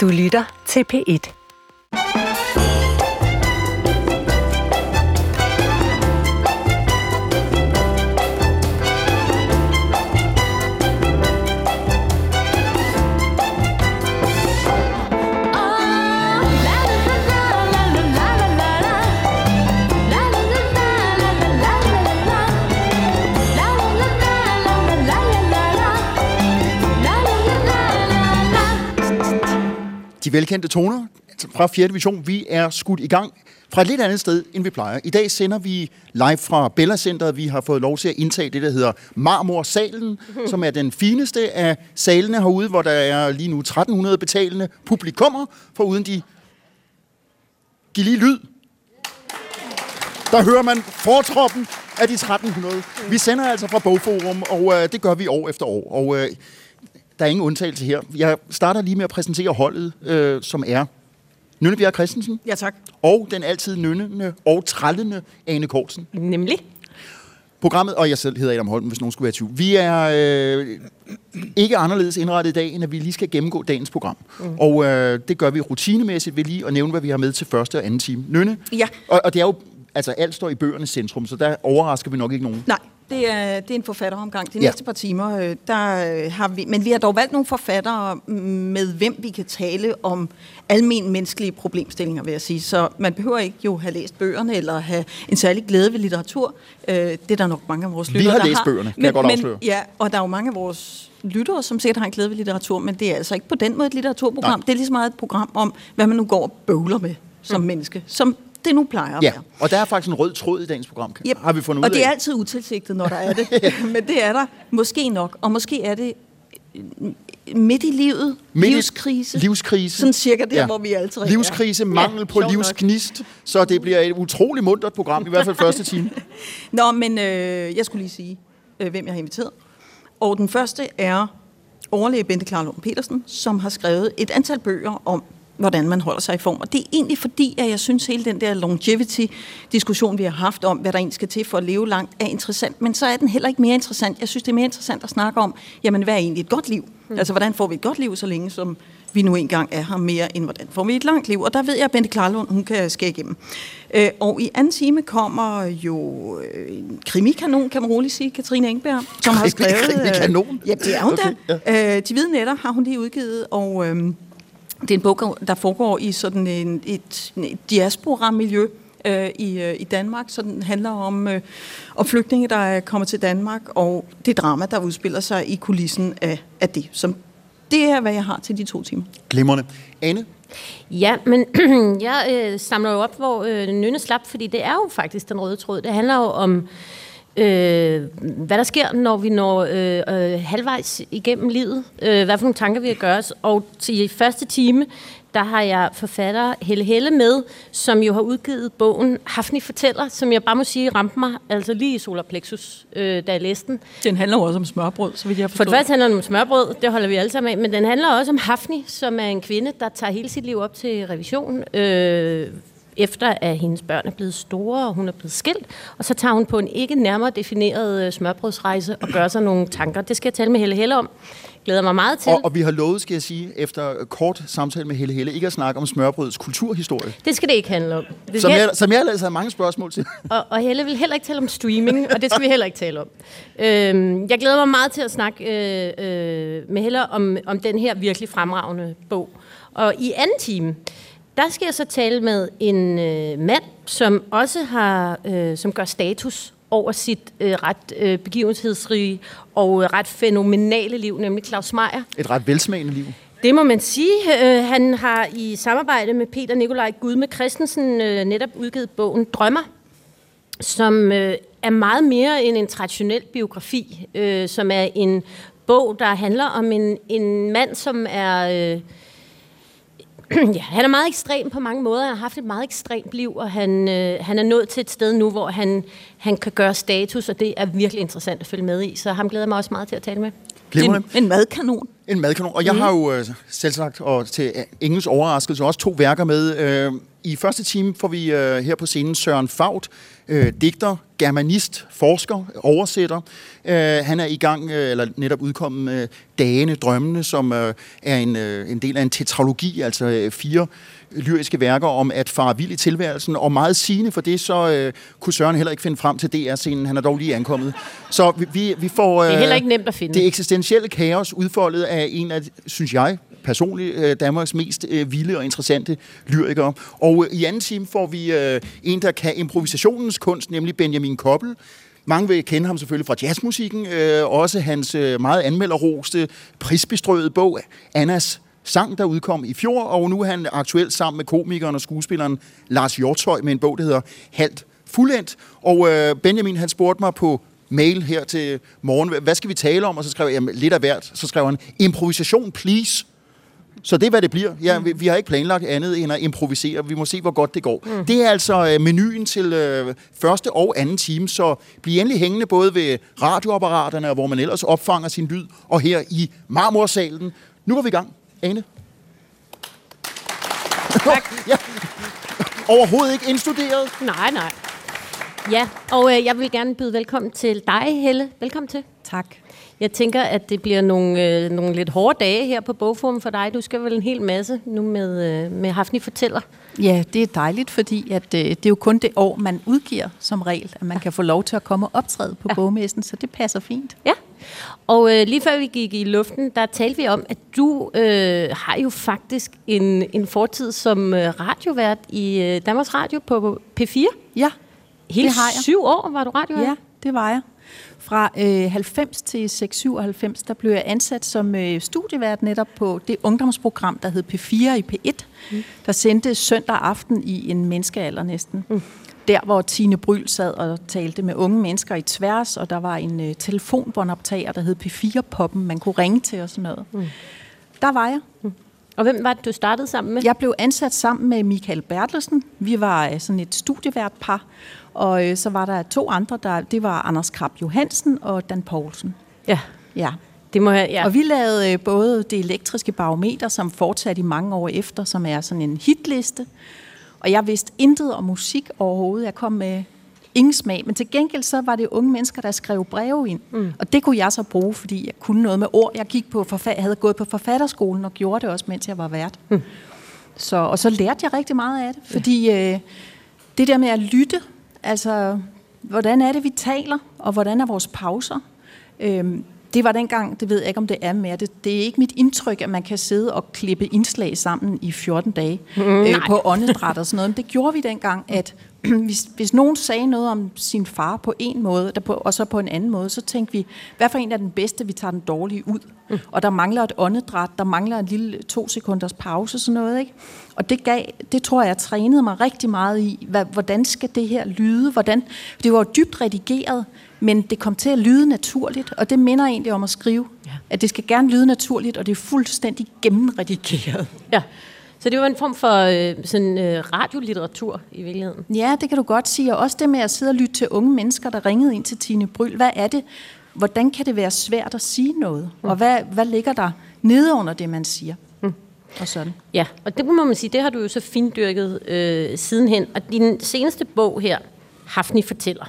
Du lytter til P1. De velkendte toner fra 4. division. Vi er skudt i gang fra et lidt andet sted, end vi plejer. I dag sender vi live fra Bella Center. Vi har fået lov til at indtage det, der hedder Marmorsalen, som er den fineste af salene herude, hvor der er lige nu 1300 betalende publikummer, for uden de... Giv lige lyd. Der hører man fortroppen af de 1300. Vi sender altså fra Bogforum, og øh, det gør vi år efter år. Og øh, der er ingen undtagelse her. Jeg starter lige med at præsentere holdet, øh, som er Nynne Bjerg Christensen Ja, tak. og den altid nynnende og trællende Ane Kortsen. Nemlig. Programmet, og jeg selv hedder Adam Holm, hvis nogen skulle være i tvivl. Vi er øh, ikke anderledes indrettet i dag, end at vi lige skal gennemgå dagens program. Mm. Og øh, det gør vi rutinemæssigt ved lige at nævne, hvad vi har med til første og anden time. Nynne? Ja. Og, og det er jo, altså alt står i bøgernes centrum, så der overrasker vi nok ikke nogen. Nej, det er, det er en forfatteromgang. De Ja. næste par timer, øh, der øh, har vi... Men vi har dog valgt nogle forfattere, mm, med hvem vi kan tale om almen menneskelige problemstillinger, vil jeg sige. Så man behøver ikke jo have læst bøgerne, eller have en særlig glæde ved litteratur. Øh, det er der nok mange af vores Vi lyttere, har der læst har. bøgerne, kan jeg godt afsløre. Men, ja, og der er jo mange af vores lyttere, som sikkert har en glæde ved litteratur, men det er altså ikke på den måde et litteraturprogram. Nej. Det er lige så meget et program om, hvad man nu går og bøvler med som menneske, som det nu plejer at Ja, være. og der er faktisk en rød tråd i dagens program, Yep. har vi fundet og ud det er af. altid utilsigtet, når der er det. Men det er der måske nok. Og måske er det øh, midt i livet, Midt livskrise. Livskrise. Sådan cirka der, hvor vi tre er. Livskrise, mangel Ja, på sjovt nok. så det bliver et utrolig muntert program, i hvert fald første time. Nå, men øh, jeg skulle lige sige, øh, hvem jeg har inviteret. Og den første er overlæge Bente Klarlund Petersen, som har skrevet et antal bøger om, hvordan man holder sig i form. Og det er egentlig fordi, at jeg synes, hele den der longevity-diskussion, vi har haft om, hvad der egentlig skal til for at leve langt, er interessant. Men så er den heller ikke mere interessant. Jeg synes, det er mere interessant at snakke om, jamen, hvad er egentlig et godt liv? Mm. Altså, hvordan får vi et godt liv, så længe som vi nu engang er her mere, end hvordan får vi et langt liv. Og der ved jeg, at Bente Klarlund, hun kan skære igennem. Øh, og i anden time kommer jo øh, en krimikanon, kan man roligt sige, Katrine Engberg, som har skrevet... øh, Krimikanon? Ja, det er hun Okay, da. Øh, De hvide netter har hun lige udgivet, og øh, det er en bog, der foregår i sådan en, et, et diaspora-miljø øh, i, øh, i Danmark, så den handler om, øh, om flygtninge, der er kommet til Danmark, og det drama, der udspiller sig i kulissen af, af det. Så det er, hvad jeg har til de to timer. Glimrende. Ane, Ja, men jeg øh, samler jo op, hvor øh, Nynne slap, fordi det er jo faktisk den røde tråd. Det handler jo om, øh, hvad der sker, når vi når øh, øh, halvvejs igennem livet. Øh, hvad for nogle tanker vi har gøre os. Og til første time, der har jeg forfatter Helle Helle med, som jo har udgivet bogen Hafni fortæller, som jeg bare må sige ramte mig, altså lige i solar plexus, øh, da jeg læste den. Den handler jo også om smørbrød, så vidt jeg For det første handler den om smørbrød, det holder vi alle sammen af, men den handler også om Hafni, som er en kvinde, der tager hele sit liv op til revision, øh, efter at hendes børn er blevet store, og hun er blevet skilt, og så tager hun på en ikke nærmere defineret øh, smørbrødsrejse og gør sig nogle tanker. Det skal jeg tale med Helle Helle om. Glæder mig meget til. og, og vi har lovet, skal jeg sige, efter kort samtale med Helle Helle, ikke at snakke om smørbrødets kulturhistorie, Det skal det ikke handle om. Det som jeg, som jeg ellers havde mange spørgsmål til. og, og Helle vil heller ikke tale om streaming, og det skal vi heller ikke tale om. Øhm, jeg glæder mig meget til at snakke øh, øh, med Helle om, om den her virkelig fremragende bog. Og i anden time, der skal jeg så tale med en øh, mand, som også har, øh, som gør status over sit øh, ret øh, begivenhedsrige og øh, ret fænomenale liv, nemlig Claus Meier. Et ret velsmagende liv. Det må man sige. Øh, han har i samarbejde med Peter Nikolaj Gudme Christensen øh, netop udgivet bogen Drømmer, som øh, er meget mere end en traditionel biografi, øh, som er en bog, der handler om en, en mand, som er... Øh, ja, han er meget ekstrem på mange måder. Han har haft et meget ekstremt liv, og han, øh, han er nået til et sted nu, hvor han, han kan gøre status, og det er virkelig interessant at følge med i. Så ham glæder jeg mig også meget til at tale med. En, en madkanon. En madkanon. Og jeg har jo øh, selv sagt, og til øh, Engels overraskelse, også to værker med. Øh, I første time får vi øh, her på scenen Søren Faut, øh, digter, germanist, forsker, oversætter. Øh, han er i gang, øh, eller netop udkommet med Dagene, Drømmene, som øh, er en, øh, en del af en tetralogi, altså øh, fire lyriske værker om at fare vild i tilværelsen, og meget sigende for det, så øh, kunne Søren heller ikke finde frem til DR-scenen. Han er dog lige ankommet. Så vi, vi, vi får... Øh, Det er heller ikke nemt at finde. Det eksistentielle kaos udfoldet af en af, synes jeg, personligt øh, Danmarks mest øh, vilde og interessante lyrikere. Og øh, i anden time får vi øh, en, der kan improvisationens kunst, nemlig Benjamin Koppel. Mange vil kende ham selvfølgelig fra jazzmusikken, øh, også hans øh, meget anmelderroste, prisbestrøede bog, Annas sang, der udkom i fjor, og nu er han aktuelt sammen med komikeren og skuespilleren Lars Hjortøj med en bog, der hedder Halt Fuldendt. Og øh, Benjamin, han spurgte mig på mail her til morgen, hvad skal vi tale om? Og så skrev jeg, jamen, lidt af hvert. Så skrev han, improvisation, please. Så det er, hvad det bliver. Ja, vi, vi har ikke planlagt andet end at improvisere. Vi må se, hvor godt det går. Mm. Det er altså øh, menuen til øh, første og anden time, så bliv endelig hængende både ved radioapparaterne, og hvor man ellers opfanger sin lyd, og her i Marmorsalen. Nu går vi i gang. Ane? Tak. ja. Overhovedet ikke indstuderet. Nej, nej. Ja, og øh, jeg vil gerne byde velkommen til dig, Helle. Velkommen til. Tak. Jeg tænker, at det bliver nogle, øh, nogle lidt hårde dage her på Bogforum for dig. Du skal vel en hel masse nu med, øh, med Hafni Fortæller. Ja, det er dejligt, fordi at, øh, det er jo kun det år, man udgiver som regel, at man kan få lov til at komme og optræde på ja. bogmessen, så det passer fint. Ja, og øh, lige før vi gik i luften, der talte vi om, at du øh, har jo faktisk en, en fortid som øh, radiovært i øh, Danmarks Radio på P4. Ja, Hele det har jeg. syv år var du radiovært. Ja, det var jeg. Fra øh, 90 til 697, der blev jeg ansat som øh, studievært netop på det ungdomsprogram, der hed P4 i P1, mm. der sendte søndag aften i en menneskealder næsten. Mm. Der, hvor Tine Bryl sad og talte med unge mennesker i tværs, og der var en øh, telefonbåndoptager, der hed P4-poppen, man kunne ringe til og sådan noget. Mm. Der var jeg. Og hvem var det, du startede sammen med? Jeg blev ansat sammen med Michael Bertelsen. Vi var øh, sådan et studievært par, og øh, så var der to andre, der, det var Anders Krab Johansen og Dan Poulsen. Ja, Ja. det må jeg... Ja. Og vi lavede øh, både det elektriske barometer, som fortsatte i mange år efter, som er sådan en hitliste. Og jeg vidste intet om musik overhovedet. Jeg kom med ingen smag. Men til gengæld så var det unge mennesker, der skrev breve ind. Mm. Og det kunne jeg så bruge, fordi jeg kunne noget med ord. Jeg, gik på forfa- havde gået på forfatterskolen og gjorde det også, mens jeg var vært. Mm. Så, og så lærte jeg rigtig meget af det. Fordi øh, det der med at lytte, altså hvordan er det, vi taler, og hvordan er vores pauser? Øhm, det var dengang, det ved jeg ikke, om det er mere. Det, det er ikke mit indtryk, at man kan sidde og klippe indslag sammen i 14 dage mm, øh, på åndedræt og sådan noget. Men det gjorde vi dengang, at hvis, hvis nogen sagde noget om sin far på en måde, der på, og så på en anden måde, så tænkte vi, hvad for en er den bedste, vi tager den dårlige ud. Mm. Og der mangler et åndedræt, der mangler en lille to sekunders pause, sådan noget. Ikke? Og det, gav, det tror jeg, jeg trænede mig rigtig meget i. Hvad, hvordan skal det her lyde? Hvordan, det var jo dybt redigeret, men det kom til at lyde naturligt, og det minder egentlig om at skrive. Ja. At det skal gerne lyde naturligt, og det er fuldstændig gennemredigeret. ja. Så det var en form for øh, sådan, øh, radiolitteratur i virkeligheden. Ja, det kan du godt sige. Og også det med at sidde og lytte til unge mennesker, der ringede ind til Tine Bryl. Hvad er det? Hvordan kan det være svært at sige noget? Og hvad, hvad ligger der nede under det, man siger? Mm. Og sådan. Ja, og det må man sige, det har du jo så findyrket øh, sidenhen. Og din seneste bog her, Hafni fortæller,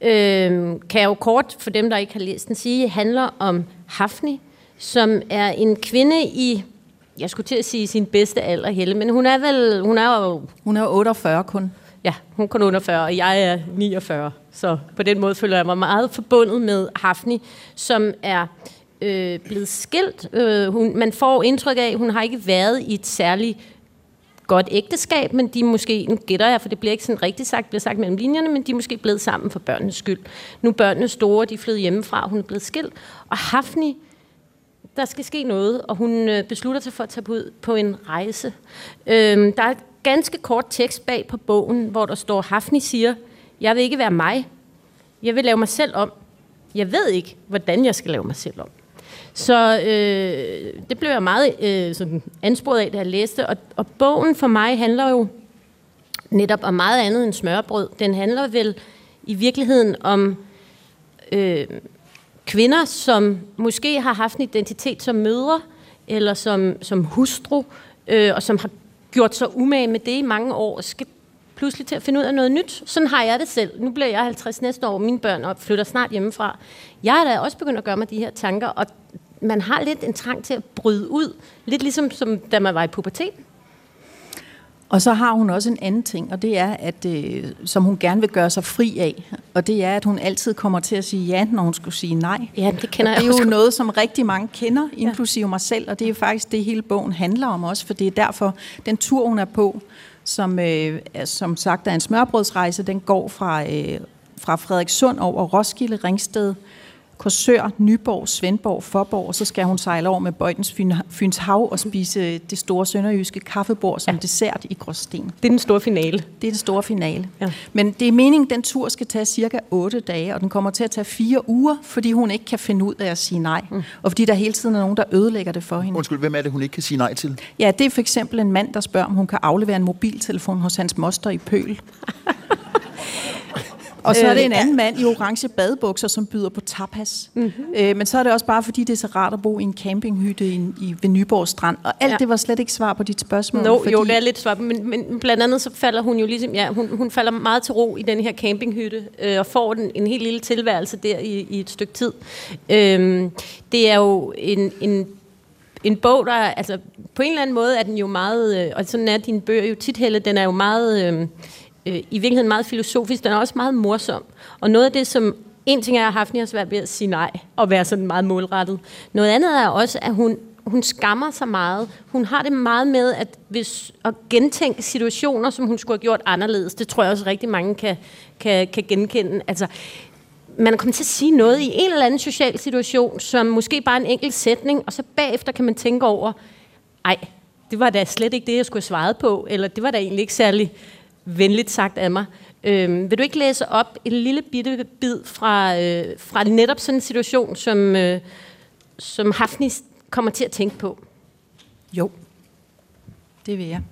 øh, kan jeg jo kort for dem, der ikke har læst den, sige, handler om Hafni, som er en kvinde i, jeg skulle til at sige sin bedste alder, Helle, men hun er vel, hun er jo, Hun er 48 kun. ja, hun er kun 48, og jeg er 49. Så på den måde føler jeg mig meget forbundet med Hafni, som er øh, blevet skilt. Øh, hun, man får indtryk af, at hun har ikke været i et særligt godt ægteskab, men de er måske, nu gætter jeg, for det bliver ikke sådan rigtig sagt, bliver sagt mellem linjerne, men de er måske blevet sammen for børnenes skyld. Nu er børnene store, de er flyttet hjemmefra, hun er blevet skilt. Og Hafni, der skal ske noget, og hun øh, beslutter sig for at tage ud på en rejse. Øhm, der er ganske kort tekst bag på bogen, hvor der står, Hafni siger, jeg vil ikke være mig, jeg vil lave mig selv om. Jeg ved ikke, hvordan jeg skal lave mig selv om. Så øh, det blev jeg meget øh, sådan ansporet af, da jeg læste. Og, og bogen for mig handler jo netop om meget andet end smørbrød. Den handler vel i virkeligheden om øh, kvinder, som måske har haft en identitet som mødre, eller som, som hustru, øh, og som har gjort sig umage med det i mange år, og skal pludselig til at finde ud af noget nyt. Sådan har jeg det selv. Nu bliver jeg 50 næste år, mine børn og flytter snart hjemmefra. Jeg er da også begyndt at gøre mig de her tanker, og man har lidt en trang til at bryde ud. Lidt ligesom som da man var i puberteten. Og så har hun også en anden ting, og det er, at øh, som hun gerne vil gøre sig fri af. Og det er, at hun altid kommer til at sige ja, når hun skulle sige nej. Ja, det kender og det jeg er også jo noget, som rigtig mange kender, inklusive mig selv. Og det er faktisk det, hele bogen handler om også. For det er derfor, den tur, hun er på, som øh, som sagt er en smørbrødsrejse, den går fra, øh, fra Frederikssund over Roskilde, Ringsted, Korsør, Nyborg, Svendborg, Forborg, og så skal hun sejle over med Bøjtens Fyns Hav og spise det store sønderjyske kaffebord som ja. dessert i Gråsten. Det er den store finale. Det er den store finale. Ja. Men det er meningen, at den tur skal tage cirka 8 dage, og den kommer til at tage fire uger, fordi hun ikke kan finde ud af at sige nej. Mm. Og fordi der hele tiden er nogen, der ødelægger det for hende. Undskyld, hvem er det, hun ikke kan sige nej til? Ja, det er for eksempel en mand, der spørger, om hun kan aflevere en mobiltelefon hos hans moster i Pøl. Og så er det en anden mand i orange badebukser, som byder på tapas. Mm-hmm. Øh, men så er det også bare, fordi det er så rart at bo i en campinghytte i, i, ved Nyborg Strand. Og alt ja. det var slet ikke svar på dit spørgsmål. No, fordi... Jo, det er lidt svar, men, men blandt andet så falder hun jo ligesom, ja, hun, hun falder meget til ro i den her campinghytte, øh, og får den, en helt lille tilværelse der i, i et stykke tid. Øh, det er jo en, en en bog, der altså på en eller anden måde er den jo meget, øh, og sådan er dine bøger jo tit, Helle, den er jo meget... Øh, øh, i virkeligheden meget filosofisk, den er også meget morsom. Og noget af det, som en ting er, at jeg har svært ved at sige nej, og være sådan meget målrettet. Noget andet er også, at hun, hun skammer sig meget. Hun har det meget med at, hvis, at gentænke situationer, som hun skulle have gjort anderledes. Det tror jeg også rigtig mange kan, kan, kan genkende. Altså, man er kommet til at sige noget i en eller anden social situation, som måske bare en enkelt sætning, og så bagefter kan man tænke over, ej, det var da slet ikke det, jeg skulle have svaret på, eller det var da egentlig ikke særlig venligt sagt af mig. Øhm, vil du ikke læse op en lille bitte bid fra, øh, fra netop sådan en situation, som, øh, som Hafnis kommer til at tænke på? Jo, det vil jeg.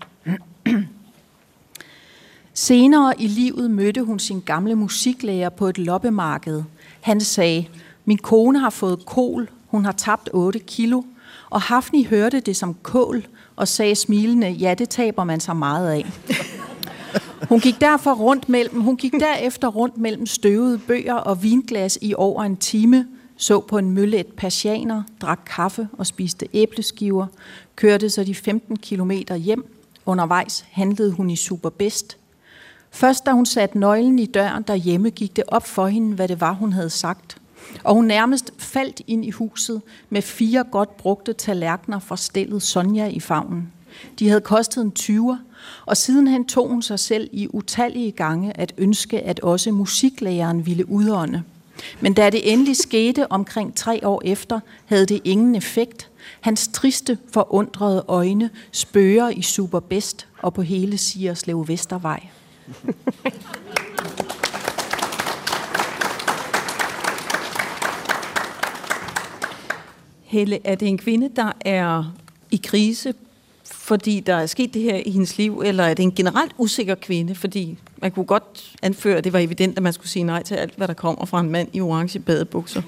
Senere i livet mødte hun sin gamle musiklærer på et loppemarked. Han sagde, min kone har fået kol, hun har tabt 8 kilo, og Hafni hørte det som kål og sagde smilende, ja, det taber man sig meget af. Hun gik derfor rundt mellem, hun gik derefter rundt mellem støvede bøger og vinglas i over en time, så på en møllet persianer, drak kaffe og spiste æbleskiver, kørte så de 15 kilometer hjem. Undervejs handlede hun i Superbest. Først da hun satte nøglen i døren derhjemme, gik det op for hende, hvad det var, hun havde sagt. Og hun nærmest faldt ind i huset med fire godt brugte tallerkener fra stillet Sonja i favnen. De havde kostet en 20'er, og sidenhen tog hun sig selv i utallige gange at ønske, at også musiklæreren ville udånde. Men da det endelig skete omkring tre år efter, havde det ingen effekt. Hans triste, forundrede øjne spørger i Superbest og på hele Sierslev Vestervej. Helle, er det en kvinde, der er i krise fordi der er sket det her i hendes liv, eller er det en generelt usikker kvinde? Fordi man kunne godt anføre, at det var evident, at man skulle sige nej til alt, hvad der kommer fra en mand i orange badebukser.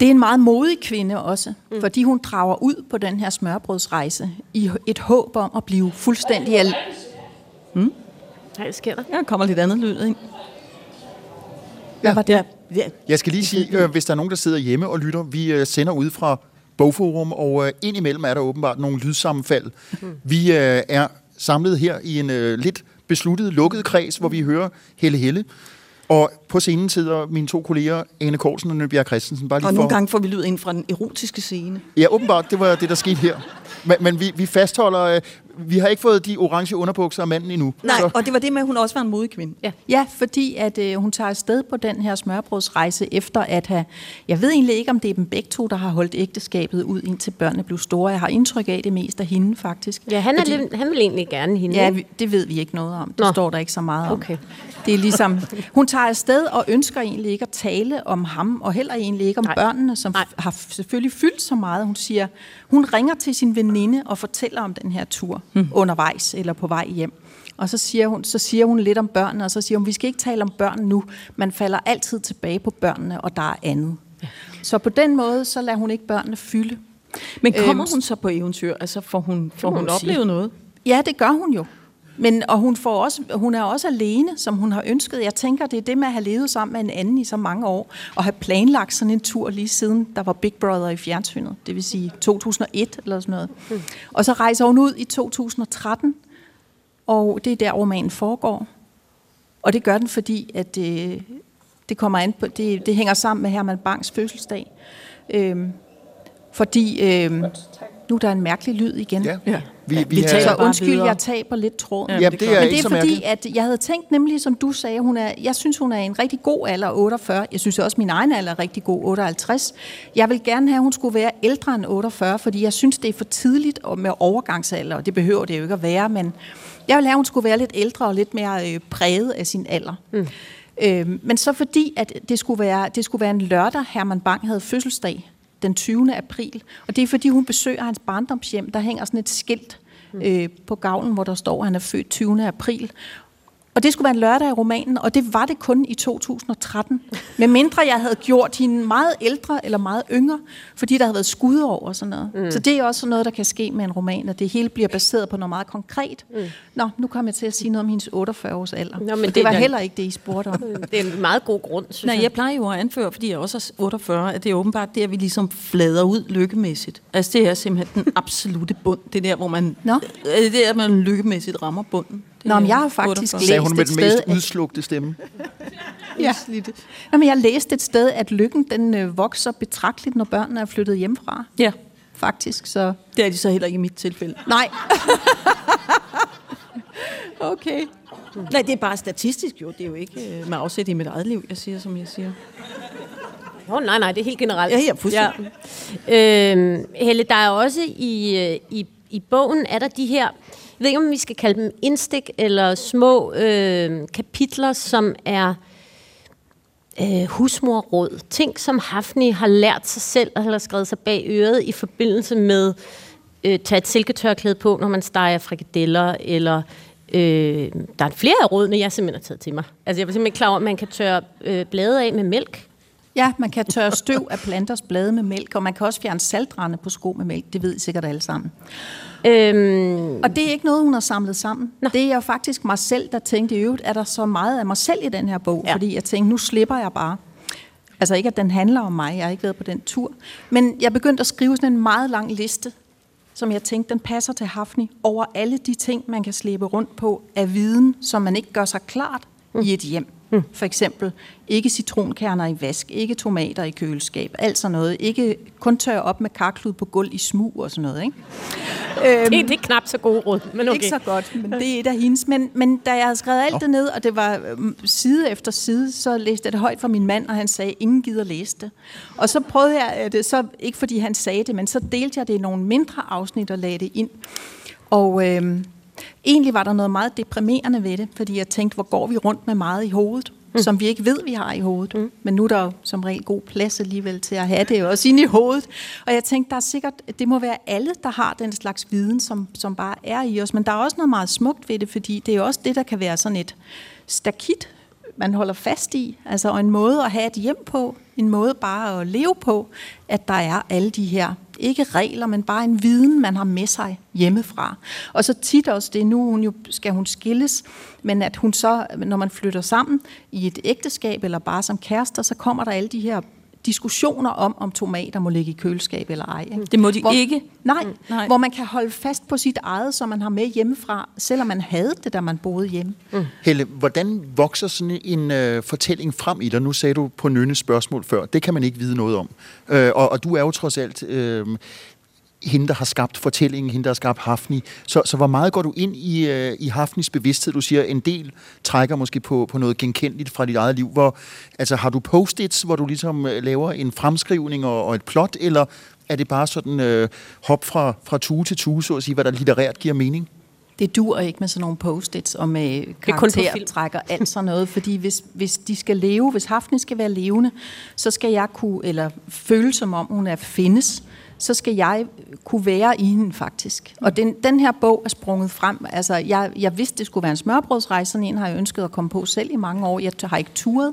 Det er en meget modig kvinde også, mm. fordi hun drager ud på den her smørbrødsrejse i et håb om at blive fuldstændig... Al- hmm? Nej, sker der? Ja, kommer lidt andet lyd ind. Ja. Hvad var det? Ja. Jeg skal lige sige, øh, hvis der er nogen, der sidder hjemme og lytter, vi øh, sender ud fra bogforum, og øh, indimellem er der åbenbart nogle lydsammenfald. Mm. Vi øh, er samlet her i en øh, lidt besluttet, lukket kreds, hvor vi hører Helle Helle. Og på scenen sidder mine to kolleger, Ane Korsen og Nøbjerg Christensen. Bare lige og nogle for... gange får vi lyd ind fra den erotiske scene. Ja, åbenbart. Det var det, der skete her. Men, men vi, vi fastholder, øh, vi har ikke fået de orange underbukser af manden endnu. Nej, så. og det var det med, at hun også var en modig kvinde. Ja, ja fordi at, øh, hun tager afsted på den her smørbrødsrejse efter at have... Jeg ved egentlig ikke, om det er dem begge to, der har holdt ægteskabet ud, indtil børnene blev store. Jeg har indtryk af det mest af hende, faktisk. Ja, han, er fordi, lidt, han vil egentlig gerne hende. Ja, det ved vi ikke noget om. Det Nå. står der ikke så meget om. Okay. Det er ligesom... Hun tager afsted og ønsker egentlig ikke at tale om ham, og heller egentlig ikke om Nej. børnene, som Nej. har selvfølgelig fyldt så meget. Hun siger, hun ringer til sin veninde og fortæller om den her tur hmm. undervejs eller på vej hjem. Og så siger, hun, så siger hun lidt om børnene, og så siger hun, vi skal ikke tale om børn nu. Man falder altid tilbage på børnene, og der er andet. Ja. Så på den måde, så lader hun ikke børnene fylde. Men kommer øhm, hun så på eventyr? Altså får hun, får hun oplevet noget? Ja, det gør hun jo. Men, og hun, får også, hun er også alene, som hun har ønsket. Jeg tænker, det er det med at have levet sammen med en anden i så mange år, og have planlagt sådan en tur lige siden der var Big Brother i fjernsynet, det vil sige 2001 eller sådan noget. Og så rejser hun ud i 2013, og det er der romanen foregår. Og det gør den, fordi at det, det kommer an på, det, det hænger sammen med Herman Bangs fødselsdag. Øhm, fordi øhm, nu er der en mærkelig lyd igen. Ja. Ja. Vi, vi, Vi er, taler bare undskyld, videre. jeg taber lidt tråden. ja, det, det er Men det så er fordi, mærkeligt. at jeg havde tænkt nemlig, som du sagde, hun er, jeg synes, hun er en rigtig god alder, 48. Jeg synes også, min egen alder er rigtig god, 58. Jeg vil gerne have, at hun skulle være ældre end 48, fordi jeg synes, det er for tidligt og med overgangsalder, og det behøver det jo ikke at være, men jeg vil have, at hun skulle være lidt ældre og lidt mere øh, præget af sin alder. Mm. Øh, men så fordi, at det skulle, være, det skulle være en lørdag, Herman Bang havde fødselsdag, den 20. april, og det er fordi, hun besøger hans barndomshjem, der hænger sådan et skilt, øh, på gavlen, hvor der står, at han er født 20. april. Og det skulle være en lørdag i romanen, og det var det kun i 2013. Med mindre jeg havde gjort hende meget ældre eller meget yngre, fordi der havde været skud over og sådan noget. Mm. Så det er også noget, der kan ske med en roman, at det hele bliver baseret på noget meget konkret. Mm. Nå, nu kommer jeg til at sige noget om hendes 48 års alder. Nå, men det, det- var heller ikke det, I spurgte om. Det er en meget god grund, synes Nej, jeg. jeg plejer jo at anføre, fordi jeg også er 48, at det er åbenbart det, at vi ligesom flader ud lykkemæssigt. Altså det er simpelthen den absolute bund. Det er der, hvor man, Nå. Øh, det er, at man lykkemæssigt rammer bunden. Nå, men jeg har faktisk 48. Sagde hun med læst den mest sted, at- udslugte stemme. Ja. Nå, men jeg læste et sted, at lykken den øh, vokser betragteligt, når børnene er flyttet hjemmefra. Ja, Faktisk, så... det er de så heller ikke i mit tilfælde. Nej. okay. Nej, det er bare statistisk jo. Det er jo ikke øh, med afsæt i mit eget liv, jeg siger, som jeg siger. Oh, nej, nej, det er helt generelt. Ja, ja, fuldstændig. Ja. Øhm, Helle, der er også i, øh, i, i bogen, er der de her, jeg ved ikke, om vi skal kalde dem indstik eller små øh, kapitler, som er øh, husmorråd. Ting, som Hafni har lært sig selv og har skrevet sig bag øret i forbindelse med øh, tage et silketørklæde på, når man steger frikadeller, eller øh, der er flere af rådene, jeg simpelthen har taget til mig. Altså, jeg var simpelthen klar over, at man kan tørre øh, blade af med mælk. Ja, man kan tørre støv af planters blade med mælk, og man kan også fjerne saltrande på sko med mælk. Det ved I sikkert alle sammen. Øhm, Og det er ikke noget, hun har samlet sammen. Nå. Det er faktisk mig selv, der tænkte i øvrigt, er der så meget af mig selv i den her bog? Ja. Fordi jeg tænkte, nu slipper jeg bare. Altså ikke, at den handler om mig. Jeg har ikke været på den tur. Men jeg begyndte at skrive sådan en meget lang liste, som jeg tænkte, den passer til Hafni, over alle de ting, man kan slæbe rundt på af viden, som man ikke gør sig klart mm. i et hjem. Mm. For eksempel ikke citronkerner i vask, ikke tomater i køleskab, alt sådan noget. Ikke kun tørre op med karklud på gulv i smug og sådan noget. Ikke? det, det er knap så god råd, men okay. Ikke så godt, men det er et af hendes. Men, men da jeg havde skrevet alt det ned, og det var øhm, side efter side, så læste jeg det højt for min mand, og han sagde, ingen gider læse det. Og så prøvede jeg øh, det, så ikke fordi han sagde det, men så delte jeg det i nogle mindre afsnit og lagde det ind. Og øhm, egentlig var der noget meget deprimerende ved det, fordi jeg tænkte, hvor går vi rundt med meget i hovedet, mm. som vi ikke ved, vi har i hovedet. Mm. Men nu er der jo som regel god plads alligevel til at have det også inde i hovedet. Og jeg tænkte, der er sikkert, det må være alle, der har den slags viden, som, som bare er i os. Men der er også noget meget smukt ved det, fordi det er jo også det, der kan være sådan et stakit, man holder fast i. Altså og en måde at have et hjem på, en måde bare at leve på, at der er alle de her, ikke regler, men bare en viden, man har med sig hjemmefra. Og så tit også det, nu hun jo, skal hun skilles, men at hun så, når man flytter sammen i et ægteskab, eller bare som kærester, så kommer der alle de her diskussioner om, om tomater må ligge i køleskab eller ej. Ikke? Det må de ikke. Nej, Mm, mm, nej. nej, hvor man kan holde fast på sit eget, som man har med hjemmefra, selvom man havde det, da man boede hjemme. Mm. Helle, hvordan vokser sådan en øh, fortælling frem i dig? Nu sagde du på Nynnes spørgsmål før. Det kan man ikke vide noget om. Øh, og, og du er jo trods alt øh, hende, der har skabt fortællingen, hende, der har skabt Hafni. Så, så hvor meget går du ind i, øh, i Hafnis bevidsthed? Du siger, en del trækker måske på, på noget genkendeligt fra dit eget liv. Hvor, altså, har du post-its, hvor du ligesom øh, laver en fremskrivning og, og et plot, eller er det bare sådan øh, hop fra, fra tue til tue, så at sige, hvad der litterært giver mening? Det dur ikke med sådan nogle post-its og med karaktertrækker, alt sådan noget, fordi hvis, hvis de skal leve, hvis Hafni skal være levende, så skal jeg kunne, eller føle som om hun er findes, så skal jeg kunne være i hende faktisk. Og den, den her bog er sprunget frem. Altså, jeg, jeg vidste, det skulle være en smørbrødsrejse. Sådan en har jeg ønsket at komme på selv i mange år. Jeg har ikke turet,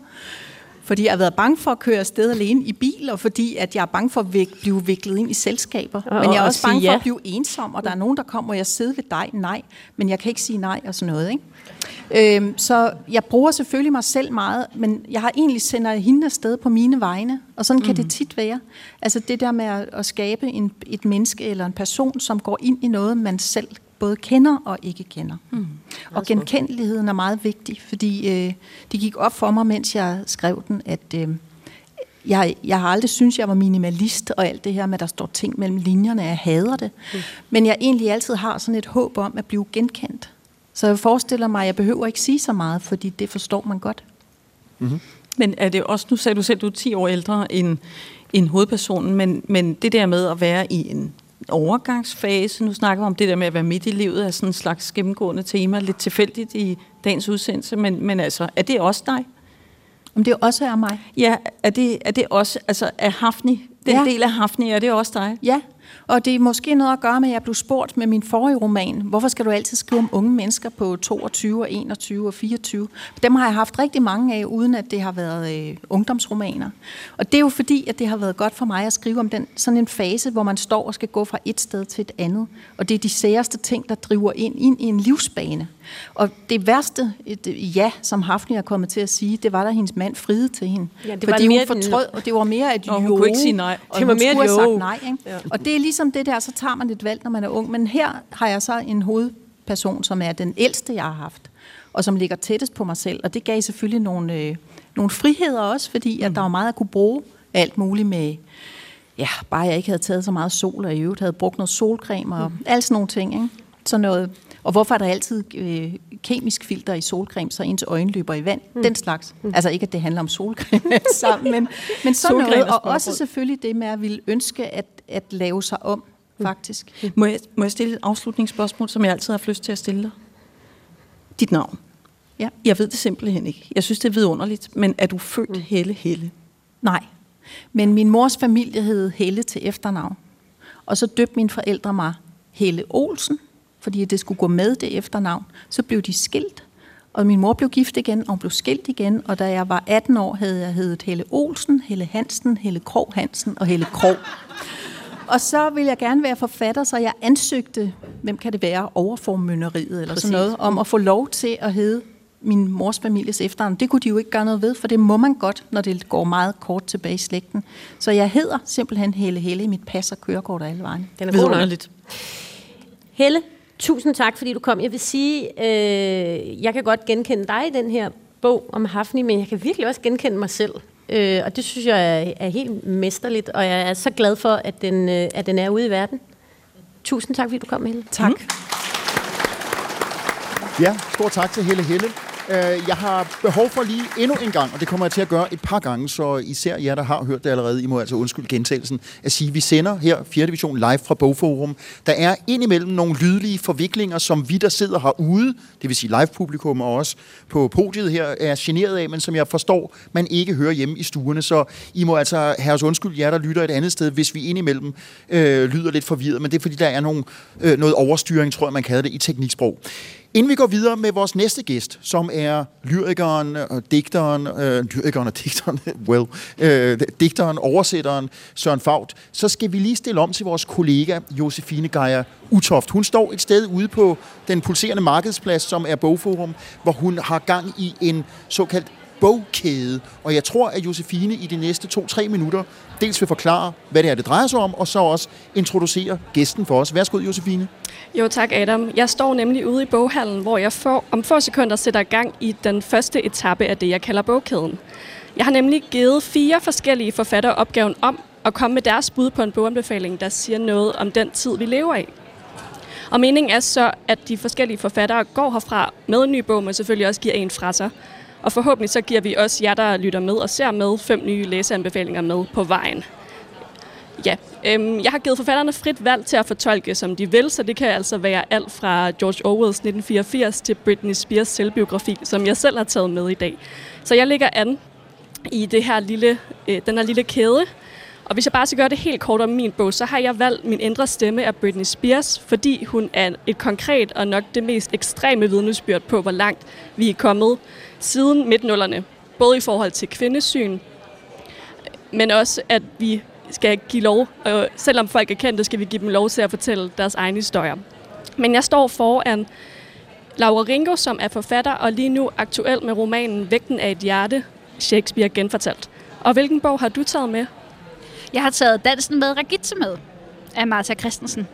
Fordi jeg har været bange for at køre afsted alene i bil, og fordi at jeg er bange for at vik- blive viklet ind i selskaber. Og- men jeg er og også bange for ja. at blive ensom, og der er nogen, der kommer, og jeg sidder ved dig, nej, men jeg kan ikke sige nej og sådan noget. Ikke? Øhm, så jeg bruger selvfølgelig mig selv meget, men jeg har egentlig sender hende afsted på mine vegne, og sådan kan Mhm. det tit være. Altså det der med at, at skabe en, et menneske eller en person, som går ind i noget, man selv både kender og ikke kender. Mm. Og genkendeligheden er meget vigtig, fordi øh, det gik op for mig, mens jeg skrev den, at øh, jeg, jeg har aldrig syntes, jeg var minimalist, og alt det her med, at der står ting mellem linjerne, jeg hader det. Mm. Men jeg egentlig altid har sådan et håb om at blive genkendt. Så jeg forestiller mig, at jeg behøver ikke sige så meget, fordi det forstår man godt. Men er det også, nu sagde du selv, du er 10 år ældre end, end hovedpersonen, men, men det der med at være i en overgangsfase, nu snakker vi om det der med at være midt i livet, er sådan en slags gennemgående tema, lidt tilfældigt i dagens udsendelse, men, men altså, er det også dig? Om det også er mig. Ja, er det, er det også, altså er Hafni, den ja. del af Hafni, er det også dig? Ja, og det er måske noget at gøre med, at jeg blev spurgt med min forrige roman. Hvorfor skal du altid skrive om unge mennesker på 22 og 21 og 24? Dem har jeg haft rigtig mange af, uden at det har været øh, ungdomsromaner. Og det er jo fordi, at det har været godt for mig at skrive om den, sådan en fase, hvor man står og skal gå fra et sted til et andet. Og det er de særeste ting, der driver ind, ind i en livsbane. Og det værste et, ja, som Hafni er kommet til at sige, det var, da hendes mand friede til hende. Ja, det var fordi mere hun fortrød, og det var mere et Nå, hun jo. kunne ikke sige nej. Og Det var hun mere et jo. sagt nej. Ikke? Ja. Og det er ligesom det der, så tager man et valg, når man er ung. Men her har jeg så en hovedperson, som er den ældste, jeg har haft, og som ligger tættest på mig selv. Og det gav selvfølgelig nogle, øh, nogle friheder også, fordi at der var meget at kunne bruge alt muligt med, ja, bare jeg ikke havde taget så meget sol, og i øvrigt havde brugt noget solcreme og mm. alt sådan nogle ting. Ikke? Så noget, og hvorfor er der altid øh, kemisk filter i solcreme, så ens øjne løber i vand? Mm. Den slags. Mm. Altså ikke, at det handler om solcreme sammen, men, men sådan Solcreme noget. og Og også selvfølgelig det med at ville ønske at, at lave sig om, faktisk. Må jeg, må jeg stille et afslutningsspørgsmål, som jeg altid har haft lyst til at stille dig? Dit navn. Ja. Jeg ved det simpelthen ikke. Jeg synes, det er vidunderligt, men er du født Helle Helle? Nej. Men min mors familie hed Helle til efternavn. Og så døbte mine forældre mig Helle Olsen, fordi det skulle gå med det efternavn. Så blev de skilt, og min mor blev gift igen, og hun blev skilt igen. Og da jeg var 18 år, havde jeg heddet Helle Olsen, Helle Hansen, Helle Krog Hansen og Helle Krog. Og så ville jeg gerne være forfatter, så jeg ansøgte, hvem kan det være, overformynderiet eller Præcis. sådan noget, om at få lov til at hedde min mors families efternavn. Det kunne de jo ikke gøre noget ved, for det må man godt, når det går meget kort tilbage i slægten. Så jeg hedder simpelthen Helle Helle i mit pas og kørekort og alle vejen. Den er god. Helle, tusind tak, fordi du kom. Jeg vil sige, øh, jeg kan godt genkende dig i den her bog om Hafni, men jeg kan virkelig også genkende mig selv. Øh, og det synes jeg er, er helt mesterligt, og jeg er så glad for, at den, øh, at den er ude i verden. Tusind tak, fordi du kom, Helle. Tak. Mm. Ja, stor tak til Helle Helle. Øh, Jeg har behov for lige endnu en gang, og det kommer jeg til at gøre et par gange, så især jer, der har hørt det allerede, I må altså undskylde gentagelsen, at sige, at vi sender her 4. division live fra Bogforum. Der er indimellem nogle lydlige forviklinger, som vi, der sidder herude, det vil sige live-publikum og også på podiet her, er generet af, men som jeg forstår, man ikke hører hjemme i stuerne. Så I må altså have os undskyld, jer, der lytter et andet sted, hvis vi indimellem øh, lyder lidt forvirret, men det er fordi, der er nogle, øh, noget overstyring, tror jeg, man kalder det i tekniksprog. Inden vi går videre med vores næste gæst, som er lyrikeren og digteren, øh, lyrikeren og digteren, well, øh, digteren, oversætteren Søren Faut, så skal vi lige stille om til vores kollega Josefine Geier Utoft. Hun står et sted ude på den pulserende markedsplads, som er Bogforum, hvor hun har gang i en såkaldt bogkæde. Og jeg tror, at Josefine i de næste to-tre minutter dels vil forklare, hvad det er, det drejer sig om, og så også introducere gæsten for os. Værsgo, Josefine. Jo tak Adam. Jeg står nemlig ude i boghallen, hvor jeg får, om få sekunder sætter gang i den første etape af det, jeg kalder bogkæden. Jeg har nemlig givet fire forskellige forfattere opgaven om at komme med deres bud på en boganbefaling, der siger noget om den tid, vi lever i. Og meningen er så, at de forskellige forfattere går herfra med en ny bog, men selvfølgelig også giver en fra sig. Og forhåbentlig så giver vi også jer, der lytter med og ser med, fem nye læseanbefalinger med på vejen. Ja, øhm, jeg har givet forfatterne frit valg til at fortolke, som de vil, så det kan altså være alt fra George Orwells 1984 til Britney Spears selvbiografi, som jeg selv har taget med i dag. Så jeg ligger an i det her lille, øh, den her lille kæde. Og hvis jeg bare skal gøre det helt kort om min bog, så har jeg valgt min indre stemme af Britney Spears, fordi hun er et konkret og nok det mest ekstreme vidnesbyrd på, hvor langt vi er kommet siden midtnullerne. både i forhold til kvindesyn, men også at vi skal give lov, og selvom folk er kendte, skal vi give dem lov til at fortælle deres egne historier. Men jeg står foran Laura Ringo, som er forfatter og lige nu aktuel med romanen Vægten af et hjerte, Shakespeare genfortalt. Og hvilken bog har du taget med? Jeg har taget Dansen med Regitze med af Martha Christensen.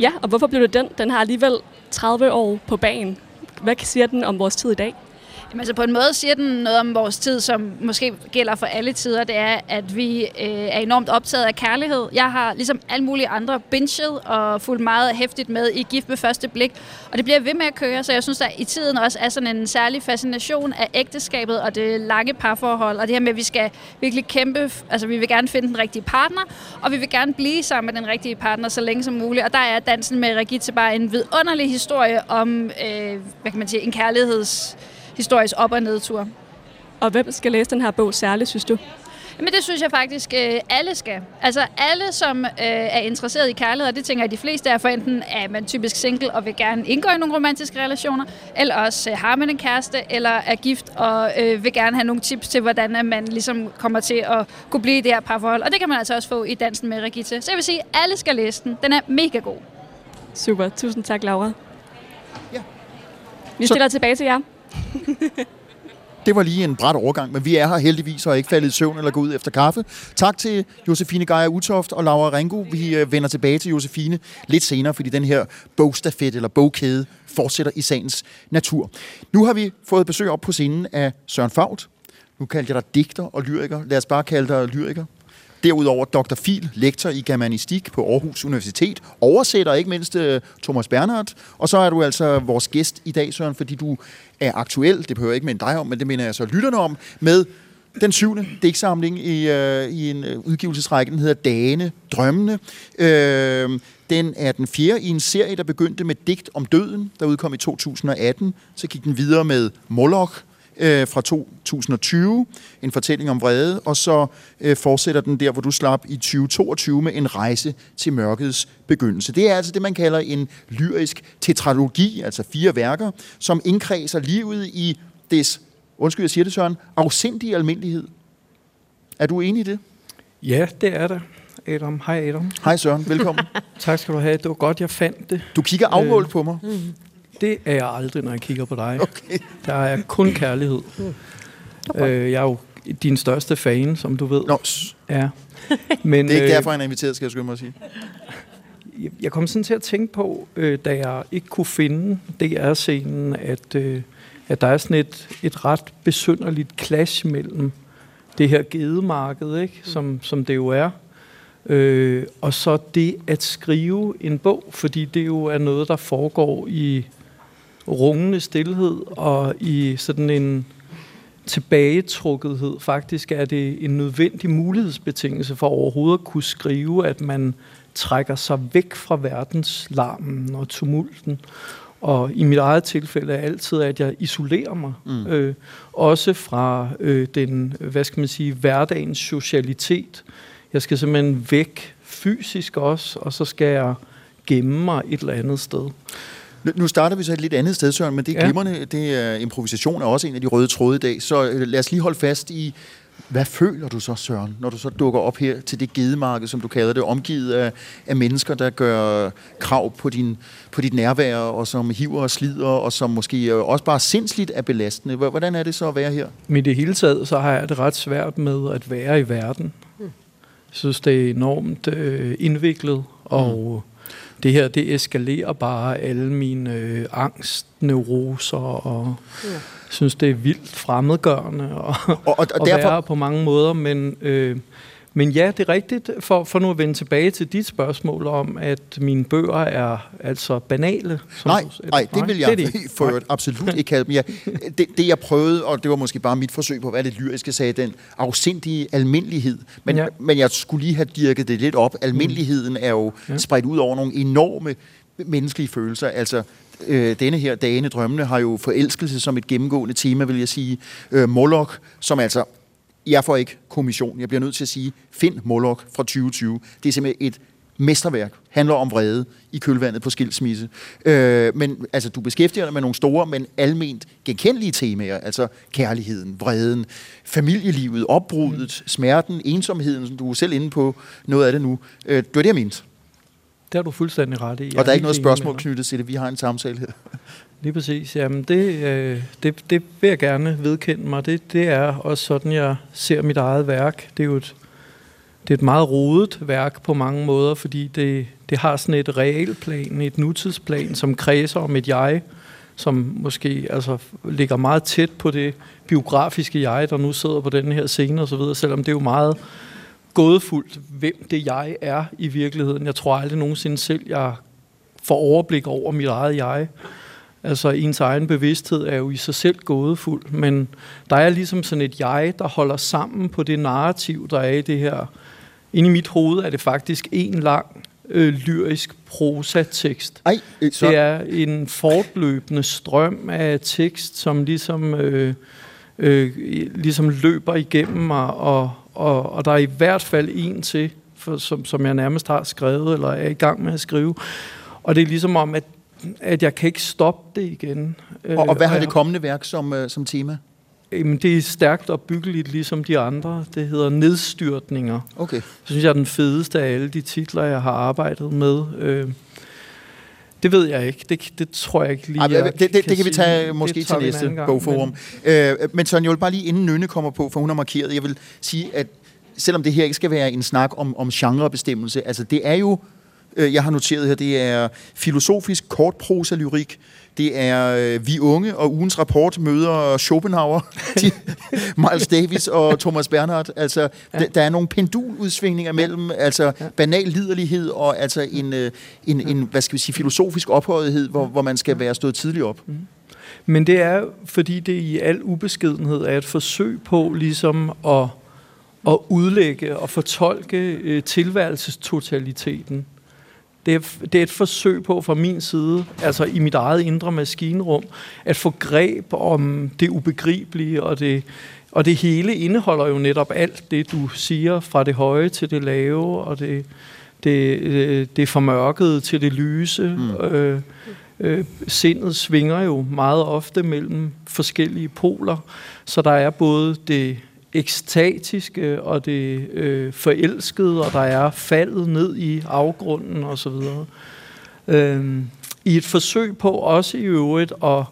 Ja, og hvorfor blev det den? Den har alligevel 30 år på banen. Hvad siger den om vores tid i dag? Jamen, altså på en måde siger den noget om vores tid, som måske gælder for alle tider. Det er, at vi øh, er enormt optaget af kærlighed. Jeg har ligesom alle mulige andre binget og fulgt meget hæftigt med i Gift med første blik. Og det bliver ved med at køre, så jeg synes, der i tiden også er sådan en særlig fascination af ægteskabet og det lange parforhold. Og det her med, at vi skal virkelig kæmpe, altså vi vil gerne finde den rigtige partner, og vi vil gerne blive sammen med den rigtige partner så længe som muligt. Og der er dansen med Regitze bare en vidunderlig historie om, øh, hvad kan man sige, en kærligheds historisk op- og nedtur. Og hvem skal læse den her bog særligt, synes du? Men det synes jeg faktisk, øh, alle skal. Altså alle, som øh, er interesseret i kærlighed, og det tænker jeg, de fleste er, for enten er man typisk single og vil gerne indgå i nogle romantiske relationer, eller også øh, har man en kæreste, eller er gift og øh, vil gerne have nogle tips til, hvordan man ligesom kommer til at kunne blive i det her parforhold. Og det kan man altså også få i Dansen med Regitze. Så jeg vil sige, at alle skal læse den. Den er mega god. Super. Tusind tak, Laura. Ja. Vi stiller Så... tilbage til jer. Det var lige en bræt overgang, men vi er her heldigvis og er ikke faldet i søvn eller gået ud efter kaffe. Tak til Josefine Geier Utoft og Laura Ringo. Vi øh, vender tilbage til Josefine lidt senere, fordi den her bogstafet eller bogkæde fortsætter i sagens natur. Nu har vi fået besøg op på scenen af Søren Fagt. Nu kaldte jeg dig digter og lyriker. Lad os bare kalde dig lyriker. Derudover Dr. Fil, lektor i germanistik på Aarhus Universitet, oversætter ikke mindst øh, Thomas Bernhardt, og så er du altså vores gæst i dag, Søren, fordi du er aktuel, det behøver jeg ikke minde dig om, men det mener jeg så lytterne om, med den syvende digtsamling i, øh, i en øh, udgivelsesrække, den hedder Dane Drømmene. Øh, den er den fjerde i en serie, der begyndte med digt om døden, der udkom i 2018. Så gik den videre med Moloch, øh, fra 2020, en fortælling om vrede, og så øh, fortsætter den der, hvor du slap i 2022 med en rejse til mørkets begyndelse. Det er altså det, man kalder en lyrisk tetralogi, altså fire værker, som indkredser livet i des, undskyld, jeg siger det, Søren, afsindige almindelighed. Er du enig i det? Ja, det er det. Adam. Hej Adam. Hej Søren, velkommen. tak skal du have. Det var godt, jeg fandt det. Du kigger afmålt øh, på mig. Mm. Det er jeg aldrig, når jeg kigger på dig. Okay. Der er kun kærlighed. Mm. Øh, jeg er jo din største fan, som du ved. Nå. Ja. Men, det er ikke øh, derfor, han er inviteret, skal jeg skynde mig at sige. Jeg kom sådan til at tænke på, øh, da jeg ikke kunne finde DR-scenen, at, øh, at der er sådan et, et ret besynderligt clash mellem det her gedemarked, ikke? Som, som det jo er, øh, og så det at skrive en bog, fordi det jo er noget, der foregår i rungende stillhed og i sådan en tilbagetrukkethed. Faktisk er det en nødvendig mulighedsbetingelse for overhovedet at kunne skrive, at man trækker sig væk fra verdens larmen og tumulten. Og i mit eget tilfælde er altid, at jeg isolerer mig. Mm. Øh, også fra øh, den, hvad skal man sige, hverdagens socialitet. Jeg skal simpelthen væk fysisk også, og så skal jeg gemme mig et eller andet sted. Nu starter vi så et lidt andet sted, Søren, men det er ja. glimrende. Det er, improvisation er også en af de røde tråde i dag. Så øh, lad os lige holde fast i, hvad føler du så, Søren, når du så dukker op her til det gedemarked, som du kalder det, omgivet af, af mennesker, der gør krav på, din, på dit nærvær, og som hiver og slider, og som måske også bare sindsligt er belastende. Hvordan er det så at være her? Men i det hele taget, så har jeg det ret svært med at være i verden. Jeg synes, det er enormt øh, indviklet, og mm det her, det eskalerer bare alle mine øh, angstneuroser, og ja. synes, det er vildt fremmedgørende og, og, og, og derfor... være på mange måder, men... Øh, men ja, det er rigtigt, for, for nu at vende tilbage til dit spørgsmål om, at mine bøger er altså banale. Som nej, du, nej, det vil jeg det det. for øvrigt absolut ikke kalde dem. Ja, det, det jeg prøvede, og det var måske bare mit forsøg på at være lidt lyrisk, sagde den afsindige almindelighed. Men, ja. men jeg skulle lige have dirket det lidt op. Almindeligheden er jo ja. spredt ud over nogle enorme menneskelige følelser. Altså, øh, denne her Dane Drømmene har jo forelskelse som et gennemgående tema, vil jeg sige. Øh, Moloch, som altså jeg får ikke kommission. Jeg bliver nødt til at sige, find Moloch fra 2020. Det er simpelthen et mesterværk, handler om vrede i kølvandet på skilsmisse. Øh, men altså, du beskæftiger dig med nogle store, men alment genkendelige temaer, altså kærligheden, vreden, familielivet, opbruddet, mm. smerten, ensomheden, som du er selv inde på noget af det nu. Øh, det var det, jeg mente. Det har du fuldstændig ret i. Og der er ikke noget spørgsmål knyttet til det. Vi har en samtale her. Lige præcis. Jamen, det, øh, det, det vil jeg gerne vedkende mig. Det, det er også sådan, jeg ser mit eget værk. Det er jo et, det er et meget rodet værk på mange måder, fordi det, det har sådan et realplan, et nutidsplan, som kredser om et jeg, som måske altså, ligger meget tæt på det biografiske jeg, der nu sidder på den her scene osv., selvom det er jo meget gådefuldt, hvem det jeg er i virkeligheden. Jeg tror aldrig nogensinde selv, jeg får overblik over mit eget jeg. Altså ens egen bevidsthed er jo i sig selv gådefuld, men der er ligesom sådan et jeg, der holder sammen på det narrativ, der er i det her. Inde i mit hoved er det faktisk en lang øh, lyrisk prosatekst. Ej, øh, så... Det er en fortløbende strøm af tekst, som ligesom, øh, øh, ligesom løber igennem mig, og, og, og der er i hvert fald en til, for, som, som jeg nærmest har skrevet, eller er i gang med at skrive. Og det er ligesom om, at at jeg kan ikke stoppe det igen. Og, og hvad har det kommende værk som, uh, som tema? Jamen, det er stærkt opbyggeligt, ligesom de andre. Det hedder Nedstyrtninger. Okay. Det synes jeg er den fedeste af alle de titler, jeg har arbejdet med. Øh, det ved jeg ikke. Det, det tror jeg ikke lige, Ej, det, det, det, det kan vi tage måske til næste bogforum. Men, øh, men Søren, vil bare lige inden Nynne kommer på, for hun har markeret, jeg vil sige, at selvom det her ikke skal være en snak om, om genrebestemmelse, altså det er jo øh, jeg har noteret her, det er filosofisk kortprosa lyrik, det er øh, Vi Unge og ugens rapport møder Schopenhauer, de, Miles Davis og Thomas Bernhardt. Altså, ja. der er nogle penduludsvingninger mellem altså, ja. banal liderlighed og altså en, øh, en, en, hvad skal vi sige, filosofisk ophøjethed, hvor, hvor man skal være stået tidligt op. Mm. Men det er, fordi det i al ubeskedenhed er et forsøg på ligesom at, at udlægge og fortolke øh, tilværelsestotaliteten det er, det er et forsøg på fra min side, altså i mit eget indre maskinrum, at få greb om det ubegribelige, og det, og det hele indeholder jo netop alt det, du siger, fra det høje til det lave, og det, det, det formørkede til det lyse. Mm. Øh, øh, sindet svinger jo meget ofte mellem forskellige poler, så der er både det ekstatiske og det øh, forelskede, og der er faldet ned i afgrunden osv. Øh, I et forsøg på også i øvrigt at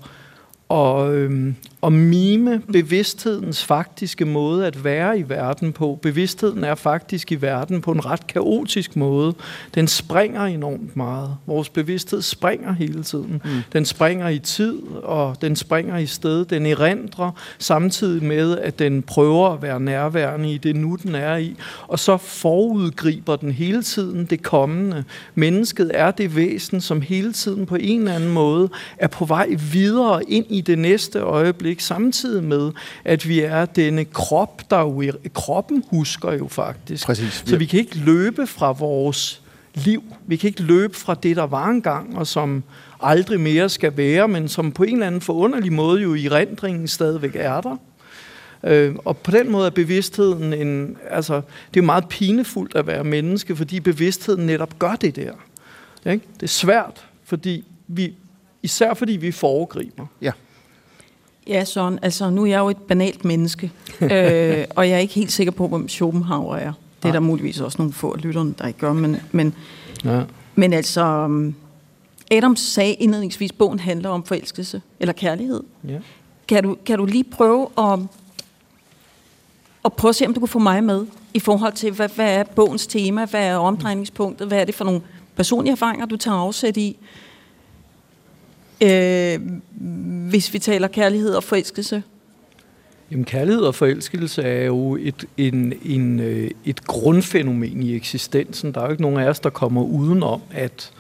og, øhm, og mime bevidsthedens faktiske måde at være i verden på. Bevidstheden er faktisk i verden på en ret kaotisk måde. Den springer enormt meget. Vores bevidsthed springer hele tiden. Mm. Den springer i tid, og den springer i sted. Den erindrer samtidig med, at den prøver at være nærværende i det nu, den er i. Og så forudgriber den hele tiden det kommende. Mennesket er det væsen, som hele tiden på en eller anden måde er på vej videre ind i det næste øjeblik, samtidig med, at vi er denne krop, der jo kroppen husker jo faktisk. Præcis. Så vi kan ikke løbe fra vores liv. Vi kan ikke løbe fra det, der var engang, og som aldrig mere skal være, men som på en eller anden forunderlig måde jo i rendringen stadigvæk er der. Øh, og på den måde er bevidstheden en, altså, det er meget pinefuldt at være menneske, fordi bevidstheden netop gør det der. Ikke? Det er svært, fordi vi, især fordi vi foregriber. Ja. Ja, sådan. Altså, nu er jeg jo et banalt menneske, øh, og jeg er ikke helt sikker på, hvem Schopenhauer er. Det er der muligvis også nogle få af lytterne, der ikke gør, men, men, ja. men altså, um, Adam sagde indledningsvis, at bogen handler om forelskelse, eller kærlighed. Ja. Kan, du, kan du lige prøve at, at prøve at se, om du kan få mig med, i forhold til, hvad, hvad er bogens tema, hvad er omdrejningspunktet, hvad er det for nogle personlige erfaringer, du tager afsæt i, øh, hvis vi taler kærlighed og forelskelse? Jamen, kærlighed og forelskelse er jo et, en, en, øh, et grundfænomen i eksistensen. Der er jo ikke nogen af os, der kommer udenom, at,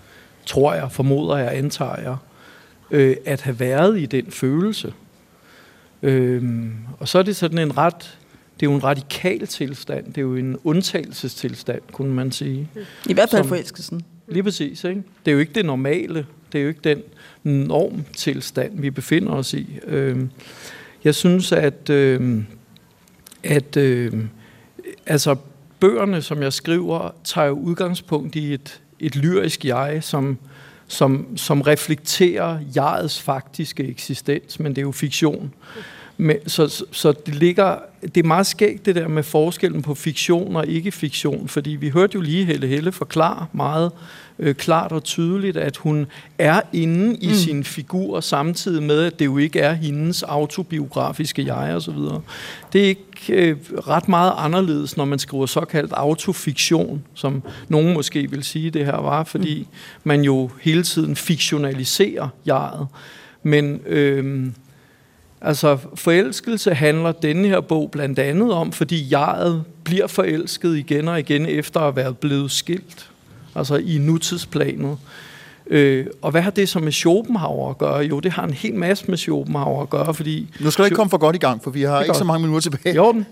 tror jeg, formoder jeg, antager jeg, øh, at have været i den følelse. Øhm, og så er det sådan en ret, det er jo en radikal tilstand, det er jo en undtagelsestilstand, kunne man sige. I hvert fald Som, forelskelsen. Lige præcis, ikke? Det er jo ikke det normale, det er jo ikke den normtilstand, vi befinder os i. Øh, jeg synes, at, øh, at øh, altså, bøgerne, som jeg skriver, tager jo udgangspunkt i et, et lyrisk jeg, som, som, som reflekterer jegets faktiske eksistens, men det er jo fiktion. Men, så, så, så det ligger, det er meget skægt det der med forskellen på fiktion og ikke-fiktion, fordi vi hørte jo lige Helle Helle forklare meget øh, klart og tydeligt, at hun er inde i mm. sin figur, samtidig med, at det jo ikke er hendes autobiografiske jeg og så videre. Det er ikke øh, ret meget anderledes, når man skriver såkaldt autofiktion, som nogen måske vil sige, det her var, fordi mm. man jo hele tiden fiktionaliserer jeget. Men... Øh, Altså, forelskelse handler denne her bog blandt andet om, fordi jeget bliver forelsket igen og igen efter at være blevet skilt. Altså i nutidsplanet. Øh, og hvad har det så med Schopenhauer at gøre? Jo, det har en hel masse med Schopenhauer at gøre, fordi... Nu skal du ikke komme for godt i gang, for vi har ikke så mange minutter tilbage. Jo,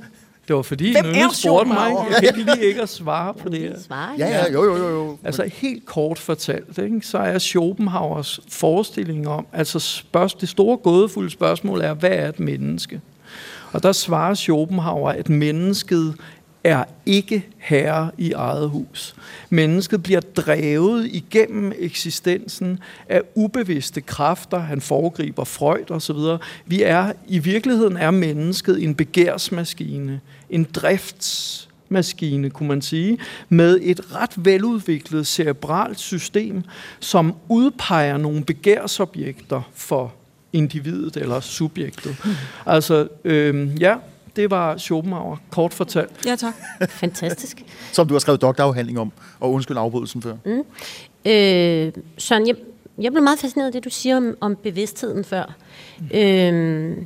det var fordi, Hvem er spurgte mig, jeg kan lige ikke at svare på det her. Ja, ja, jo, jo, jo, jo. Altså helt kort fortalt, ikke, så er Schopenhauers forestilling om, altså spørg, det store gådefulde spørgsmål er, hvad er et menneske? Og der svarer Schopenhauer, at mennesket er ikke herre i eget hus. Mennesket bliver drevet igennem eksistensen af ubevidste kræfter. Han foregriber Freud osv. Vi er, i virkeligheden er mennesket en begærsmaskine, en driftsmaskine, kunne man sige, med et ret veludviklet cerebralt system, som udpeger nogle begærsobjekter for individet eller subjektet. Altså, øh, ja, det var Schopenhauer, kort fortalt. Ja, tak. Fantastisk. Som du har skrevet doktorafhandling om, og undskyld afbrydelsen før. Mm. Øh, Søren, jeg, jeg blev meget fascineret af det, du siger om, om bevidstheden før. Mm. Øh,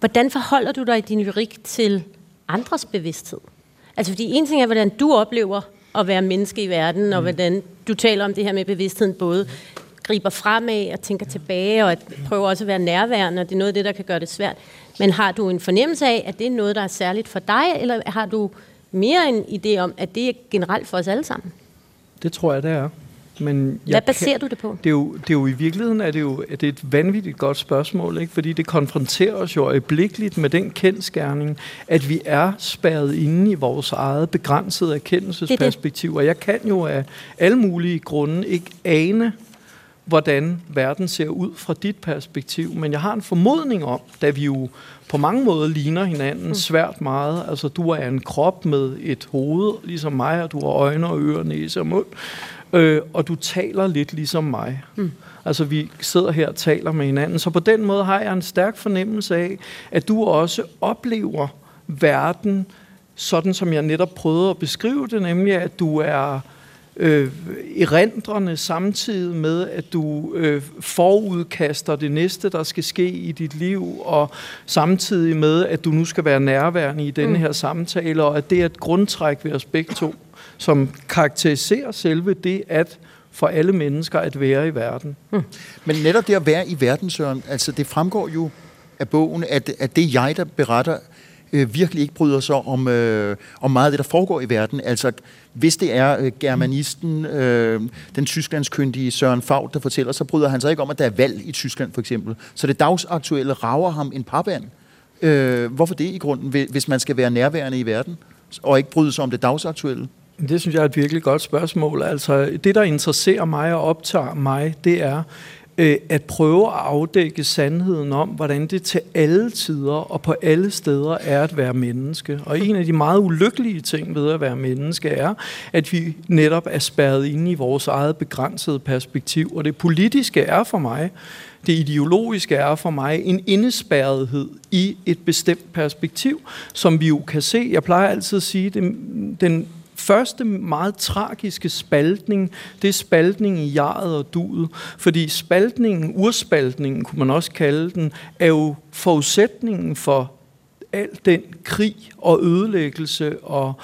hvordan forholder du dig i din lyrik til andres bevidsthed? Altså, fordi en ting er, hvordan du oplever at være menneske i verden, mm. og hvordan du taler om det her med bevidstheden, både griber fremad og tænker tilbage, og at prøver også at være nærværende, og det er noget af det, der kan gøre det svært. Men har du en fornemmelse af, at det er noget, der er særligt for dig, eller har du mere en idé om, at det er generelt for os alle sammen? Det tror jeg, det er. Men Hvad baserer kan, du det på? Det er, jo, det er jo i virkeligheden er det jo er det et vanvittigt godt spørgsmål, ikke? fordi det konfronterer os jo øjeblikkeligt med den kendskærning, at vi er spærret inde i vores eget begrænsede erkendelsesperspektiv. Det det. Og jeg kan jo af alle mulige grunde ikke ane, hvordan verden ser ud fra dit perspektiv. Men jeg har en formodning om, da vi jo på mange måder ligner hinanden mm. svært meget. Altså, du er en krop med et hoved, ligesom mig, og du har øjne og ører, næse og mund. Øh, og du taler lidt ligesom mig. Mm. Altså, vi sidder her og taler med hinanden. Så på den måde har jeg en stærk fornemmelse af, at du også oplever verden sådan, som jeg netop prøvede at beskrive det, nemlig at du er øh, erindrende samtidig med, at du øh, forudkaster det næste, der skal ske i dit liv, og samtidig med, at du nu skal være nærværende i denne mm. her samtale, og at det er et grundtræk ved os begge to, som karakteriserer selve det, at for alle mennesker at være i verden. Mm. Men netop det at være i verden, Søren, altså det fremgår jo af bogen, at, at det jeg, der beretter, øh, virkelig ikke bryder sig om, øh, om meget af det, der foregår i verden. Altså, hvis det er øh, germanisten, øh, den tysklandskyndige Søren Fagd, der fortæller, så bryder han sig ikke om, at der er valg i Tyskland, for eksempel. Så det dagsaktuelle rager ham en parband. Øh, hvorfor det i grunden, hvis man skal være nærværende i verden, og ikke bryde sig om det dagsaktuelle? Det synes jeg er et virkelig godt spørgsmål. Altså, det, der interesserer mig og optager mig, det er, Øh, at prøve at afdække sandheden om, hvordan det til alle tider og på alle steder er at være menneske. Og en af de meget ulykkelige ting ved at være menneske er, at vi netop er spærret inde i vores eget begrænsede perspektiv. Og det politiske er for mig, det ideologiske er for mig en indespærrethed i et bestemt perspektiv, som vi jo kan se. Jeg plejer altid at sige, den, den første meget tragiske spaltning, det er spaltning i jaret og duet. Fordi spaltningen, urspaltningen kunne man også kalde den, er jo forudsætningen for al den krig og ødelæggelse og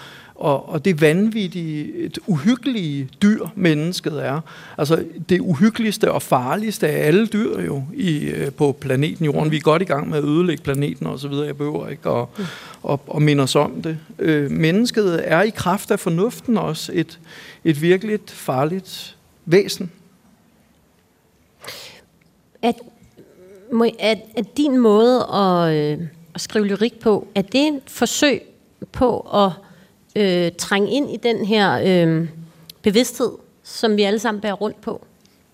og, og det vanvittige, et uhyggelige dyr, mennesket er. Altså det uhyggeligste og farligste af alle dyr jo i, øh, på planeten Jorden. Vi er godt i gang med at ødelægge planeten og så videre. Jeg behøver ikke at, at, at minde os om det. Øh, mennesket er i kraft af fornuften også et, et virkelig farligt væsen. At, at, at din måde at, øh, at skrive lyrik på, er det et forsøg på at øh, trænge ind i den her øh, bevidsthed som vi alle sammen bærer rundt på?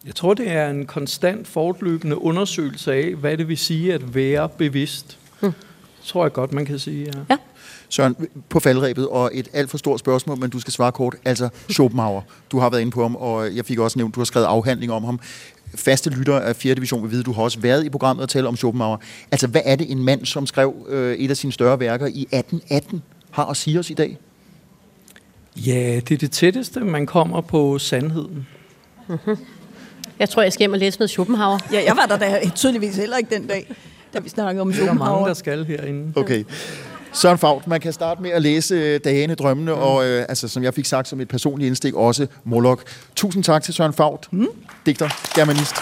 Jeg tror, det er en konstant fortløbende undersøgelse af, hvad det vil sige at være bevidst. Hmm. tror jeg godt, man kan sige, ja. ja. Søren, på faldrebet, og et alt for stort spørgsmål, men du skal svare kort. Altså, Schopenhauer, du har været inde på ham, og jeg fik også nævnt, du har skrevet afhandling om ham. Faste lytter af 4. division vil vide, du har også været i programmet og tale om Schopenhauer. Altså, hvad er det en mand, som skrev øh, et af sine større værker i 1818, har at sige os i dag? Ja, det er det tætteste, man kommer på sandheden. Mm-hmm. Jeg tror, jeg skal hjem og læse med Schopenhauer. Ja, jeg var der da tydeligvis heller ikke den dag, da vi snakkede om Schopenhauer. Det er mange, der skal herinde. Okay. Søren Faut, man kan starte med at læse øh, Dagene Drømmene, mm. og øh, altså, som jeg fik sagt som et personligt indstik, også Moloch. Tusind tak til Søren Faut, mm. digter, germanist.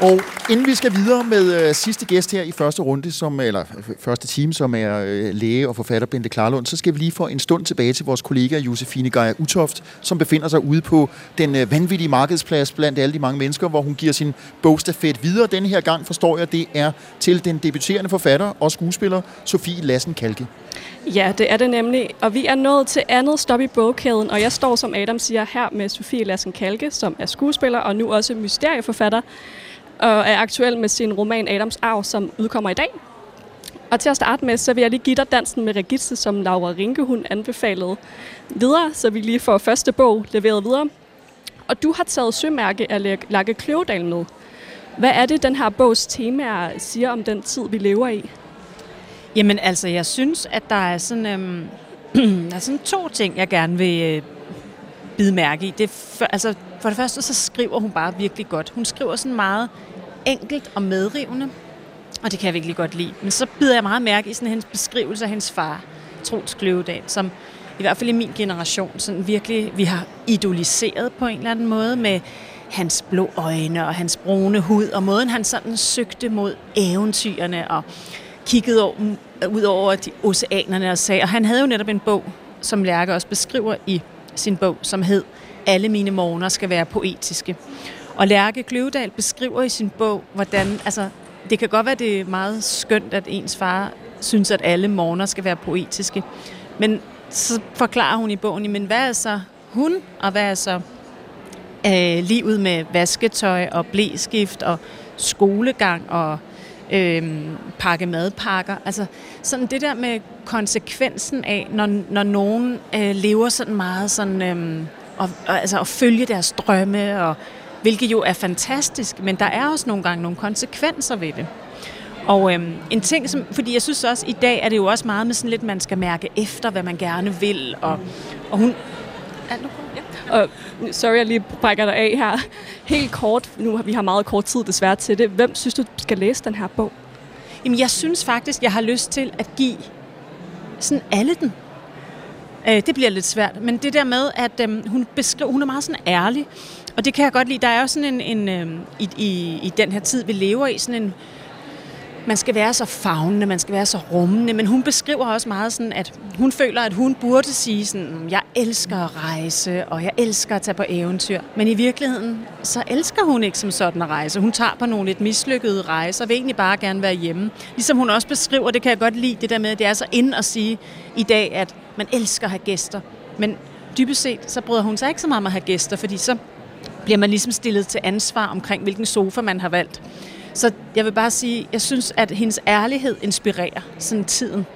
Og inden vi skal videre med øh, sidste gæst her i første runde, som, eller øh, første time, som er øh, læge og forfatter Bente Klarlund, så skal vi lige få en stund tilbage til vores kollega Josefine Geyer Utoft, som befinder sig ude på den øh, vanvittige markedsplads blandt alle de mange mennesker, hvor hun giver sin bogstafet videre. Denne her gang, forstår jeg, det er til den debuterende forfatter og skuespiller Sofie Lassen Kalke. Ja, det er det nemlig. Og vi er nået til andet stop i bogkæden, og jeg står, som Adam siger, her med Sofie Lassen Kalke, som er skuespiller og nu også mysterieforfatter og er aktuel med sin roman Adams Arv, som udkommer i dag. Og til at starte med, så vil jeg lige give dig dansen med Regitze, som Laura Rinke hun anbefalede videre, så vi lige får første bog leveret videre. Og du har taget sømærke af Lærke Kløvedal med. Hvad er det, den her bogs tema siger om den tid, vi lever i? Jamen altså, jeg synes, at der er sådan, øhm, der er sådan to ting, jeg gerne vil øh, bide mærke i. Det for, altså, for det første, så skriver hun bare virkelig godt. Hun skriver sådan meget enkelt og medrivende, og det kan jeg virkelig godt lide. Men så bider jeg meget mærke i sådan hendes beskrivelse af hendes far, Troels Kløvedal, som i hvert fald i min generation sådan virkelig, vi har idoliseret på en eller anden måde med hans blå øjne og hans brune hud, og måden han sådan søgte mod eventyrene og kiggede over, ud over de oceanerne og sagde, og han havde jo netop en bog, som Lærke også beskriver i sin bog, som hed Alle mine morgener skal være poetiske. Og Lærke Kløvedal beskriver i sin bog, hvordan, altså, det kan godt være, det er meget skønt, at ens far synes, at alle morgener skal være poetiske. Men så forklarer hun i bogen, men hvad er så hun, og hvad er så øh, livet med vasketøj og blæskift og skolegang og øh, pakke madpakker. Altså sådan det der med konsekvensen af, når, når nogen øh, lever sådan meget sådan, øh, og, og, altså at følge deres drømme og hvilket jo er fantastisk, men der er også nogle gange nogle konsekvenser ved det. Og øhm, en ting, som, fordi jeg synes også, i dag er det jo også meget med sådan lidt, man skal mærke efter, hvad man gerne vil, og, og hun... Ja. Og, sorry, jeg lige brækker dig af her. Helt kort, nu har vi har meget kort tid desværre til det. Hvem synes du skal læse den her bog? Jamen, jeg synes faktisk, jeg har lyst til at give sådan alle den. Øh, det bliver lidt svært, men det der med, at øhm, hun beskriver, hun er meget sådan ærlig, og det kan jeg godt lide. Der er jo sådan en, en øh, i, i, i den her tid, vi lever i, sådan en, man skal være så fagnende, man skal være så rummende, men hun beskriver også meget sådan, at hun føler, at hun burde sige sådan, jeg elsker at rejse, og jeg elsker at tage på eventyr. Men i virkeligheden, så elsker hun ikke som sådan at rejse. Hun tager på nogle lidt mislykkede rejser, og vil egentlig bare gerne være hjemme. Ligesom hun også beskriver, det kan jeg godt lide, det der med, at det er så ind at sige i dag, at man elsker at have gæster. Men dybest set, så bryder hun sig ikke så meget om at have gæster, fordi så bliver man ligesom stillet til ansvar omkring, hvilken sofa man har valgt. Så jeg vil bare sige, jeg synes, at hendes ærlighed inspirerer sådan tiden.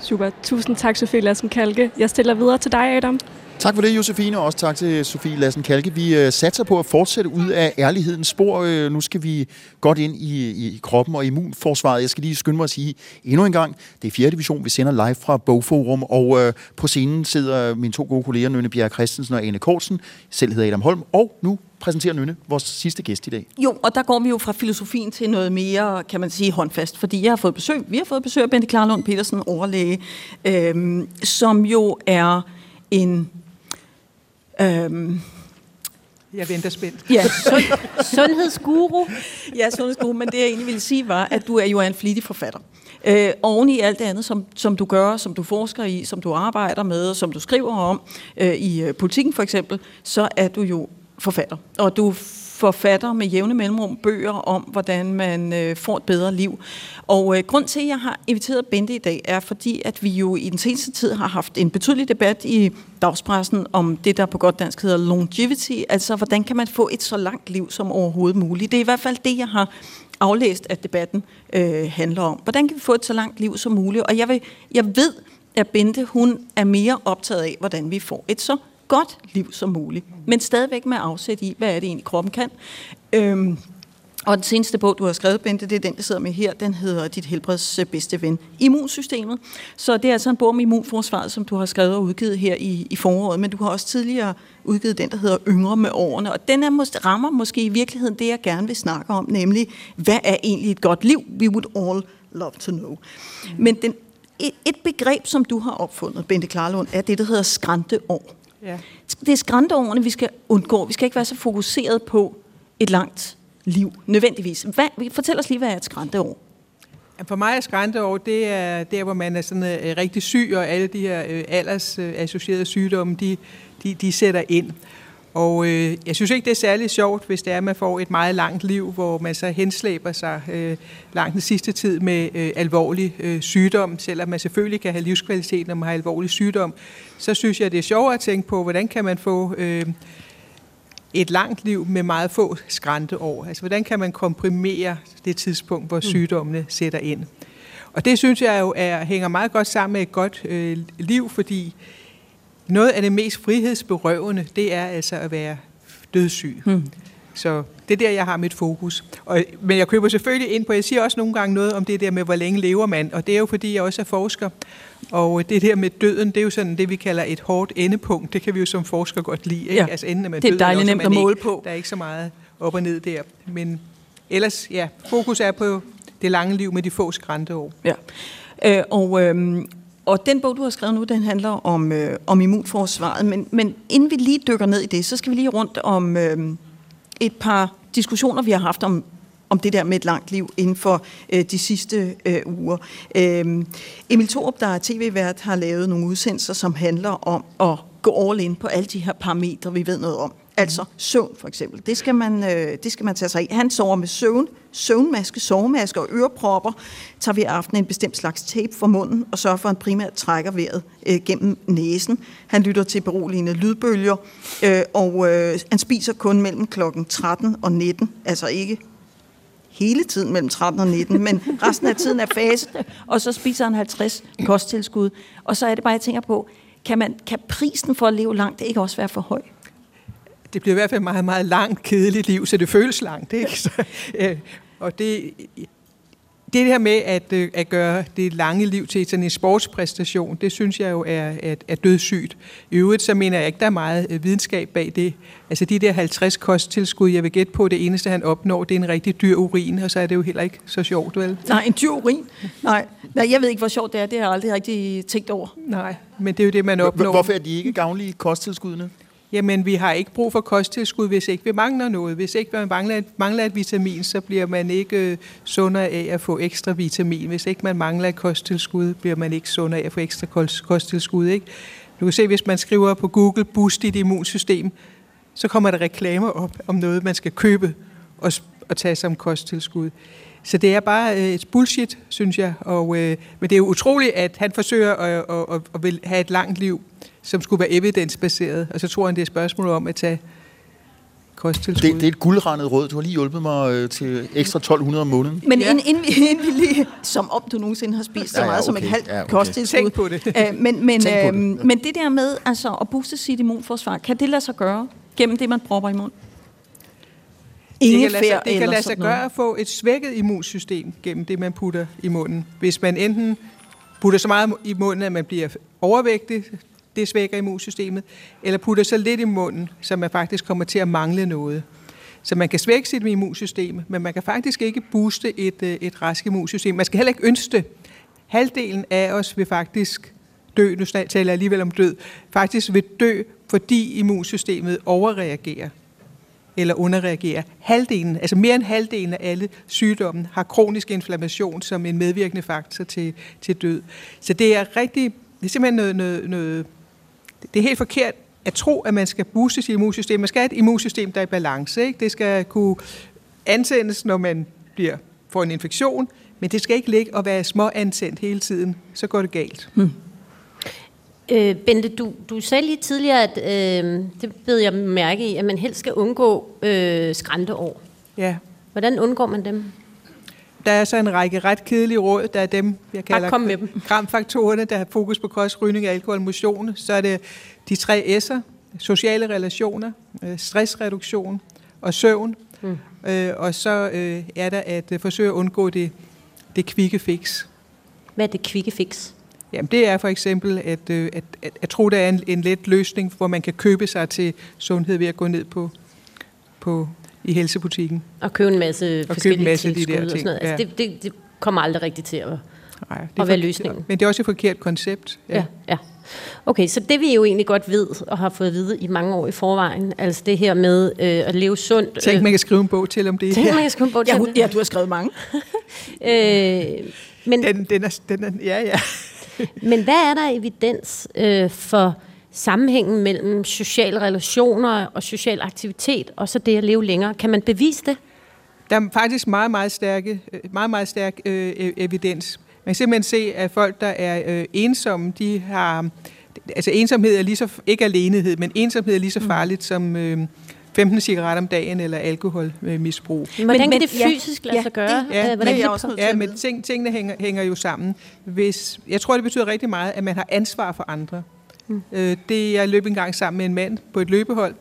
Super. Tusind tak, Sofie Lassen Kalke. Jeg stiller videre til dig, Adam. Tak for det, Josefine, og også tak til Sofie Lassen Kalke. Vi øh, satser på at fortsætte ud af ærlighedens spor. Øh, nu skal vi godt ind i, i kroppen og immunforsvaret. Jeg skal lige skynde mig at sige endnu en gang, det er 4. division, vi sender live fra Bogforum, og øh, på scenen sidder mine to gode kolleger, Nynne Bjerg Christensen og Ane Kortsen. Selv hedder Adam Holm, og nu præsenterer Nynne vores sidste gæst i dag. Jo, og der går vi jo fra filosofien til noget mere, kan man sige, håndfast, fordi jeg har fået besøg, vi har fået besøg af Bente Klarlund Petersen, overlæge, øhm, som jo er en Øhm, jeg venter spændt. Ja, sund, sundhedsguru. ja, sundhedsguru, men det jeg egentlig ville sige var, at du er jo en flittig forfatter. Øh, oven i alt det andet, som, som du gør, som du forsker i, som du arbejder med, som du skriver om, øh, i øh, politikken for eksempel, så er du jo forfatter. Og du forfatter med jævne mellemrum bøger om, hvordan man øh, får et bedre liv. Og øh, grund til, at jeg har inviteret Bente i dag, er fordi, at vi jo i den seneste tid har haft en betydelig debat i dagspressen om det, der på godt dansk hedder longevity, altså hvordan kan man få et så langt liv som overhovedet muligt. Det er i hvert fald det, jeg har aflæst, at debatten øh, handler om. Hvordan kan vi få et så langt liv som muligt? Og jeg, vil, jeg ved, at Bente hun er mere optaget af, hvordan vi får et så godt liv som muligt, men stadigvæk med afsæt i, hvad er det egentlig kroppen kan. Øhm, og den seneste bog, du har skrevet, Bente, det er den, der sidder med her, den hedder Dit helbreds øh, bedste ven, Immunsystemet. Så det er altså en bog om immunforsvaret, som du har skrevet og udgivet her i, i foråret, men du har også tidligere udgivet den, der hedder Yngre med årene, og den er rammer måske i virkeligheden det, jeg gerne vil snakke om, nemlig, hvad er egentlig et godt liv? We would all love to know. Men den, et, et begreb, som du har opfundet, Bente Klarlund, er det, der hedder skranteår. Ja. Det er skranteårene, vi skal undgå. Vi skal ikke være så fokuseret på et langt liv, nødvendigvis. Hvad, fortæl os lige, hvad er et skranteår? For mig er skranteår, det er der, hvor man er sådan, uh, rigtig syg, og alle de her uh, aldersassocierede uh, sygdomme, de, de, de sætter ind. Og øh, jeg synes ikke, det er særlig sjovt, hvis det er, at man får et meget langt liv, hvor man så henslæber sig øh, langt den sidste tid med øh, alvorlig øh, sygdom. Selvom man selvfølgelig kan have livskvalitet, når man har alvorlig sygdom, så synes jeg, det er sjovere at tænke på, hvordan kan man få øh, et langt liv med meget få skrænte år. Altså, hvordan kan man komprimere det tidspunkt, hvor mm. sygdommene sætter ind? Og det synes jeg jo er, hænger meget godt sammen med et godt øh, liv, fordi noget af det mest frihedsberøvende, det er altså at være dødssyg. Hmm. Så det er der, jeg har mit fokus. Og, men jeg køber selvfølgelig ind på, jeg siger også nogle gange noget om det der med, hvor længe lever man. Og det er jo, fordi jeg også er forsker. Og det der med døden, det er jo sådan det, vi kalder et hårdt endepunkt. Det kan vi jo som forsker godt lide. Ikke? Ja. Altså enden med det er døden, dejligt nemt at måle ikke, på. Der er ikke så meget op og ned der. Men ellers, ja, fokus er på det lange liv med de få skrænte år. Ja. Øh, og, øh, og den bog, du har skrevet nu, den handler om, øh, om immunforsvaret. Men, men inden vi lige dykker ned i det, så skal vi lige rundt om øh, et par diskussioner, vi har haft om, om det der med et langt liv inden for øh, de sidste øh, uger. Øh, Emil Thorup, der er tv-vært, har lavet nogle udsendelser, som handler om at gå all in på alle de her parametre, vi ved noget om. Altså søvn for eksempel. Det skal man, øh, det skal man tage sig i. Han sover med søvn, søvnmaske, sovemaske og ørepropper. Tager vi aften en bestemt slags tape for munden og sørger for, at han primært trækker vejret øh, gennem næsen. Han lytter til beroligende lydbølger, øh, og øh, han spiser kun mellem klokken 13 og 19. Altså ikke hele tiden mellem 13 og 19, men resten af tiden er fase, og så spiser han 50 kosttilskud. Og så er det bare, jeg tænker på, kan, man, kan prisen for at leve langt ikke også være for høj? Det bliver i hvert fald et meget, meget langt, kedeligt liv, så det føles langt. Ikke? Så, øh, og det, det her med at, øh, at gøre det lange liv til sådan en sportspræstation, det synes jeg jo er, er, er dødssygt. I øvrigt så mener jeg ikke, der er meget øh, videnskab bag det. Altså de der 50 kosttilskud, jeg vil gætte på, det eneste han opnår, det er en rigtig dyr urin, og så er det jo heller ikke så sjovt, vel? Nej, en dyr urin? Nej, Nej jeg ved ikke, hvor sjovt det er. Det har jeg aldrig rigtig tænkt over. Nej, men det er jo det, man opnår. Hvorfor er de ikke gavnlige kosttilskuddene? Jamen, vi har ikke brug for kosttilskud, hvis ikke vi mangler noget. Hvis ikke man mangler, mangler et vitamin, så bliver man ikke øh, sundere af at få ekstra vitamin. Hvis ikke man mangler et kosttilskud, bliver man ikke sundere af at få ekstra kosttilskud. Ikke? Du kan se, hvis man skriver på Google, boost dit immunsystem, så kommer der reklamer op om noget, man skal købe og, og tage som kosttilskud. Så det er bare øh, et bullshit, synes jeg. Og, øh, men det er jo utroligt, at han forsøger at, at, at, at vil have et langt liv, som skulle være evidensbaseret. Og så tror han, det er et spørgsmål om at tage kosttilskud. Det, det er et guldrandet råd. Du har lige hjulpet mig øh, til ekstra 1200 om måneden. Men ja. inden, inden, vi, inden vi lige, som om du nogensinde har spist så ja, ja, meget okay. som et halvt ja, okay. kosttilskud. Tænk på det. Æ, men, men, øh, det. men det der med altså, at booste sit immunforsvar, kan det lade sig gøre gennem det, man propper i munden? Ingen det kan, lade sig, det kan lade sig gøre at få et svækket immunsystem gennem det, man putter i munden. Hvis man enten putter så meget i munden, at man bliver overvægtig, det svækker immunsystemet, eller putter så lidt i munden, så man faktisk kommer til at mangle noget. Så man kan svække sit immunsystem, men man kan faktisk ikke booste et, øh, et rask immunsystem. Man skal heller ikke ønske det. Halvdelen af os vil faktisk dø, nu taler jeg alligevel om død, faktisk vil dø, fordi immunsystemet overreagerer eller underreagerer. Halvdelen, altså mere end halvdelen af alle sygdomme har kronisk inflammation som en medvirkende faktor til, til død. Så det er rigtig, det er simpelthen noget, noget, noget det er helt forkert at tro, at man skal booste sit immunsystem. Man skal have et immunsystem, der er i balance. Ikke? Det skal kunne antændes, når man bliver, får en infektion, men det skal ikke ligge og være små antændt hele tiden. Så går det galt. Hmm. Øh, Bente, du, du sagde lige tidligere, at øh, det beder jeg mærke i, at man helst skal undgå øh, skrænteår. Ja. Hvordan undgår man dem? Der er så en række ret kedelige råd. Der er dem, jeg kalder kom med dem. gramfaktorerne, der har fokus på kost, rygning, alkohol, motion. Så er det de tre S'er, sociale relationer, øh, stressreduktion og søvn. Mm. Øh, og så øh, er der at øh, forsøge at undgå det, det kvikke fix. Hvad er det kvikke fix? Jamen det er for eksempel at, øh, at, at, at tro, der er en, en let løsning, hvor man kan købe sig til sundhed ved at gå ned på, på i helsebutikken. Og købe en masse og forskellige købe en masse tilskud de der og sådan ting. noget. Altså, det, det, det kommer aldrig rigtigt til at, Nej, det at være løsningen. Men det er også et forkert koncept. Ja. ja. Okay, så det vi jo egentlig godt ved, og har fået at vide i mange år i forvejen, altså det her med øh, at leve sundt. Tænk, man kan skrive en bog til om det. Tænk, man kan skrive en bog til Ja, om hun- det. ja, du har skrevet mange. øh, men, Den, den er, den er, ja, ja. men hvad er der evidens øh, for sammenhængen mellem sociale relationer og social aktivitet, og så det at leve længere? Kan man bevise det? Der er faktisk meget, meget, stærke, øh, meget, meget stærk øh, e- evidens. Man kan simpelthen se, at folk, der er øh, ensomme, de har... Altså ensomhed er lige så... Ikke alenehed, men ensomhed er lige så farligt som øh, 15 cigaretter om dagen eller alkoholmisbrug. Men, Hvordan kan det ja, fysisk lade ja, sig gøre? det- Øh, ja, det er også Ja, men ting, tingene hænger, hænger jo sammen. Hvis, jeg tror, det betyder rigtig meget, at man har ansvar for andre. Mm. Øh, det, jeg løb engang sammen med en mand på et løbehold.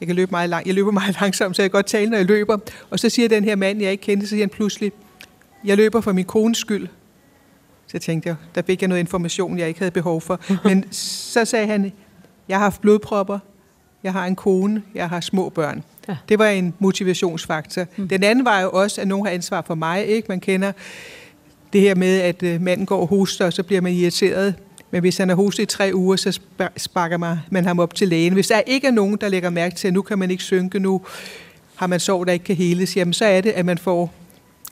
Jeg kan løbe meget lang, jeg løber meget langsomt, så jeg kan godt tale, når jeg løber. Og så siger den her mand, jeg ikke kendte, så siger han pludselig, jeg løber for min kones skyld. Så tænkte jeg, der fik jeg noget information, jeg ikke havde behov for. Men så sagde han, jeg har haft blodpropper, jeg har en kone, jeg har små børn. Ja. Det var en motivationsfaktor. Mm. Den anden var jo også, at nogen har ansvar for mig. Ikke? Man kender det her med, at øh, manden går og hoster, og så bliver man irriteret. Men hvis han har hostet i tre uger, så sparker man, ham op til lægen. Hvis der ikke er nogen, der lægger mærke til, at nu kan man ikke synke, nu har man sår, der ikke kan heles, jamen så er det, at man får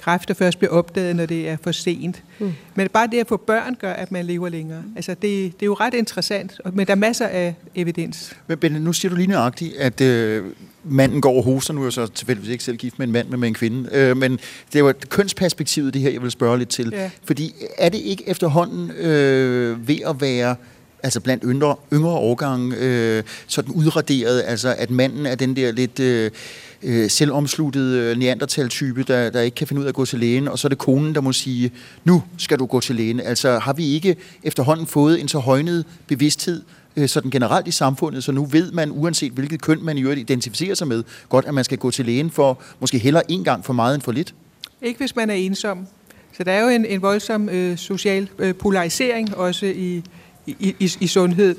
kræfter først bliver opdaget, når det er for sent. Mm. Men bare det at få børn gør, at man lever længere. Altså det, det er jo ret interessant, og- men der er masser af evidens. Men Bente, nu siger du lige nøjagtigt, at øh, manden går og hoster. Nu er jeg så tilfældigvis ikke selv gift med en mand, men med en kvinde. Øh, men det er jo kønsperspektivet, det her, jeg vil spørge lidt til. Ja. Fordi er det ikke efterhånden øh, ved at være altså blandt yngre, yngre årgange, øh, sådan udraderet, altså at manden er den der lidt øh, øh selvomsluttede øh, neandertal-type, der, der ikke kan finde ud af at gå til lægen, og så er det konen, der må sige, nu skal du gå til lægen. Altså har vi ikke efterhånden fået en så højnet bevidsthed, øh, sådan generelt i samfundet, så nu ved man, uanset hvilket køn man i øvrigt identificerer sig med, godt at man skal gå til lægen for måske hellere en gang for meget end for lidt. Ikke hvis man er ensom. Så der er jo en, en voldsom øh, social øh, polarisering også i, i, i, i sundhed,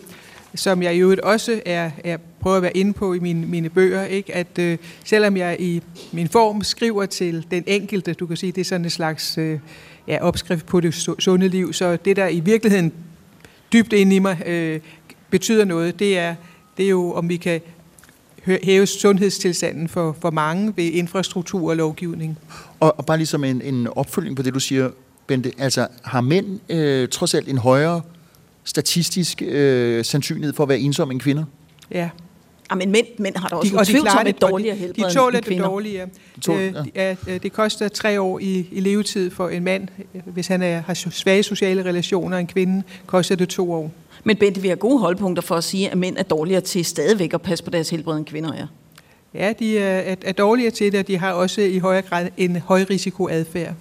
som jeg i øvrigt også er, er prøver at være inde på i mine, mine bøger. Ikke? At øh, selvom jeg i min form skriver til den enkelte, du kan sige, det er sådan en slags øh, ja, opskrift på det sunde liv, så det der i virkeligheden dybt inde i mig øh, betyder noget, det er, det er jo, om vi kan hæve sundhedstilstanden for, for mange ved infrastruktur og lovgivning. Og, og bare ligesom en, en opfølging på det, du siger, Bente, altså har mænd øh, trods alt en højere statistisk øh, sandsynlighed for at være ensomme end kvinder? Ja. Ja, men mænd, mænd har da også og utvivlsomt klarer et og dårligere de, helbred de tåler end det dårligere. tåler- Øh, ja, øh, det koster tre år i, i levetid for en mand. Hvis han er, har svage sociale relationer, en kvinde, koster det to år. Men Bente, vi har gode holdpunkter for at sige, at mænd er dårligere til stadigvæk at passe på deres helbred, end kvinder er. Ja, de er, er, er dårligere til det, og de har også i højere grad en højrisikoadfærd.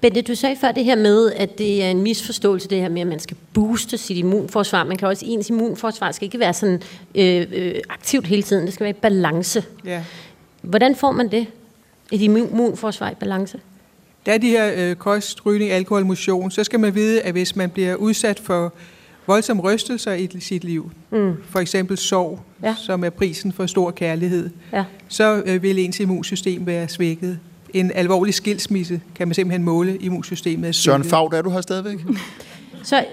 Bente, du sagde før det her med, at det er en misforståelse, det her med, at man skal booste sit immunforsvar. Man kan også, ens immunforsvar skal ikke være sådan øh, øh, aktivt hele tiden. Det skal være i balance. Ja. Hvordan får man det? Et immunforsvar i balance? Der er de her øh, kost, rygning, alkohol, motion. Så skal man vide, at hvis man bliver udsat for voldsomme rystelser i sit liv, Mm. for eksempel sorg, Ja. ja. som er prisen for stor kærlighed, Ja. så øh, vil ens immunsystem være svækket. En alvorlig skilsmisse kan man simpelthen måle immunsystemet. Søren. Fagd, er du her stadigvæk? Så,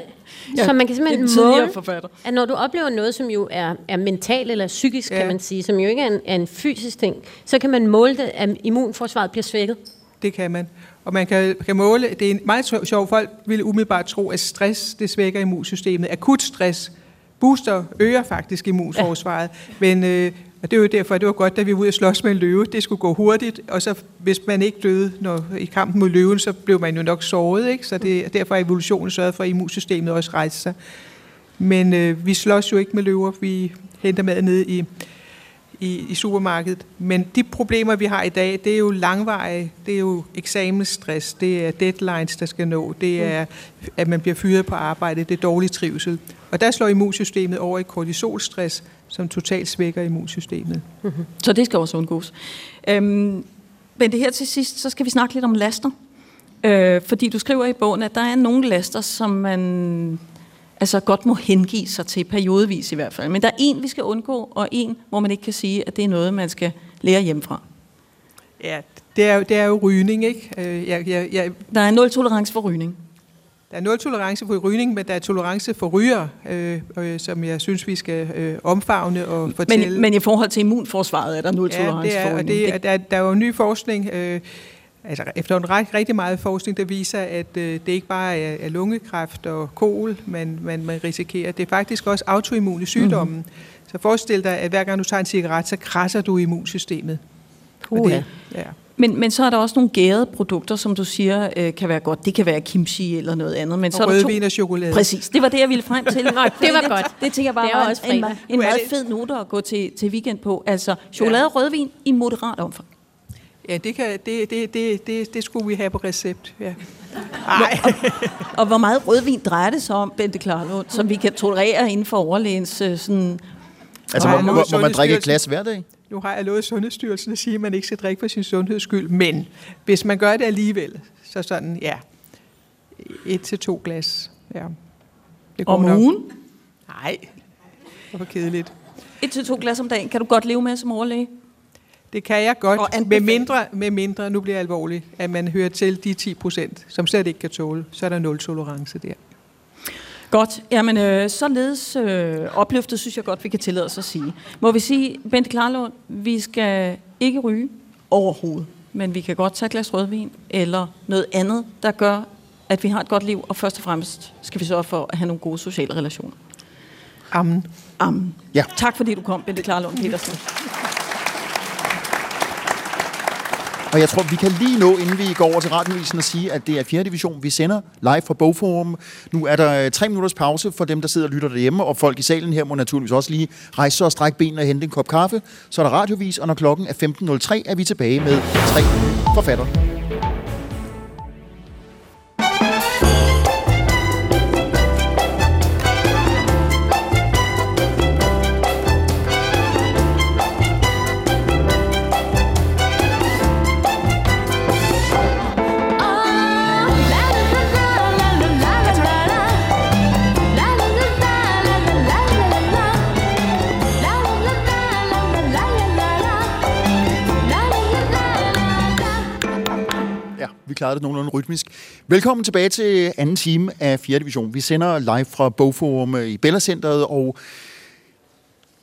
ja, så man kan simpelthen måle, forfatter. at når du oplever noget, som jo er, er mentalt eller psykisk, ja. Ja. kan man sige, som jo ikke er en, er en fysisk ting, så kan man måle det, at immunforsvaret bliver svækket. Det kan man. Og man kan, kan måle, det er en meget sjov, folk vil umiddelbart tro, at stress det svækker immunsystemet. Akut stress booster, øger faktisk immunforsvaret. Ja. Men øh, og det er jo derfor, at det var godt, da vi var ude og slås med en løve. Det skulle gå hurtigt, og så hvis man ikke døde når, i kampen mod løven, så blev man jo nok såret. Ikke? Så det, derfor er evolutionen sørget for, at immunsystemet også rejser sig. Men øh, vi slås jo ikke med løver. Vi henter mad ned i, i, i supermarkedet. Men de problemer, vi har i dag, det er jo langvarige. Det er jo eksamensstress, det er deadlines, der skal nå, det er, at man bliver fyret på arbejde, det er dårlig trivsel. Og der slår immunsystemet over i kortisolstress, som totalt svækker immunsystemet. Mm-hmm. Så det skal også undgås. Øhm, men det her til sidst, så skal vi snakke lidt om laster. Øh, fordi du skriver i bogen, at der er nogle laster, som man altså godt må hengive sig til, periodevis i hvert fald. Men der er en, vi skal undgå, og en, hvor man ikke kan sige, at det er noget, man skal lære hjemmefra. Ja, det er jo, det er jo rygning, ikke? Øh, jeg, jeg, jeg, der er nul tolerance for rygning. Der er nul tolerance for rygning, men der er tolerance for ryger, øh, øh, som jeg synes, vi skal øh, omfavne og fortælle. Men, men i forhold til immunforsvaret er der nul ja, tolerance det er, for rygning? Det, der, der er jo ny forskning, øh, altså efter en ret, rigtig meget forskning, der viser, at øh, det ikke bare er, er lungekræft og kol, man, man, man risikerer. Det er faktisk også autoimmune sygdomme. Mm-hmm. Så forestil dig, at hver gang du tager en cigaret, så krasser du immunsystemet. Uh, det, ja. Men, men så er der også nogle gærede produkter, som du siger øh, kan være godt. Det kan være kimchi eller noget andet. Men og så er rødvin og chokolade. Præcis, det var det, jeg ville frem til. Nå, det var godt. Det, det tænker jeg bare det var også en, en, en meget fed note at gå til, til weekend på. Altså chokolade og rødvin i moderat omfang. Ja, det, kan, det, det, det, det, det skulle vi have på recept. Ja. Ej. og, og hvor meget rødvin drejer det sig om, Bente Klarlund, som vi kan tolerere inden for overlægens øh, sådan... Altså, må, må, må man drikke et glas hver dag? Nu har jeg lovet Sundhedsstyrelsen at sige, at man ikke skal drikke for sin sundheds skyld, men hvis man gør det alligevel, så sådan, ja, et til to glas. Ja. Det går om nok. ugen? Nej, det var kedeligt. Et til to glas om dagen, kan du godt leve med som overlæge? Det kan jeg godt, med mindre, med mindre, nu bliver jeg alvorlig, at man hører til de 10 procent, som slet ikke kan tåle, så er der nul tolerance der. Godt. Jamen, øh, således øh, opløftet, synes jeg godt, vi kan tillade os at sige. Må vi sige, Bente Klarlund, vi skal ikke ryge overhovedet, men vi kan godt tage et glas rødvin eller noget andet, der gør, at vi har et godt liv, og først og fremmest skal vi sørge for at have nogle gode sociale relationer. Amen. Amen. Ja. Tak fordi du kom, Bente Klarlund Petersen. Og jeg tror, vi kan lige nå, inden vi går over til radiovisen, og sige, at det er 4. division, vi sender live fra Bogforum. Nu er der øh, tre minutters pause for dem, der sidder og lytter derhjemme, og folk i salen her må naturligvis også lige rejse sig og strække benene og hente en kop kaffe. Så er der radiovis, og når klokken er 15.03, er vi tilbage med tre forfattere. Det nogenlunde rytmisk. Velkommen tilbage til anden time af 4. division. Vi sender live fra Bogforum i Bella Centeret, og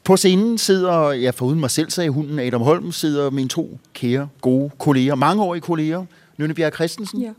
på scenen sidder, ja foruden mig selv, sagde hunden Adam Holm, sidder mine to kære, gode kolleger, mangeårige kolleger, Nynne Bjerg Christensen, ja.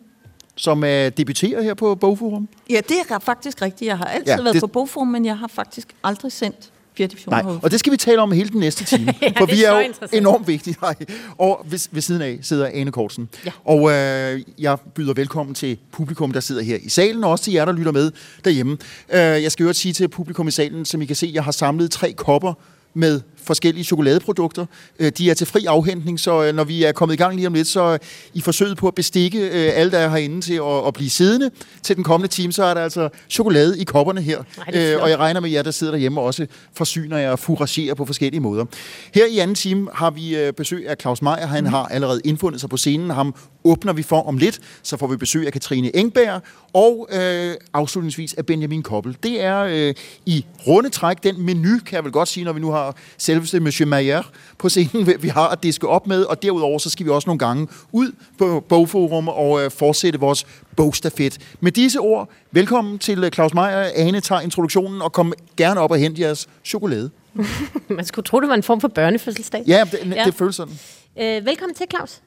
som er debuterer her på Bogforum. Ja, det er faktisk rigtigt. Jeg har altid ja, været det... på Bogforum, men jeg har faktisk aldrig sendt 4. division. Nej, og det skal vi tale om hele den næste time, ja, for vi er, er jo enormt vigtige. Nej. Og ved, ved siden af sidder Ane Kortsen. Ja. Og øh, jeg byder velkommen til publikum, der sidder her i salen, og også til jer, der lytter med derhjemme. Øh, jeg skal jo sige til publikum i salen, som I kan se, jeg har samlet tre kopper med forskellige chokoladeprodukter. Øh, de er til fri afhentning, så øh, når vi er kommet i gang lige om lidt, så i forsøget på at bestikke øh, alle, der er herinde til at, at blive siddende til den kommende time, så er der altså chokolade i kopperne her. Nej, og jeg regner med jer, der sidder derhjemme, også forsyner jer og furagerer på forskellige måder. Her i anden time har vi besøg af Claus Meier. Han mm. har allerede indfundet sig på scenen. Ham åbner vi for om lidt. Så får vi besøg af Katrine Engberg og øh, afslutningsvis af Benjamin Koppel. Det er øh, i runde træk den menu, kan jeg vel godt sige, når vi nu har selveste Monsieur Mayer på scenen, vi har at diske op med, og derudover så skal vi også nogle gange ud på Bogforum og øh, fortsætte vores bogstafet. Med disse ord, velkommen til øh, Claus Meier. Ane tager introduktionen, og kom gerne op og hente jeres chokolade. Man skulle tro, det var en form for børnefødselsdag. Ja, det, ja. det føles sådan. Øh, velkommen til, Claus.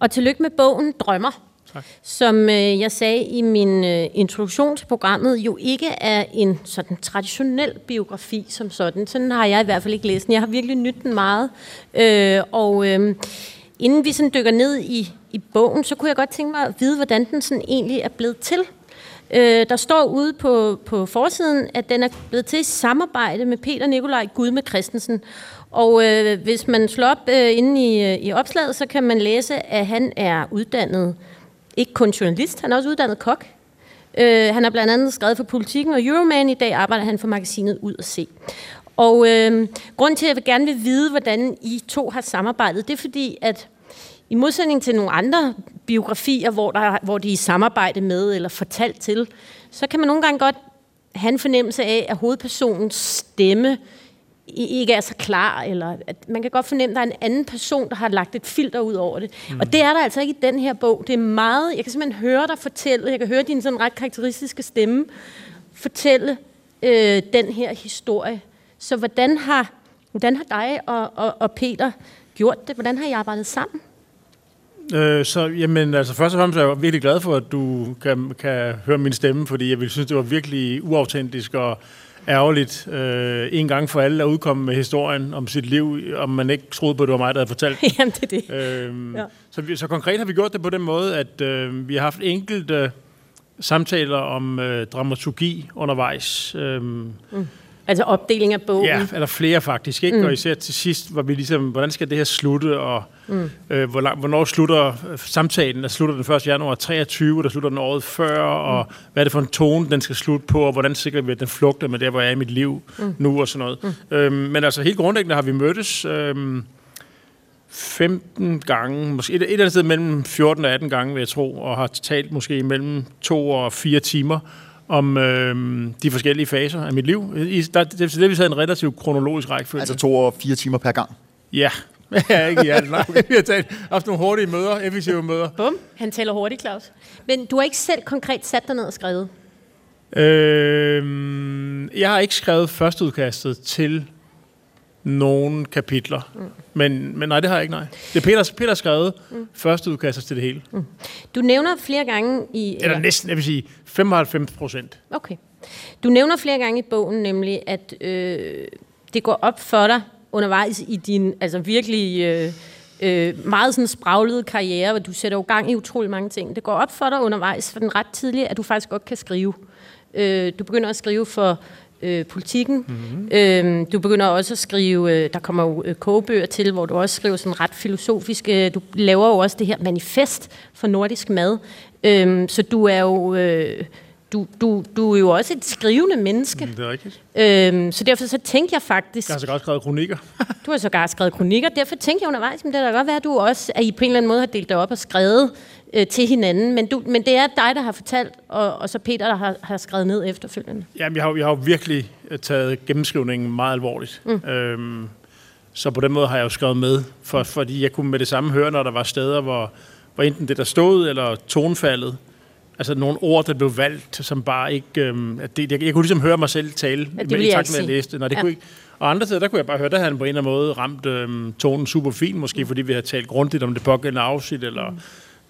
Og tillykke med bogen Drømmer, Tak. Som øh, jeg sagde i min øh, introduktion til programmet, jo ikke er en sådan traditionel biografi som sådan. Sådan har jeg i hvert fald ikke læst den. Jeg har virkelig nydt den meget. Øh, og øh, inden vi sådan dykker ned i, i bogen, så kunne jeg godt tænke mig at vide, hvordan den sådan egentlig er blevet til. Øh, der står ude på, på forsiden, at den er blevet til i samarbejde med Peter Nikolaj Gudme Christensen. Og øh, hvis man slår op øh, inde i, øh, i opslaget, så kan man læse, at han er uddannet, ikke kun journalist, han er også uddannet kok. Øh, han har blandt andet skrevet for Politiken og Euroman. I dag arbejder han for magasinet Ud og Se. Og øh, grund til, at jeg gerne vil vide, hvordan I to har samarbejdet, det er fordi, at i modsætning til nogle andre biografier, hvor, der, hvor de er i samarbejde med eller fortalt til, så kan man nogle gange godt have en fornemmelse af, at hovedpersonens stemme ikke er så klar, eller at man kan godt fornemme, at der er en anden person, der har lagt et filter ud over det. Mm. Og det er der altså ikke i den her bog. Det er meget, jeg kan simpelthen høre dig fortælle, jeg kan høre din sådan ret karakteristiske stemme, fortælle øh, den her historie. Så hvordan har, hvordan har dig og, og, og Peter gjort det? Hvordan har I arbejdet sammen? Øh, så jamen, altså, først og fremmest er jeg virkelig glad for, at du kan, kan høre min stemme, fordi jeg vil synes, det var virkelig uautentisk og ærgerligt øh, en gang for alle at udkomme med historien om sit liv, om man ikke troede på, at det var mig, der havde fortalt Jamen, det er det. Øh, ja. så, vi, så konkret har vi gjort det på den måde, at øh, vi har haft enkelte samtaler om øh, dramaturgi undervejs. Øh, mm Altså opdeling af bogen? Ja, eller flere faktisk. Ikke? Mm. Og især til sidst var vi ligesom, hvordan skal det her slutte, og mm. øh, hvor lang, hvornår slutter øh, samtalen? Der slutter den 1. januar 23, der slutter den året før, og mm. hvad er det for en tone, den skal slutte på, og hvordan sikrer vi, at den flugter med der, hvor jeg er i mit liv mm. nu, og sådan noget. Mm. Øhm, men altså helt grundlæggende har vi mødtes øhm, 15 gange, måske et, et eller andet sted mellem 14 og 18 gange, vil jeg tro, og har talt måske mellem to og fire timer, om øh, de forskellige faser af mit liv. I, der, det, det har vi taget en relativt kronologisk rækkefølge. Altså to og fire timer per gang? Ja. ja, ikke ja, nej. Vi har taget, haft nogle hurtige møder, effektive møder. Bum, han tæller hurtigt, Claus. Men du har ikke selv konkret sat dig ned og skrevet? Øh, jeg har ikke skrevet førsteudkastet til nogle kapitler. Mm. Men, men nej, det har jeg ikke, nej. Det er Peter, Peter skrevet mm. første udkast til det hele. Mm. Du nævner flere gange i... Eller, eller næsten, jeg vil sige 95 procent. Okay. Du nævner flere gange i bogen nemlig, at øh, det går op for dig undervejs i din altså virkelig øh, øh, meget sådan spraglede karriere, hvor du sætter jo gang i utrolig mange ting. Det går op for dig undervejs, for den ret tidligt, at du faktisk godt kan skrive. Øh, du begynder at skrive for øh, politikken. Mm-hmm. Øh, du begynder også at skrive, øh, der kommer jo øh, kogebøger til, hvor du også skriver sådan ret filosofisk. Øh, du laver jo også det her manifest for nordisk mad. Øh, så du er jo... Øh, du, du, du er jo også et skrivende menneske. Mm, det er rigtigt. Øhm, så derfor så tænkte jeg faktisk... Jeg har sågar skrevet kronikker. du har sågar skrevet kronikker. Derfor tænkte jeg undervejs, men det kan godt være, at du også at I på en eller anden måde har delt det op og skrevet øh, til hinanden. Men, du, men det er dig, der har fortalt, og, og så Peter, der har, har skrevet ned efterfølgende. Jamen, jeg har, jeg har jo virkelig øh, taget gennemskrivningen meget alvorligt. Mm. Øhm, så på den måde har jeg jo skrevet med, for, fordi jeg kunne med det samme høre, når der var steder, hvor, hvor enten det, der stod, eller tonfaldet, altså nogle ord, der blev valgt, som bare ikke... Øhm, at det, jeg, jeg kunne ligesom høre mig selv tale, ja, det med, i takt med at læse det. Når det ja. kunne ikke, og andre steder, der kunne jeg bare høre, at han på en eller anden måde ramt øhm, tonen super fint, måske mm. fordi vi har talt grundigt om det pågældende afsnit, eller mm.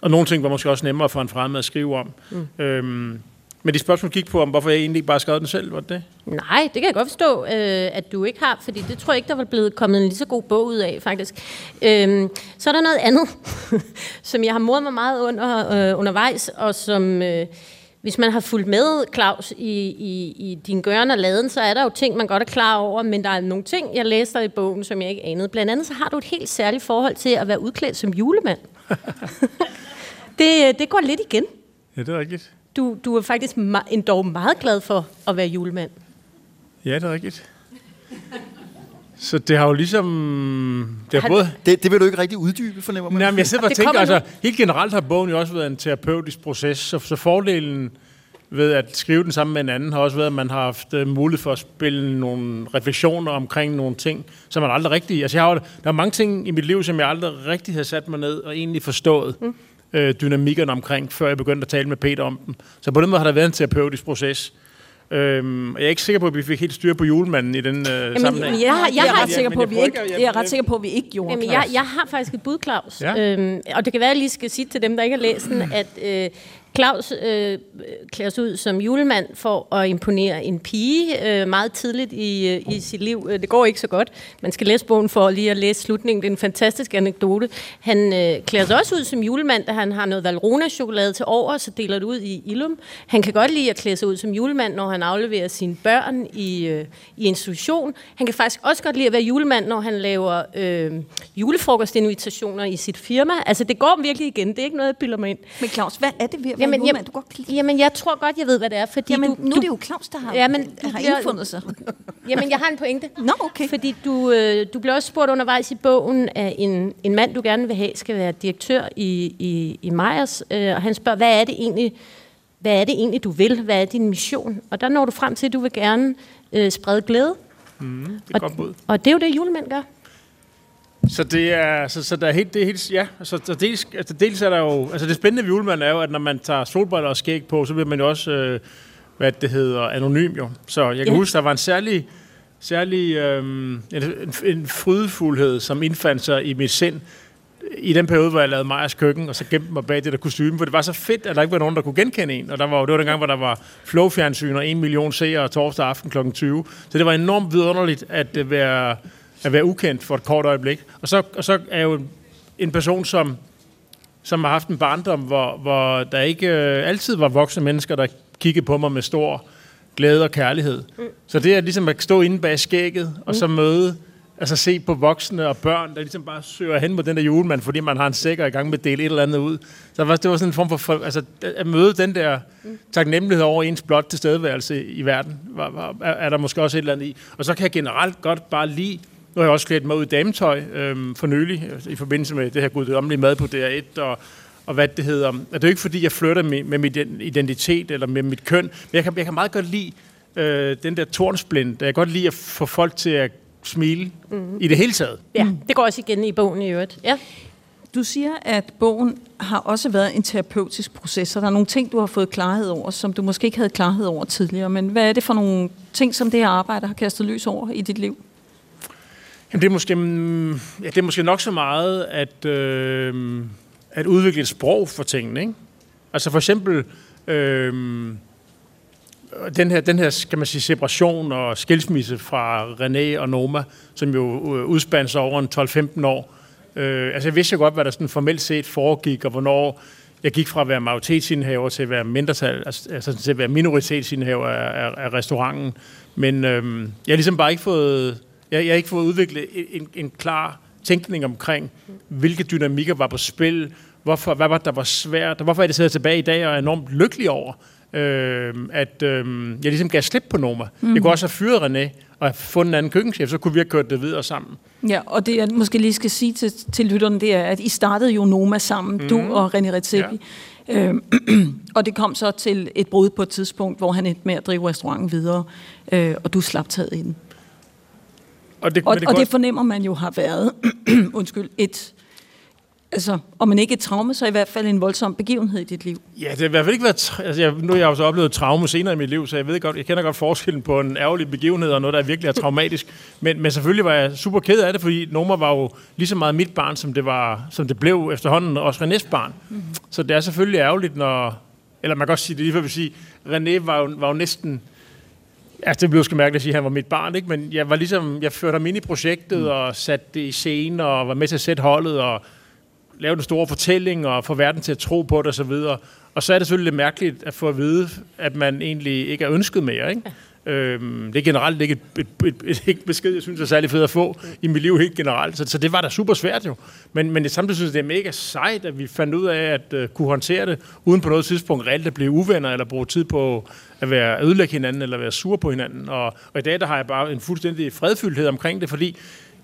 Og nogle ting var måske også nemmere for en fremmed at skrive om. Mm. Øhm, men de spørgsmål gik på, om hvorfor jeg egentlig ikke bare skrev den selv, var det det? Nej, det kan jeg godt forstå, øh, at du ikke har, fordi det tror jeg ikke, der var blevet kommet en lige så god bog ud af, faktisk. Øhm, så er der noget andet, som jeg har modet mig meget under, øh, undervejs, og som, øh, hvis man har fulgt med, Claus, i, i, i din gørne og laden, så er der jo ting, man godt er klar over, men der er nogle ting, jeg læser i bogen, som jeg ikke anede. Blandt andet så har du et helt særligt forhold til at være udklædt som julemand. det, det går lidt igen. Ja, det er rigtigt. Du, du er faktisk endda meget glad for at være julemand. Ja, det er rigtigt. Så det har jo ligesom... Det, har både... det, det vil du ikke rigtig uddybe, fornemmer man? Nej, men jeg sidder og tænker, altså, helt generelt har bogen jo også været en terapeutisk proces, så, så fordelen ved at skrive den sammen med en anden, har også været, at man har haft uh, mulighed for at spille nogle refleksioner omkring nogle ting, som man aldrig rigtig... Altså, jeg har, der er mange ting i mit liv, som jeg aldrig rigtig har sat mig ned og egentlig forstået mm. Uh, dynamikkerne omkring, før jeg begyndte at tale med Peter om dem. Så på den måde har der været en terapeutisk proces. Øhm, jeg er ikke sikker på, at vi fik helt styr på julemanden i den øh, sammenhæng. jeg, jeg, Jeg er ret sikker på, at vi jeg ikke, jeg er ret sikker på, at vi ikke gjorde Jamen, jeg, jeg har faktisk et bud, Claus. Ja. Øhm, og det kan være, at jeg lige skal sige til dem, der ikke har læst den, at øh, Claus øh, klæder sig ud som julemand for at imponere en pige øh, meget tidligt i, øh, i sit liv. Øh, det går ikke så godt. Man skal læse bogen for lige at læse slutningen. Det er en fantastisk anekdote. Han øh, klæder sig også ud som julemand, da han har noget Valrona-chokolade til over, så deler det ud i Ilum. Han kan godt lide at klæde sig ud som julemand, når han afleverer sine børn i, øh, i institution. Han kan faktisk også godt lide at være julemand, når han laver øh, julefrokostinvitationer i sit firma. Altså, det går virkelig igen. Det er ikke noget, jeg bilder mig ind. Men Claus, hvad er det ved at være Jamen, jamen, Du godt jamen, jeg tror godt, jeg ved, hvad det er. Fordi Jamen, du, nu du, er det jo Claus, der har, Jamen, du har indfundet sig. Jamen, jeg har en pointe. Nå, okay. Fordi du, øh, du blev også spurgt undervejs i bogen af en, en mand, du gerne vil have, skal være direktør i, i, i Meyers, øh, og han spørger, hvad er det egentlig, hvad er det egentlig, du vil? Hvad er din mission? Og der når du frem til, at du vil gerne øh, sprede glæde. Mm, det er et godt bud. Og det er jo det, julemænd gør. Så det er, så, så der er helt, det er helt, ja, så, så dels, altså dels er der jo, altså det spændende ved julemanden er jo, at når man tager solbriller og skæg på, så bliver man jo også, øh, hvad det hedder, anonym jo. Så jeg kan Ja. huske, der var en særlig, særlig øh, en, en, frydefuldhed, som indfandt sig i mit sind, i den periode, hvor jeg lavede Majers køkken, og så gemte mig bag det der kostume, for det var så fedt, at der ikke var nogen, der kunne genkende en. Og der var, det var dengang, hvor der var flow-fjernsyn og en million seere torsdag aften kl. 20. Så det var enormt vidunderligt at øh, være, at være ukendt for et kort øjeblik. Og så, og så er jo en person, som, som har haft en barndom, hvor, hvor der ikke øh, altid var voksne mennesker, der kiggede på mig med stor glæde og kærlighed. Mm. Så det er ligesom at stå inde bag skægget, og så møde, altså se på voksne og børn, der ligesom bare søger hen på den der julemand, fordi man har en sæk og er i gang med at dele et eller andet ud. Så det var, det var sådan en form for, altså at møde den der taknemmelighed over ens blot tilstedeværelse i verden, var, var, er, er der måske også et eller andet i. Og så kan jeg generelt godt bare lide, nu har jeg også klædt mig ud i dametøj øhm, for nylig, øh, i forbindelse med det her guddommelige mad på DR1, og, og hvad det hedder. Og det er jo ikke, fordi jeg flytter med, med min identitet eller med mit køn, men jeg kan, jeg kan meget godt lide øh, den der tornsblind. Jeg kan godt lide at få folk til at smile mm. i det hele taget. Ja, det går også igen i bogen i øvrigt. Ja. Du siger, at bogen har også været en terapeutisk proces, så der er nogle ting, du har fået klarhed over, som du måske ikke havde klarhed over tidligere. Men hvad er det for nogle ting, som det her arbejde har kastet lys over i dit liv? Jamen, det, er måske, mm, ja, det er måske nok så meget at, øh, at udvikle et sprog for tingene. Ikke? Altså for eksempel øh, den, her, den her kan man sige, separation og skilsmisse fra René og Noma, som jo øh, udspandt sig over en 12-15 år. Øh, altså jeg vidste jo godt, hvad der sådan formelt set foregik, og hvornår jeg gik fra at være majoritetsindehaver til at være mindretal, altså, altså til at være minoritetsindehaver af, af, af restauranten. Men øh, jeg har ligesom bare ikke fået, jeg, jeg har ikke fået udviklet en, en klar tænkning omkring, hvilke dynamikker var på spil, hvorfor, hvad var det, der var svært, og hvorfor er det sidder tilbage i dag og er enormt lykkelig over, øh, at øh, jeg ligesom gav slip på Noma. Mm. Jeg kunne også have fyret René og have fundet en anden køkkenchef, så kunne vi have kørt det videre sammen. Ja, og det jeg måske lige skal sige til, til lytterne, det er, at I startede jo Noma sammen, mm. du og René Redzepi. Ja. Øhm, og det kom så til et brud på et tidspunkt, hvor han endte med at drive restauranten videre, øh, og du slap taget i den. Og det, Og, men og det fornemmer man jo har været, undskyld, et, altså, om man ikke et traume, så i hvert fald en voldsom begivenhed i dit liv. Ja, det har i hvert fald ikke været... Tra- altså, jeg, nu har jeg jo så oplevet traume senere i mit liv, så jeg ved godt, jeg kender godt forskellen på en ærgerlig begivenhed og noget, der virkelig er traumatisk. Men, men selvfølgelig var jeg super ked af det, fordi Noma var jo lige så meget mit barn, som det, var, som det blev efterhånden også Renés barn. Mm-hmm. Så det er selvfølgelig ærgerligt, når... Eller man kan også sige det lige for at sige, René var jo, var jo næsten... Altså, det blev sgu mærkeligt at sige, at han var mit barn, ikke? Men jeg var ligesom... Jeg førte ham ind i projektet mm. og satte det i scene og var med til at sætte holdet og lave den store fortælling og få verden til at tro på det osv. Og, og så er det selvfølgelig lidt mærkeligt at få at vide, at man egentlig ikke er ønsket mere. Ikke? Ja. Øhm, det er generelt ikke et, et, et, et, et besked, jeg synes er særlig fedt at få i mit liv helt generelt. Så, så det var da super svært jo. Men, men det samtidig synes jeg, det er mega sejt, at vi fandt ud af at uh, kunne håndtere det, uden på noget tidspunkt reelt at blive uvenner, eller bruge tid på at være at ødelægge hinanden, eller være sur på hinanden. Og, og i dag der har jeg bare en fuldstændig fredfyldthed omkring det, fordi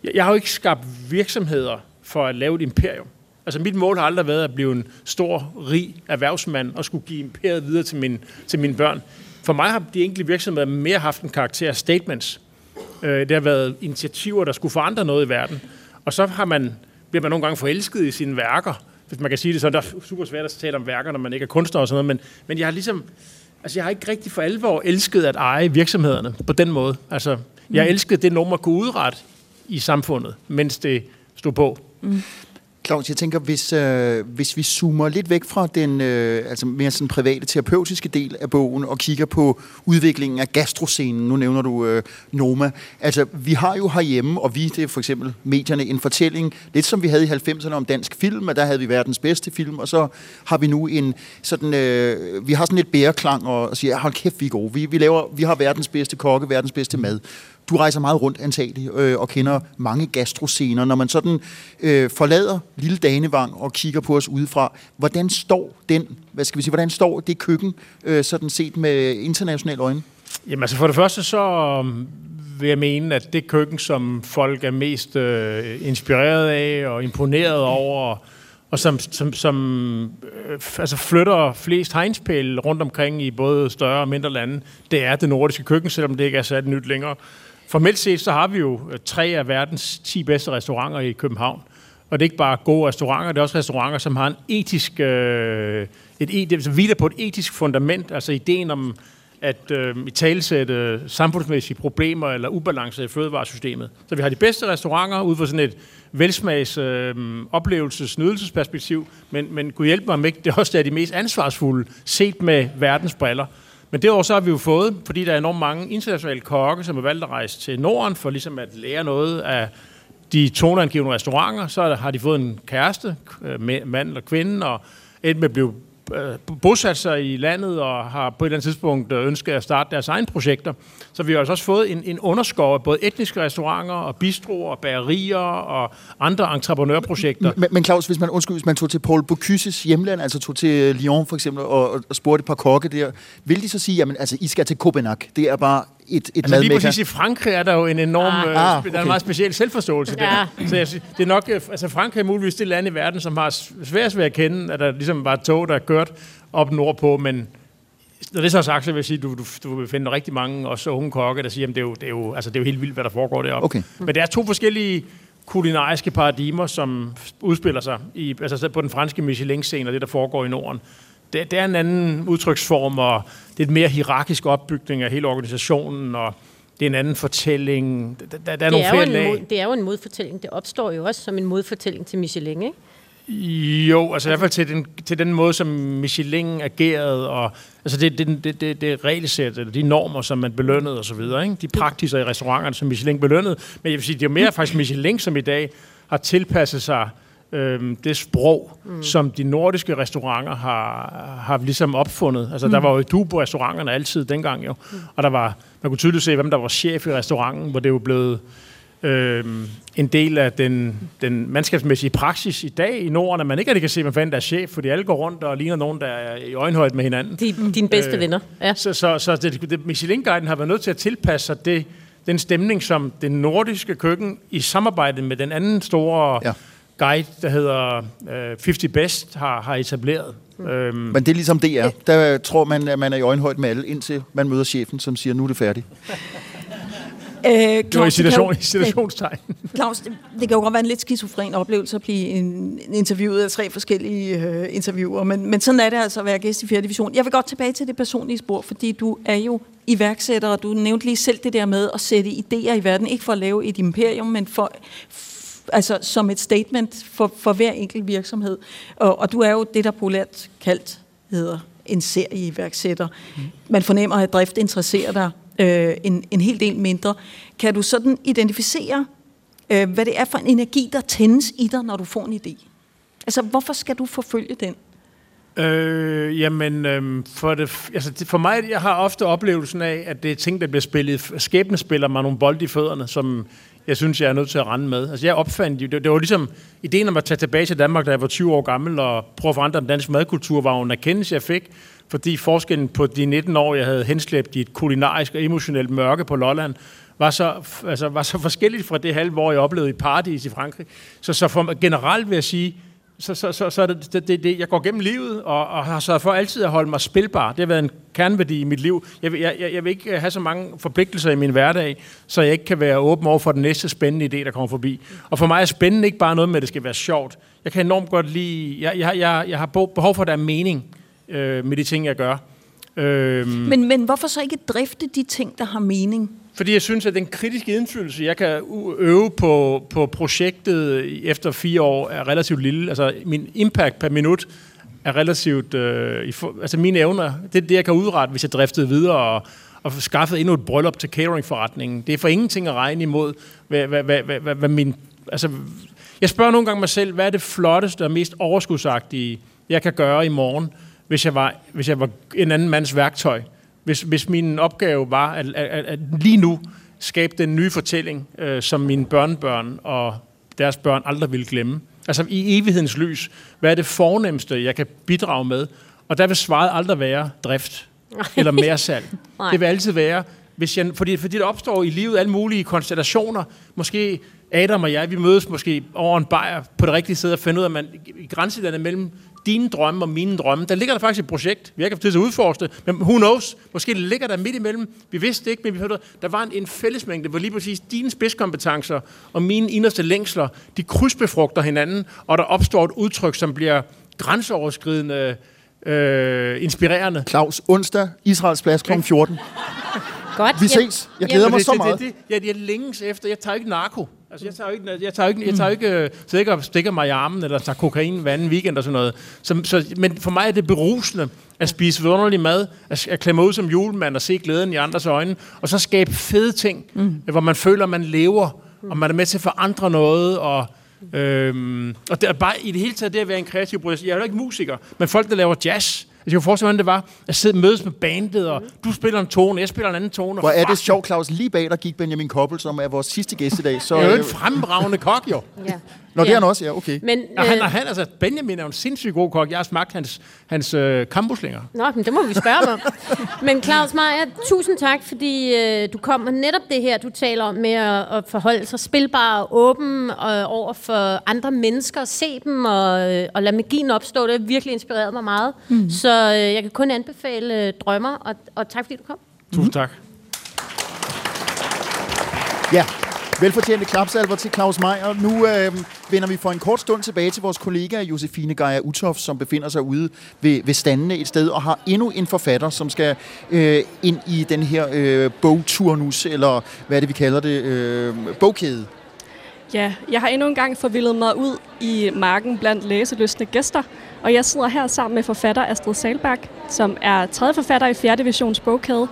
jeg, jeg har jo ikke skabt virksomheder for at lave et imperium. Altså mit mål har aldrig været at blive en stor, rig erhvervsmand og skulle give imperiet videre til, min, til mine børn. For mig har de enkelte virksomheder mere haft en karakter af statements. Øh, det har været initiativer, der skulle forandre noget i verden. Og så har man, bliver man nogle gange forelsket i sine værker. Hvis man kan sige det sådan, der er super svært at tale om værker, når man ikke er kunstner og sådan noget. Men, men jeg har ligesom altså jeg har ikke rigtig for alvor elsket at eje virksomhederne på den måde. Altså, jeg elskede det nummer kunne udrette i samfundet, mens det stod på. Mm. Claus, jeg tænker, hvis, øh, hvis vi zoomer lidt væk fra den øh, altså mere sådan private terapeutiske del af bogen og kigger på udviklingen af gastroscenen, nu nævner du øh, Noma. Altså, vi har jo herhjemme, og vi, det er for eksempel medierne, en fortælling, lidt som vi havde i 90'erne om dansk film, og der havde vi verdens bedste film, og så har vi nu en sådan, øh, vi har sådan lidt bæreklang og, og siger, hold kæft, vi er gode. Vi, vi, laver, vi har verdens bedste kokke, verdens bedste mad. Du rejser meget rundt antageligt øh, og kender mange gastroscener. Når man sådan øh, forlader Lille Danevang og kigger på os udefra, hvordan står den, hvad skal vi sige, hvordan står det køkken øh, sådan set med internationale øjne? Jamen altså for det første så um, vil jeg mene, at det køkken, som folk er mest øh, inspireret af og imponeret over, og som, som, som øh, altså flytter flest hegnspæle rundt omkring i både større og mindre lande, det er det nordiske køkken, selvom det ikke er sat nyt længere. Formelt set så har vi jo øh, tre af verdens 10 bedste restauranter i København. Og det er ikke bare gode restauranter, det er også restauranter, som har en etisk, øh, et, et, det hviler på et etisk fundament, altså ideen om at øh, i talsætte samfundsmæssige problemer eller ubalancer i fødevaresystemet. Så vi har de bedste restauranter ud fra sådan et velsmags øh, oplevelses nydelsesperspektiv, men, men kunne hjælpe mig med, det er også der de mest ansvarsfulde set med verdens briller. Men derover så har vi jo fået, fordi der er enormt mange internationale kokke, som har valgt at rejse til Norden for ligesom at lære noget af de toneangivende restauranter, så har de fået en kæreste, øh, mand eller kvinde, og et med at blive Øh, bosat sig i landet og har på et eller andet tidspunkt øh, ønsket at starte deres egne projekter. Så vi har altså også fået en, en underskov af både etniske restauranter og bistroer og bagerier og andre entreprenørprojekter. Men, men Claus, hvis man, undskyld, hvis man tog til Paul Bocuse hjemland, altså tog til øh, Lyon for eksempel og, og spurgte et par kokke der, vil de så sige, jamen altså, I skal til Copenhagen, det er bare et, et altså lige præcis i Frankrig er der jo en enorm, ah, øh, ah, okay. der er en meget speciel selvforståelse ja. der. Så jeg, det er nok, øh, altså Frankrig er muligvis det land i verden, som har svært ved at kende, at der ligesom var tog, der kørt op nordpå, men når det så er sagt, så vil jeg sige, at du, du, du vil finde rigtig mange også unge kokke, der siger, at det er, jo, det, er jo, altså, det er jo helt vildt, hvad der foregår deroppe. Okay. Men det er to forskellige kulinariske paradigmer, som udspiller sig i, altså på den franske Michelin-scene og det, der foregår i Norden det, det er en anden udtryksform, og det er et mere hierarkisk opbygning af hele organisationen, og det er en anden fortælling. Der, der, der er nogle flere lag. Mod, det er jo en modfortælling. Det opstår jo også som en modfortælling til Michelin, ikke? Jo, altså i hvert fald til den, til den måde, som Michelin agerede, og altså det, det, det, det, det regelsæt, eller de normer, som man belønnede osv., ikke? de praktiser i restauranterne, som Michelin belønnede. Men jeg vil sige, det er mere faktisk Michelin, som i dag har tilpasset sig øh, det sprog, mm. som de nordiske restauranter har, har ligesom opfundet. Altså, mm. der var jo Dubo-restauranterne altid dengang jo, mm. og der var, man kunne tydeligt se, hvem der var chef i restauranten, hvor det jo blev øh, en del af den, den mandskabsmæssige praksis i dag i Norden, at man ikke rigtig kan se, hvem fanden der er chef, fordi alle går rundt og ligner nogen, der er i øjenhøjde med hinanden. De, dine bedste øh, venner. Ja. Så, så, så det, det, Michelin-guiden har været nødt til at tilpasse sig det, den stemning, som det nordiske køkken i samarbejde med den anden store ja guide, der hedder øh, 50 Best, har, har etableret. Mm. Øhm. Men det er ligesom det er. Der tror man, at man er i øjenhøjde med alle, indtil man møder chefen, som siger, nu er det færdigt. Øh, Claus, det var i situation, situationstegn. Claus, det, det kan jo godt være en lidt skizofren oplevelse at blive en, interviewet af tre forskellige øh, interviewer, men, men sådan er det altså at være gæst i 4. division. Jeg vil godt tilbage til det personlige spor, fordi du er jo iværksætter, og du nævnte lige selv det der med at sætte idéer i verden, ikke for at lave et imperium, men for, altså som et statement for, for hver enkelt virksomhed. Og, og du er jo det, der populært kaldt hedder en serieværksætter. Mm. Man fornemmer, at drift interesserer dig øh, en, en hel del mindre. Kan du sådan identificere, øh, hvad det er for en energi, der tændes i dig, når du får en idé? Altså, hvorfor skal du forfølge den? Øh, jamen, øh, for, det, altså, det, for mig, jeg har ofte oplevelsen af, at det er ting, der bliver spillet, skæbne spiller mig nogle bold i fødderne, som jeg synes, jeg er nødt til at rende med. Altså, jeg opfandt jo, det, det var ligesom ideen om at tage tilbage til Danmark, da jeg var 20 år gammel, og prøve at forandre den danske madkultur, var jo en erkendelse, jeg fik, fordi forskellen på de 19 år, jeg havde henslæbt i et kulinarisk og emotionelt mørke på Lolland, var så, altså, var så forskelligt fra det halve år, jeg oplevede i Paradis i Frankrig. Så, så for, generelt vil jeg sige, så, så, så, så det, det, det, det, jeg går gennem livet, og, og har sørget for altid at holde mig spilbar. Det har været en kerneværdi i mit liv. Jeg, jeg, jeg, jeg vil ikke øh, have så mange forpligtelser i min hverdag, så jeg ikke kan være åben over for den næste spændende idé, der kommer forbi. Og for mig er spændende ikke bare noget med, at det skal være sjovt. Jeg kan enormt godt lide... Jeg, jeg, jeg, jeg har behov for, at der er mening øh, med de ting, jeg gør. Øh, Men, men hvorfor så ikke drifte de ting, der har mening? Fordi jeg synes, at den kritiske indflydelse, jeg kan øve på, på projektet efter fire år, er relativt lille. Altså, min impact per minut er relativt... Øh, i for, altså, mine evner, det er det, jeg kan udrette, hvis jeg driftede videre og, og skaffede endnu et bryllup til cateringforretningen. Det er for ingenting at regne imod, hvad, hvad, hvad, hvad, hvad, hvad min... Altså, jeg spørger nogle gange mig selv, hvad er det flotteste og mest overskudsagtige, jeg kan gøre i morgen, hvis jeg var, hvis jeg var en anden mands værktøj? Hvis, hvis min opgave var at, at, at, lige nu skabe den nye fortælling, øh, som mine børnebørn og deres børn aldrig vil glemme. Altså i evighedens lys, hvad er det fornemmeste, jeg kan bidrage med? Og der vil svaret aldrig være drift eller mere salg. Nej. Det vil altid være, hvis jeg, fordi, fordi der opstår i livet alle mulige konstellationer. Måske Adam og jeg, vi mødes måske over en bajer på det rigtige sted og finder ud af, at man i grænselandet mellem dine drømme og mine drømme, der ligger der faktisk et projekt. Vi har ikke haft tid til at udforske det, men who knows? Måske ligger der midt imellem. Vi vidste det ikke, men vi hørte, der var en, en fællesmængde, hvor lige præcis dine spidskompetencer og mine inderste længsler, de krydsbefrugter hinanden, og der opstår et udtryk, som bliver grænseoverskridende, øh, inspirerende. Claus, onsdag, Israels plads kl. 14. Godt. Vi Jamen, ses. Jeg glæder mig det, så det, meget. Det, det, ja, jeg længes efter. Jeg tager ikke narko. Altså, jeg tager jo ikke, jeg tager jo ikke, jeg tager jo ikke, øh, så ikke og stikker mig i armen, eller tager kokain hver anden weekend og sådan noget. Så, så, men for mig er det berusende at spise vidunderlig mad, at, at klemme ud som julemand og se glæden i andres øjne, og så skabe fede ting, mm. hvor man føler, man lever, og man er med til at forandre noget, og Øhm, og det er bare i det hele taget det at være en kreativ proces. Jeg er jo ikke musiker, men folk, der laver jazz, jeg kan forestille mig, hvordan det var at sidde og mødes med bandet, og du spiller en tone, jeg spiller en anden tone. Hvor er det sjovt, Claus. Lige bag der gik Benjamin Koppel, som er vores sidste gæst i dag. Så, Det er jo øh, en fremragende kok, jo. Ja. Nå, det er Ja. han også, ja, okay. Men, Ja, han, øh, han, altså, Benjamin er jo en sindssygt god kok. Jeg har smagt hans, hans øh, kambuslinger. Nå, men det må vi spørge ham om. Men Claus Meier, tusind tak, fordi øh, du kom med netop det her, du taler om med at, at forholde sig spilbar og åben øh, over for andre mennesker, se dem og, øh, og lade magien opstå. Det har virkelig inspireret mig meget. Mm. Så øh, jeg kan kun anbefale øh, drømmer, og, og tak fordi du kom. Tusind tak. Ja, velfortjente klapsalver til Claus Meier. Nu øh, vender vi for en kort stund tilbage til vores kollega Josefine Geyer Utoff, som befinder sig ude ved, ved standene et sted, og har endnu en forfatter, som skal øh, ind i den her øh, bogturnus, eller hvad er det, vi kalder det, øh, bogkæde. Ja, jeg har endnu en gang forvildet mig ud i marken blandt læselystne gæster, og jeg sidder her sammen med forfatter Astrid Salberg, som er tredje forfatter i 4. divisions bogkæde.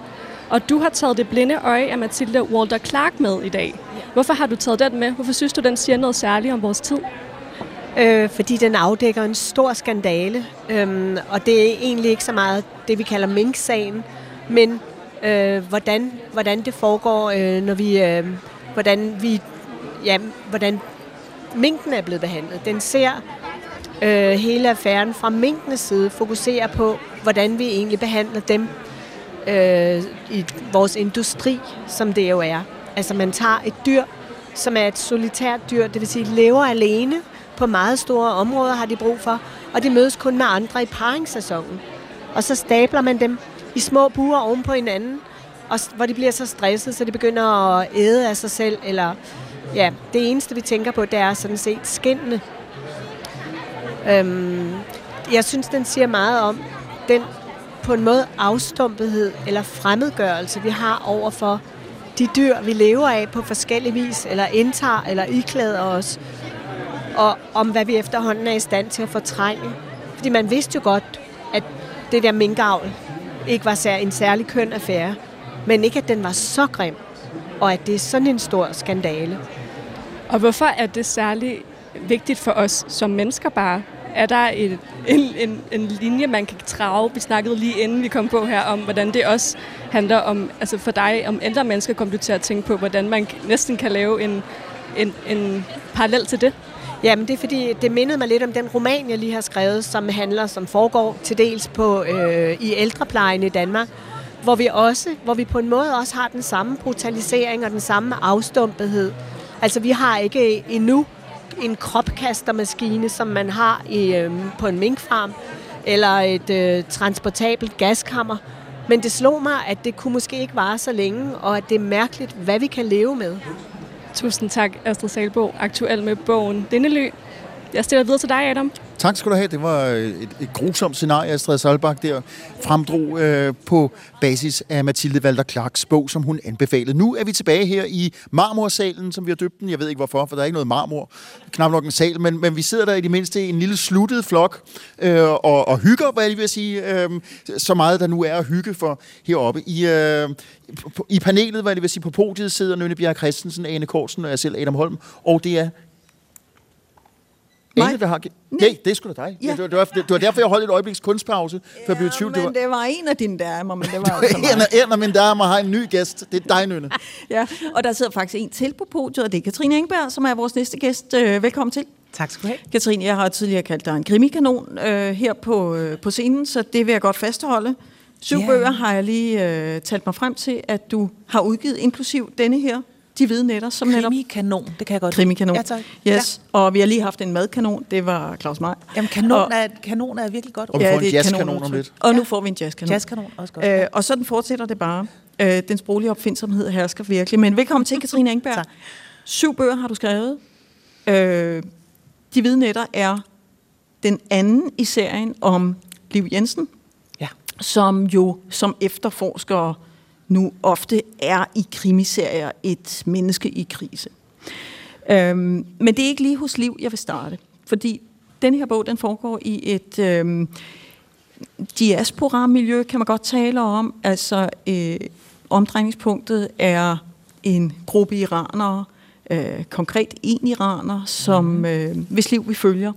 Og du har taget det blinde øje af Mathilde Walter Clark med i dag. Hvorfor har du taget den med? Hvorfor synes du, den siger noget særligt om vores tid? øh, fordi den afdækker en stor skandale. Øhm, og det er egentlig ikke så meget det, vi kalder Mink-sagen, men øh, hvordan, hvordan det foregår, øh, når vi, øh, hvordan vi, ja, hvordan minken er blevet behandlet. Den ser øh, hele affæren fra minkenes side, fokuserer på, hvordan vi egentlig behandler dem øh, i vores industri, som det jo er. Altså man tager et dyr, som er et solitært dyr, det vil sige lever alene på meget store områder har de brug for, og de mødes kun med andre i paringssæsonen. Og så stabler man dem i små buer oven på hinanden, og, hvor de bliver så stresset, så de begynder at æde af sig selv, eller ja, det eneste vi tænker på, det er sådan set skindene. Øhm, jeg synes, den siger meget om den på en måde afstumpethed eller fremmedgørelse, vi har over for de dyr, vi lever af på forskellige vis, eller indtager, eller iklæder os, og om hvad vi efterhånden er i stand til at fortrænge. Fordi man vidste jo godt, at det der minkavl ikke var sær- en særlig køn affære, men ikke at den var så grim, og at det er sådan en stor skandale. Og hvorfor er det særligt vigtigt for os som mennesker bare? Er der et, en, en, en linje, man kan trage? Vi snakkede lige inden vi kom på her om, hvordan det også handler om, altså for dig, om ældre mennesker, kom du til at tænke på, hvordan man næsten kan lave en, en, en parallel til det? Jamen det er fordi, det mindede mig lidt om den roman, jeg lige har skrevet, som handler, som foregår til dels på, øh, i ældreplejen i Danmark, hvor vi, også, hvor vi på en måde også har den samme brutalisering og den samme afstumpethed. Altså vi har ikke endnu en kropkastermaskine, som man har i, øh, på en minkfarm, eller et øh, transportabelt gaskammer. Men det slog mig, at det kunne måske ikke vare så længe, og at det er mærkeligt, hvad vi kan leve med. Tusind tak, Astrid Salbo, aktuel med bogen Dindely. Jeg stiller videre til dig, Adam. Tak skal du have. Det var øh, et, et grusomt scenarie, Astrid Salbak der fremdrog øh, på basis af Mathilde Walter Clarks bog, som hun anbefalede. Nu er vi tilbage her i marmorsalen, som vi har døbt den. Jeg ved ikke hvorfor, for der er ikke noget marmor. Knap nok en sal, men, men vi sidder der i det mindste i en lille sluttet flok øh, og, og hygger, hvad jeg vil sige. Øh, så meget der nu er at hygge for heroppe. I, øh, i panelet, hvad jeg vil sige, på podiet sidder Nynne Bjerg Christensen, Ane Korsen og jeg selv, Adam Holm. Og det er Ane, der har... Nej, det er sgu da dig. Ja. Det, var, det, var, det var derfor, jeg holdt et øjebliks kunstpause, for at blive i tvivl. men det var en af dine damer, men det var altså en, af, en af mine damer har en ny gæst. Det er dig, Nynne. ja, og der sidder faktisk en til på podiet, og det er Katrine Engberg, som er vores næste gæst. Øh, velkommen til. Tak skal du have. Katrine, jeg har tidligere kaldt dig en krimikanon øh, her på, øh, på scenen, så det vil jeg godt fastholde. Syv yeah. bøger har jeg lige øh, talt mig frem til, at du har udgivet, inklusiv denne her, de hvide netter, som netop... Krimikanon, det kan jeg godt Krimikanon. Ja, tak. Yes. Ja. Og vi har lige haft en madkanon, det var Claus Meier. Jamen, kanon, og, er, kanon er virkelig godt. Og vi får ja, en jazzkanon om lidt. Og nu får vi en jazzkanon. Jazzkanon, også godt. Øh, og sådan fortsætter det bare. Øh, den sproglige opfindsomhed hersker virkelig. Men velkommen til, Katrine Engberg. tak. Syv bøger har du skrevet. Øh, de hvide netter er den anden i serien om Liv Jensen, ja. som jo som efterforsker nu ofte er i krimiserier et menneske i krise. Øhm, men det er ikke lige hos Liv, jeg vil starte. Fordi den her bog, den foregår i et øhm, diaspora-miljø, kan man godt tale om. Altså, øh, omdrejningspunktet er en gruppe iranere, øh, konkret en iraner, som mm. øh, hvis liv vi følger,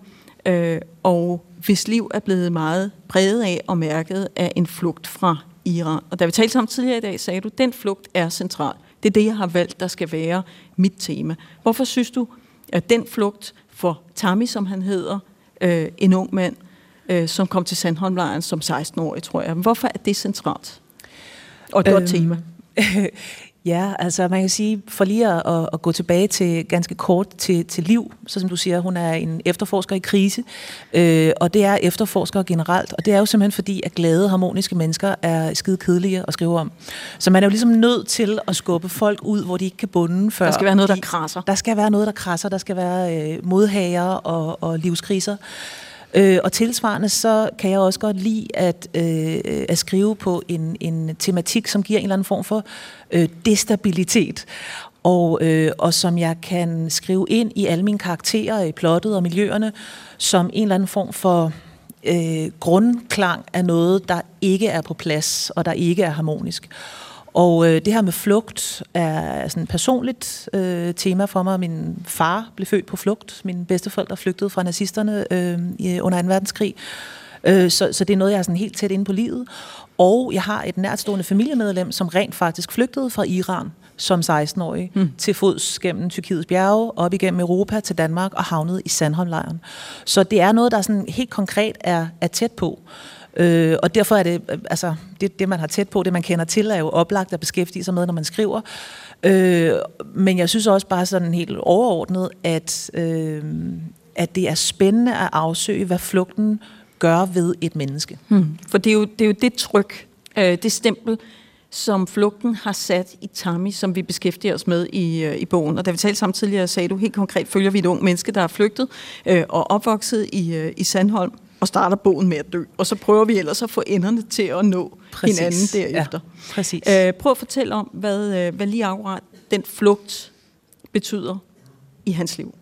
øh, og hvis liv er blevet meget præget af og mærket af en flugt fra Iran. Og da vi talte sammen tidligere i dag, sagde du, at den flugt er central. Det er det, jeg har valgt, der skal være mit tema. Hvorfor synes du, at den flugt for Tami, som han hedder, øh, en ung mand, øh, som kom til Sandholmlejren som 16-årig, tror jeg, hvorfor er det centralt? Og et øhm, godt tema. Ja, altså man kan sige, for lige at, at gå tilbage til ganske kort til, til Liv, så som du siger, hun er en efterforsker i krise, øh, og det er efterforskere generelt, og det er jo simpelthen fordi, at glade, harmoniske mennesker er skide kedelige at skrive om. Så man er jo ligesom nødt til at skubbe folk ud, hvor de ikke kan bunde før. Der skal være noget, der krasser. Der skal være noget, der krasser, der skal være øh, modhager og, og livskriser. Øh, og tilsvarende så kan jeg også godt lide at, øh, at skrive på en, en tematik, som giver en eller anden form for øh, destabilitet. Og, øh, og som jeg kan skrive ind i alle mine karakterer, i plottet og miljøerne, som en eller anden form for øh, grundklang af noget, der ikke er på plads, og der ikke er harmonisk. Og øh, det her med flugt er sådan et personligt øh, tema for mig. Min far blev født på flugt. Mine bedsteforældre flygtede fra nazisterne øh, under 2. verdenskrig. Øh, så, så det er noget, jeg er sådan helt tæt inde på livet. Og jeg har et nærtstående familiemedlem, som rent faktisk flygtede fra Iran som 16-årig mm. til fods gennem Tyrkiets bjerge, op igennem Europa til Danmark og havnede i Sandholmlejren. Så det er noget, der sådan helt konkret er, er tæt på. Øh, og derfor er det, øh, altså, det, det, man har tæt på, det man kender til, er jo oplagt at beskæftige sig med, når man skriver. Øh, men jeg synes også bare sådan helt overordnet, at, øh, at det er spændende at afsøge, hvad flugten gør ved et menneske. Hmm. For det er, jo, det er jo det tryk, øh, det stempel, som flugten har sat i Tami, som vi beskæftiger os med i, øh, i bogen. Og da vi talte sammen tidligere, sagde du helt konkret, følger vi et ung menneske, der er flygtet øh, og opvokset i, øh, i Sandholm, og starter bogen med at dø. Og så prøver vi ellers at få enderne til at nå præcis. hinanden derefter. Ja, præcis. Øh, prøv at fortælle om, hvad, øh, hvad lige akkurat den flugt betyder i hans liv.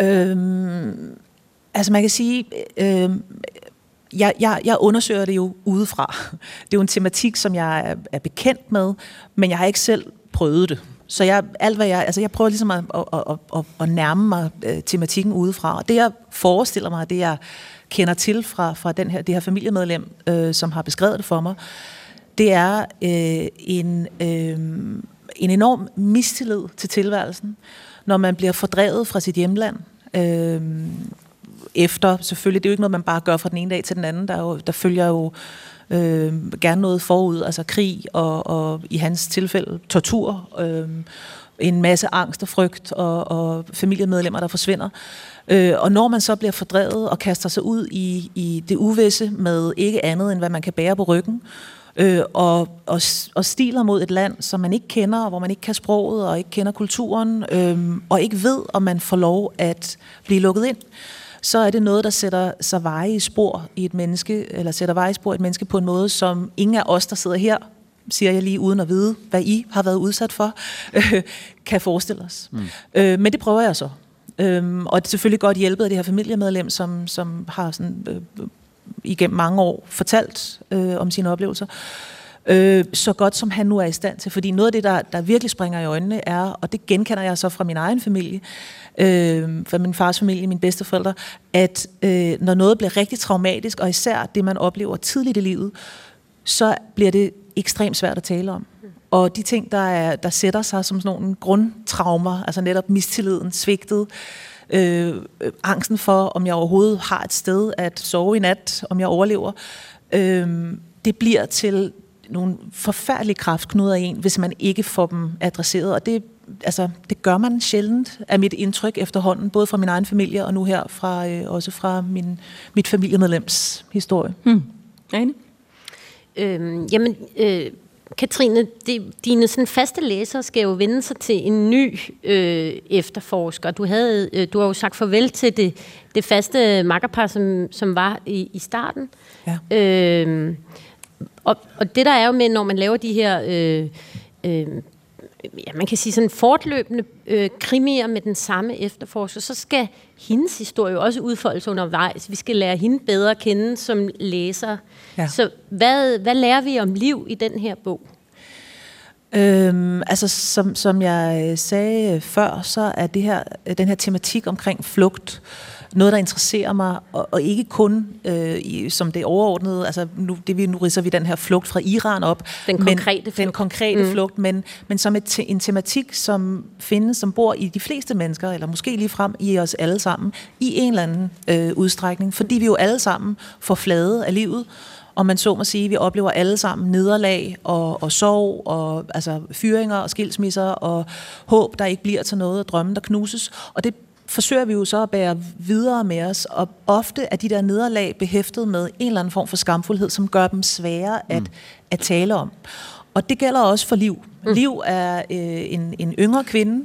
Øhm, altså man kan sige, øh, jeg, jeg, jeg undersøger det jo udefra. Det er jo en tematik, som jeg er, er bekendt med, men jeg har ikke selv prøvet det. Så jeg, alt hvad jeg, altså jeg prøver ligesom at, at, at, at, at nærme mig øh, tematikken udefra. Og det jeg forestiller mig, det jeg kender til fra, fra den her, det her familiemedlem, øh, som har beskrevet det for mig, det er øh, en, øh, en enorm mistillid til tilværelsen, når man bliver fordrevet fra sit hjemland. Øh, efter, selvfølgelig, det er jo ikke noget, man bare gør fra den ene dag til den anden. Der, er jo, der følger jo øh, gerne noget forud, altså krig og, og i hans tilfælde tortur, øh, en masse angst og frygt og, og familiemedlemmer, der forsvinder. Øh, og når man så bliver fordrevet og kaster sig ud i, i det uvisse med ikke andet end hvad man kan bære på ryggen, øh, og, og, og stiler mod et land, som man ikke kender, og hvor man ikke kan sproget og ikke kender kulturen, øh, og ikke ved, om man får lov at blive lukket ind, så er det noget, der sætter sig veje i spor i et menneske, eller sætter veje i spor i et menneske på en måde, som ingen af os, der sidder her, siger jeg lige uden at vide, hvad I har været udsat for, øh, kan forestille os. Mm. Øh, men det prøver jeg så. Øhm, og det er selvfølgelig godt hjælpet af det her familiemedlem, som, som har sådan, øh, igennem mange år fortalt øh, om sine oplevelser. Øh, så godt som han nu er i stand til. Fordi noget af det, der, der virkelig springer i øjnene, er, og det genkender jeg så fra min egen familie, øh, fra min fars familie, mine bedsteforældre, at øh, når noget bliver rigtig traumatisk, og især det, man oplever tidligt i livet, så bliver det ekstremt svært at tale om. Og de ting, der, er, der sætter sig som sådan nogle grundtraumer, altså netop mistilliden, svigtet, øh, angsten for, om jeg overhovedet har et sted at sove i nat, om jeg overlever, øh, det bliver til nogle forfærdelige kraftknuder i en, hvis man ikke får dem adresseret. Og det, altså, det gør man sjældent, er mit indtryk efterhånden, både fra min egen familie og nu her fra, øh, også fra min, mit familiemedlems historie. Hmm. Enig? Øhm, jamen, øh, Katrine, de, dine sådan faste læsere skal jo vende sig til en ny øh, efterforsker. Du, havde, øh, du har jo sagt farvel til det, det faste makkerpar, som, som var i, i starten. Ja. Øh, og, og det der er jo med, når man laver de her... Øh, øh, ja, man kan sige sådan fortløbende øh, krimier med den samme efterforsker, så skal hendes historie også udfoldes undervejs. Vi skal lære hende bedre at kende som læser. Ja. Så hvad, hvad lærer vi om liv i den her bog? Øhm, altså, som, som jeg sagde før, så er det her, den her tematik omkring flugt noget, der interesserer mig, og, og ikke kun øh, i, som det overordnede, altså nu, det vi, nu ridser vi den her flugt fra Iran op. Den konkrete men, flugt. Den konkrete mm. flugt, men, men som et, en tematik, som findes, som bor i de fleste mennesker, eller måske lige frem i os alle sammen, i en eller anden øh, udstrækning, fordi vi jo alle sammen får flade af livet, og man så må sige, vi oplever alle sammen nederlag og, og sorg, og altså fyringer og skilsmisser, og håb, der ikke bliver til noget, og drømme, der knuses. Og det forsøger vi jo så at bære videre med os, og ofte er de der nederlag behæftet med en eller anden form for skamfuldhed, som gør dem svære at, mm. at tale om. Og det gælder også for Liv. Mm. Liv er øh, en, en yngre kvinde.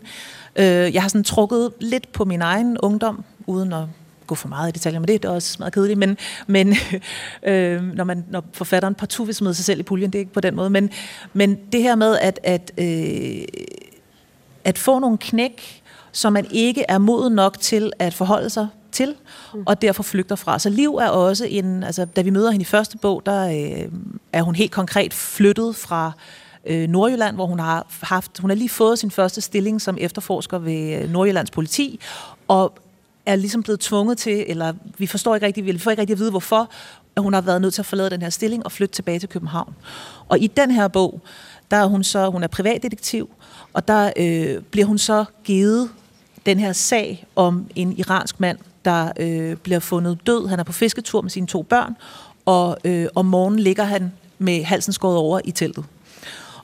Øh, jeg har sådan trukket lidt på min egen ungdom, uden at gå for meget i detaljer med det, det er også meget kedeligt, men, men øh, når, man, når forfatteren partout vil smide sig selv i puljen, det er ikke på den måde, men, men det her med at, at, øh, at få nogle knæk, som man ikke er moden nok til at forholde sig til, mm. og derfor flygter fra. Så Liv er også en, altså da vi møder hende i første bog, der øh, er hun helt konkret flyttet fra øh, Nordjylland, hvor hun har haft, hun har lige fået sin første stilling som efterforsker ved øh, Nordjyllands politi, og er ligesom blevet tvunget til, eller vi forstår ikke rigtig, vi får ikke rigtig at vide, hvorfor, at hun har været nødt til at forlade den her stilling og flytte tilbage til København. Og i den her bog, der er hun så, hun er privatdetektiv, og der øh, bliver hun så givet den her sag om en iransk mand, der øh, bliver fundet død. Han er på fisketur med sine to børn, og øh, om morgenen ligger han med halsen skåret over i teltet.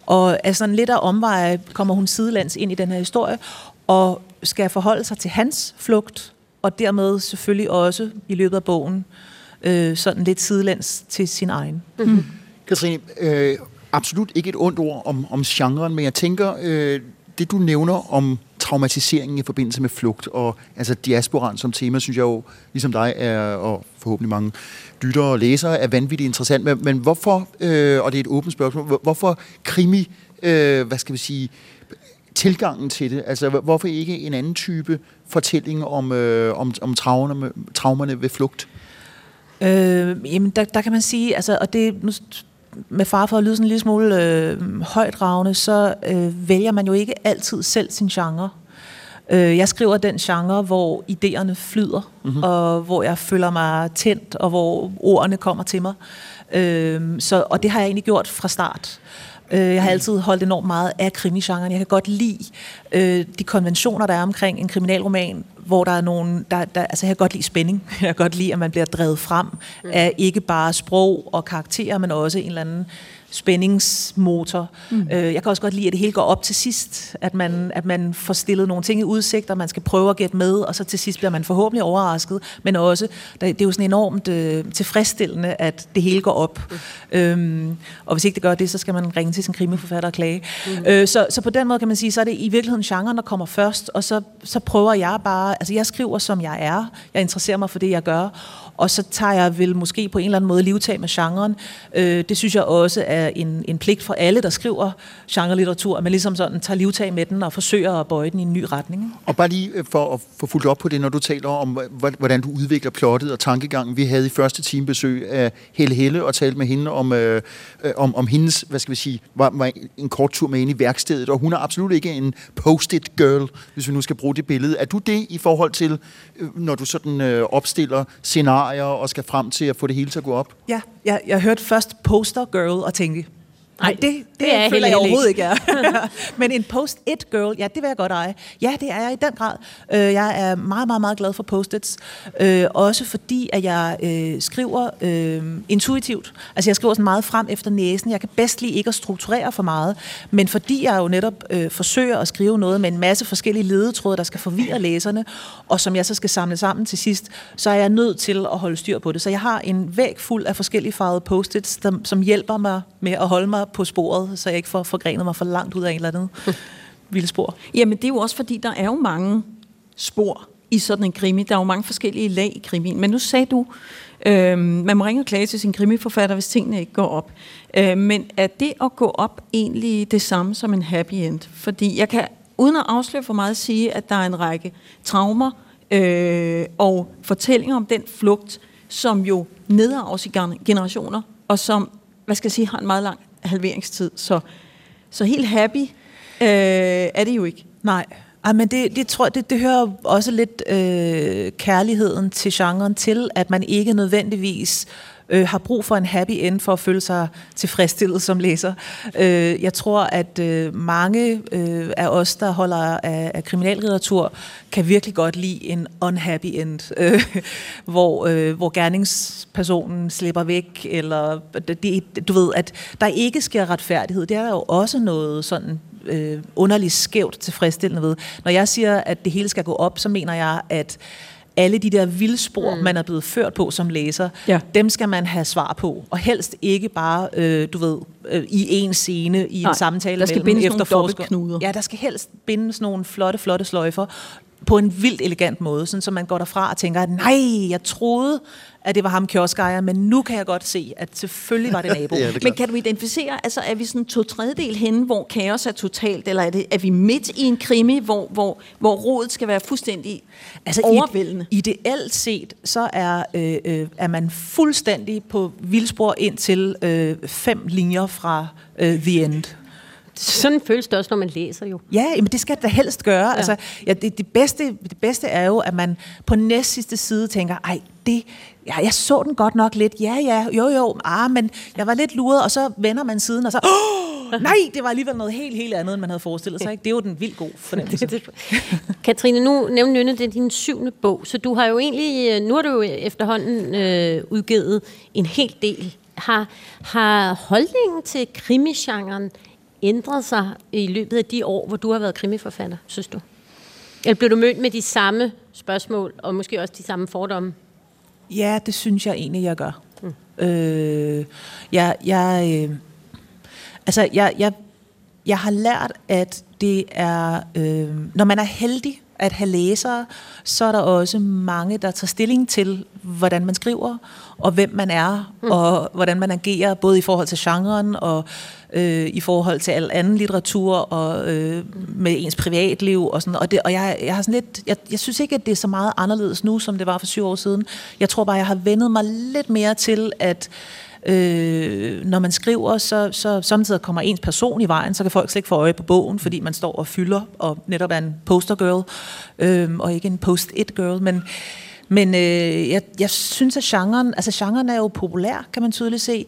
Og altså en lidt af omveje kommer hun sidelands ind i den her historie, og skal forholde sig til hans flugt, og dermed selvfølgelig også i løbet af bogen øh, sådan lidt sidelands til sin egen. Mm. Katrine, øh, absolut ikke et ondt ord om, om genren, men jeg tænker, øh, det du nævner om traumatiseringen i forbindelse med flugt, og altså diasporan som tema, synes jeg jo, ligesom dig, er, og forhåbentlig mange lyttere og læsere, er vanvittigt interessant. Men, men hvorfor, øh, og det er et åbent spørgsmål, hvorfor krimi, øh, hvad skal vi sige, tilgangen til det? Altså, hvorfor ikke en anden type fortælling om, øh, om, om traumerne, traumerne ved flugt? Øh, jamen, der, der kan man sige, altså, og det nu med far for at lyde sådan en lille smule øh, højdragende, så øh, vælger man jo ikke altid selv sin genre. Øh, jeg skriver den genre, hvor idéerne flyder, mm-hmm. og hvor jeg føler mig tændt, og hvor ordene kommer til mig. Øh, så, og det har jeg egentlig gjort fra start. Øh, Øh, jeg har altid holdt enormt meget af krimigenren. Jeg kan godt lide øh, de konventioner, der er omkring en kriminalroman, hvor der er nogen, der, der, altså jeg kan godt lide spænding. Jeg kan godt lide, at man bliver drevet frem af ikke bare sprog og karakterer, men også en eller anden spændingsmotor. Mm. Øh, jeg kan også godt lide, at det hele går op til sidst, at man, at man får stillet nogle ting i udsigt, og man skal prøve at gætte med, og så til sidst bliver man forhåbentlig overrasket, men også, det er jo sådan enormt øh, tilfredsstillende, at det hele går op. Mm. Øhm, og hvis ikke det gør det, så skal man ringe til sin krimiforfatter og klage. Mm. Øh, så, så på den måde kan man sige, så er det i virkeligheden genren, der kommer først, og så, så prøver jeg bare, altså jeg skriver, som jeg er, jeg interesserer mig for det, jeg gør, og så tager jeg vel måske på en eller anden måde livtag med genren. Øh, det synes jeg også er en, en pligt for alle, der skriver genrelitteratur, at man ligesom sådan tager livtag med den og forsøger at bøje den i en ny retning. Og bare lige øh, for at få fuldt op på det, når du taler om, hvordan du udvikler plottet og tankegangen. Vi havde i første time besøg af Helle Helle og talte med hende om, øh, øh, om, om hendes, hvad skal vi sige, var, var en kort tur med ind i værkstedet, og hun er absolut ikke en post-it girl, hvis vi nu skal bruge det billede. Er du det i forhold til, øh, når du sådan øh, opstiller scenarier og skal frem til at få det hele til at gå op? Ja, jeg, jeg hørte først poster girl og tænkte, Nej, det, det, det er føler jeg overhovedet ikke, er. Men en post-it girl, ja, det vil jeg godt eje. Ja, det er jeg i den grad. Øh, jeg er meget, meget, meget glad for post-its. Øh, også fordi, at jeg øh, skriver øh, intuitivt. Altså, jeg skriver sådan meget frem efter næsen. Jeg kan bedst lide ikke at strukturere for meget. Men fordi jeg jo netop øh, forsøger at skrive noget med en masse forskellige ledetråde, der skal forvirre læserne, og som jeg så skal samle sammen til sidst, så er jeg nødt til at holde styr på det. Så jeg har en væg fuld af forskellige farvede post-its, som hjælper mig med at holde mig på sporet, så jeg ikke får forgrenet mig for langt ud af en eller anden vilde spor. Jamen, det er jo også fordi, der er jo mange spor i sådan en krimi. Der er jo mange forskellige lag i krimien. Men nu sagde du, øh, man må ringe og klage til sin krimiforfatter, hvis tingene ikke går op. Øh, men er det at gå op egentlig det samme som en happy end? Fordi jeg kan, uden at afsløre for meget, sige, at der er en række traumer øh, og fortællinger om den flugt, som jo nedarves i generationer, og som, hvad skal jeg sige, har en meget lang halveringstid. Så, så helt happy øh, er det jo ikke. Nej, ej, men det, det tror det, det hører også lidt øh, kærligheden til genren til, at man ikke nødvendigvis øh, har brug for en happy end for at føle sig tilfredsstillet som læser. Øh, jeg tror, at øh, mange øh, af os, der holder af, af kriminallitteratur, kan virkelig godt lide en unhappy end, øh, hvor, øh, hvor gerningspersonen slipper væk, eller det, du ved, at der ikke sker retfærdighed. Det er der jo også noget sådan øh, underligt skævt tilfredsstillende ved. Når jeg siger, at det hele skal gå op, så mener jeg, at alle de der vildspor, mm. man er blevet ført på som læser, ja. dem skal man have svar på. Og helst ikke bare, øh, du ved, øh, i en scene, i Nej, en samtale der skal mellem efterforsker. Ja, der skal helst bindes nogle flotte, flotte sløjfer på en vildt elegant måde, sådan så man går derfra og tænker, nej, jeg troede, at det var ham kioskejer, men nu kan jeg godt se, at selvfølgelig var det nabo. ja, det men kan du identificere, altså er vi sådan to tredjedel henne, hvor kaos er totalt, eller er, det, er vi midt i en krimi, hvor, hvor, hvor rådet skal være fuldstændig altså overvældende? Ideelt set, så er, øh, øh, er man fuldstændig på vildspor ind til øh, fem linjer fra øh, The End. Sådan føles det også, når man læser jo. Ja, men det skal det da helst gøre. Ja. Altså, ja, det, det, bedste, det bedste er jo, at man på næst sidste side tænker, ej, det, ja, jeg så den godt nok lidt. Ja, ja, jo, jo, ah, men jeg var lidt luret, og så vender man siden, og så, oh, nej, det var alligevel noget helt, helt andet, end man havde forestillet sig. Ikke? Det er jo den vildt god fornemmelse. Katrine, nu nævner Nynne, det er din syvende bog, så du har jo egentlig, nu har du jo efterhånden øh, udgivet en hel del. Har, har holdningen til krimisgenren ændret sig i løbet af de år, hvor du har været krimiforfatter, synes du? Eller blev du mødt med de samme spørgsmål, og måske også de samme fordomme? Ja, det synes jeg egentlig, jeg gør. Mm. Øh, jeg, jeg, øh, altså, jeg, jeg, jeg har lært, at det er, øh, når man er heldig at have læsere, så er der også mange, der tager stilling til, hvordan man skriver, og hvem man er, mm. og hvordan man agerer, både i forhold til genren og øh, i forhold til al anden litteratur og øh, med ens privatliv og sådan og det og jeg jeg har sådan lidt jeg, jeg synes ikke at det er så meget anderledes nu som det var for syv år siden. Jeg tror bare jeg har vendet mig lidt mere til at Øh, når man skriver, så, så samtidig kommer ens person i vejen, så kan folk slet ikke få øje på bogen, fordi man står og fylder, og netop er en poster girl, øh, og ikke en post-it girl, men men øh, jeg, jeg synes, at genren, altså genren er jo populær, kan man tydeligt se.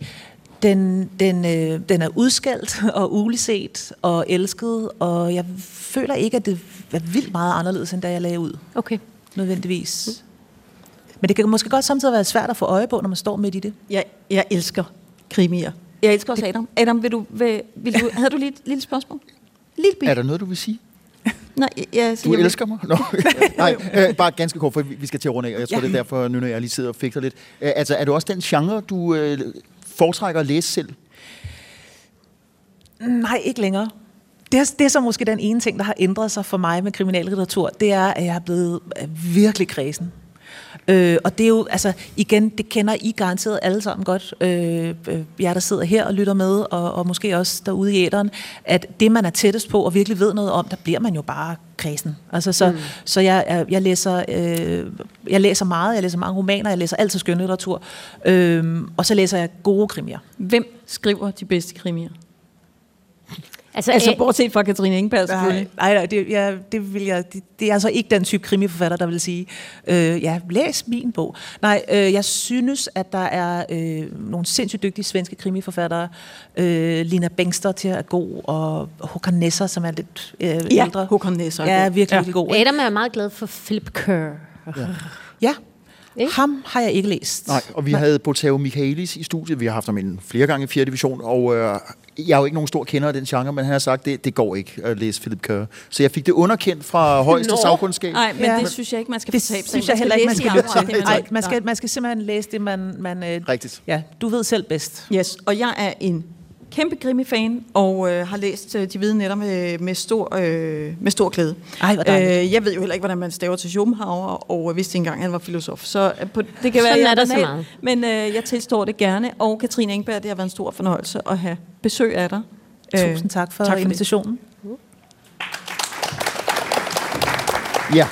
Den, den, øh, den er udskældt og uliset og elsket, og jeg føler ikke, at det er vildt meget anderledes, end da jeg lagde ud. Okay. Nødvendigvis. Men det kan måske godt samtidig være svært at få øje på, når man står midt i det. Jeg, jeg elsker krimier. Jeg elsker også Adam. Adam, vil du, vil, vil du, havde du lige et lille spørgsmål? Lille bit. Er der noget, du vil sige? Nej, jeg, Du elsker mig? Nå. Nej, øh, bare ganske kort, for vi skal til at runde af, og jeg tror, Ja. det er derfor, nu når jeg lige sidder og fikser lidt. Øh, altså, er du også den genre, du øh, foretrækker at læse selv? Nej, ikke længere. Det er, det er så måske den ene ting, der har ændret sig for mig med kriminallitteratur, det er, at jeg er blevet øh, virkelig kredsen. Øh, og det er jo, altså igen, det kender I garanteret alle sammen godt, øh, øh, jeg der sidder her og lytter med, og, og måske også derude i æderen, at det man er tættest på og virkelig ved noget om, der bliver man jo bare kredsen. Altså, så, mm. så jeg, jeg, jeg, læser, øh, jeg læser meget, jeg læser mange romaner, jeg læser altid skønlitteratur, øh, og så læser jeg gode krimier. Hvem skriver de bedste krimier? Altså, Altså, øh, bortset fra Katrine Ingeberg selvfølgelig. Nej, nej, det, ja, det, vil jeg, det, det er altså ikke den type krimiforfatter, der vil sige, øh, ja, læs min bog. Nej, øh, jeg synes, at der er øh, nogle sindssygt dygtige svenske krimiforfattere. Øh, Lina Bengster til at god, og Håkan Nesser, som er lidt øh, Ja, ældre. Håkan Nesser er Ja, virkelig, Ja. virkelig god. Adam er meget glad for Philip Kerr. Ja, Ikke? ham har jeg ikke læst. Nej, og vi havde Boteo Michaelis i studiet. Vi har haft ham ind flere gange i 4. division, og øh, jeg er jo ikke nogen stor kender af den genre, men han har sagt, det, det går ikke at læse Philip Kerr. Så jeg fik det underkendt fra højeste Nå. sagkundskab. Nej, men Ja. det synes jeg ikke, man skal Det fortabe sig. synes jeg heller ikke, man skal lytte til. Nej, Nej, man skal, man skal simpelthen læse det, man... man øh, Rigtigt. ja, du ved selv bedst. Yes, og jeg er en kæmpe krimi-fan, og øh, har læst øh, De Hvide Netter med, med, stor, øh, med stor glæde. Ej. Øh, jeg ved jo heller ikke, hvordan man staver til Schopenhauer, og øh, vidste ikke engang, at han var filosof. Så øh, på, det kan være, Sådan jeg er der så banal, meget. Men øh, jeg tilstår det gerne. Og Katrine Engberg, det har været en stor fornøjelse at have besøg af dig. Øh, Tusind tak for, tak for det. invitationen. Ja.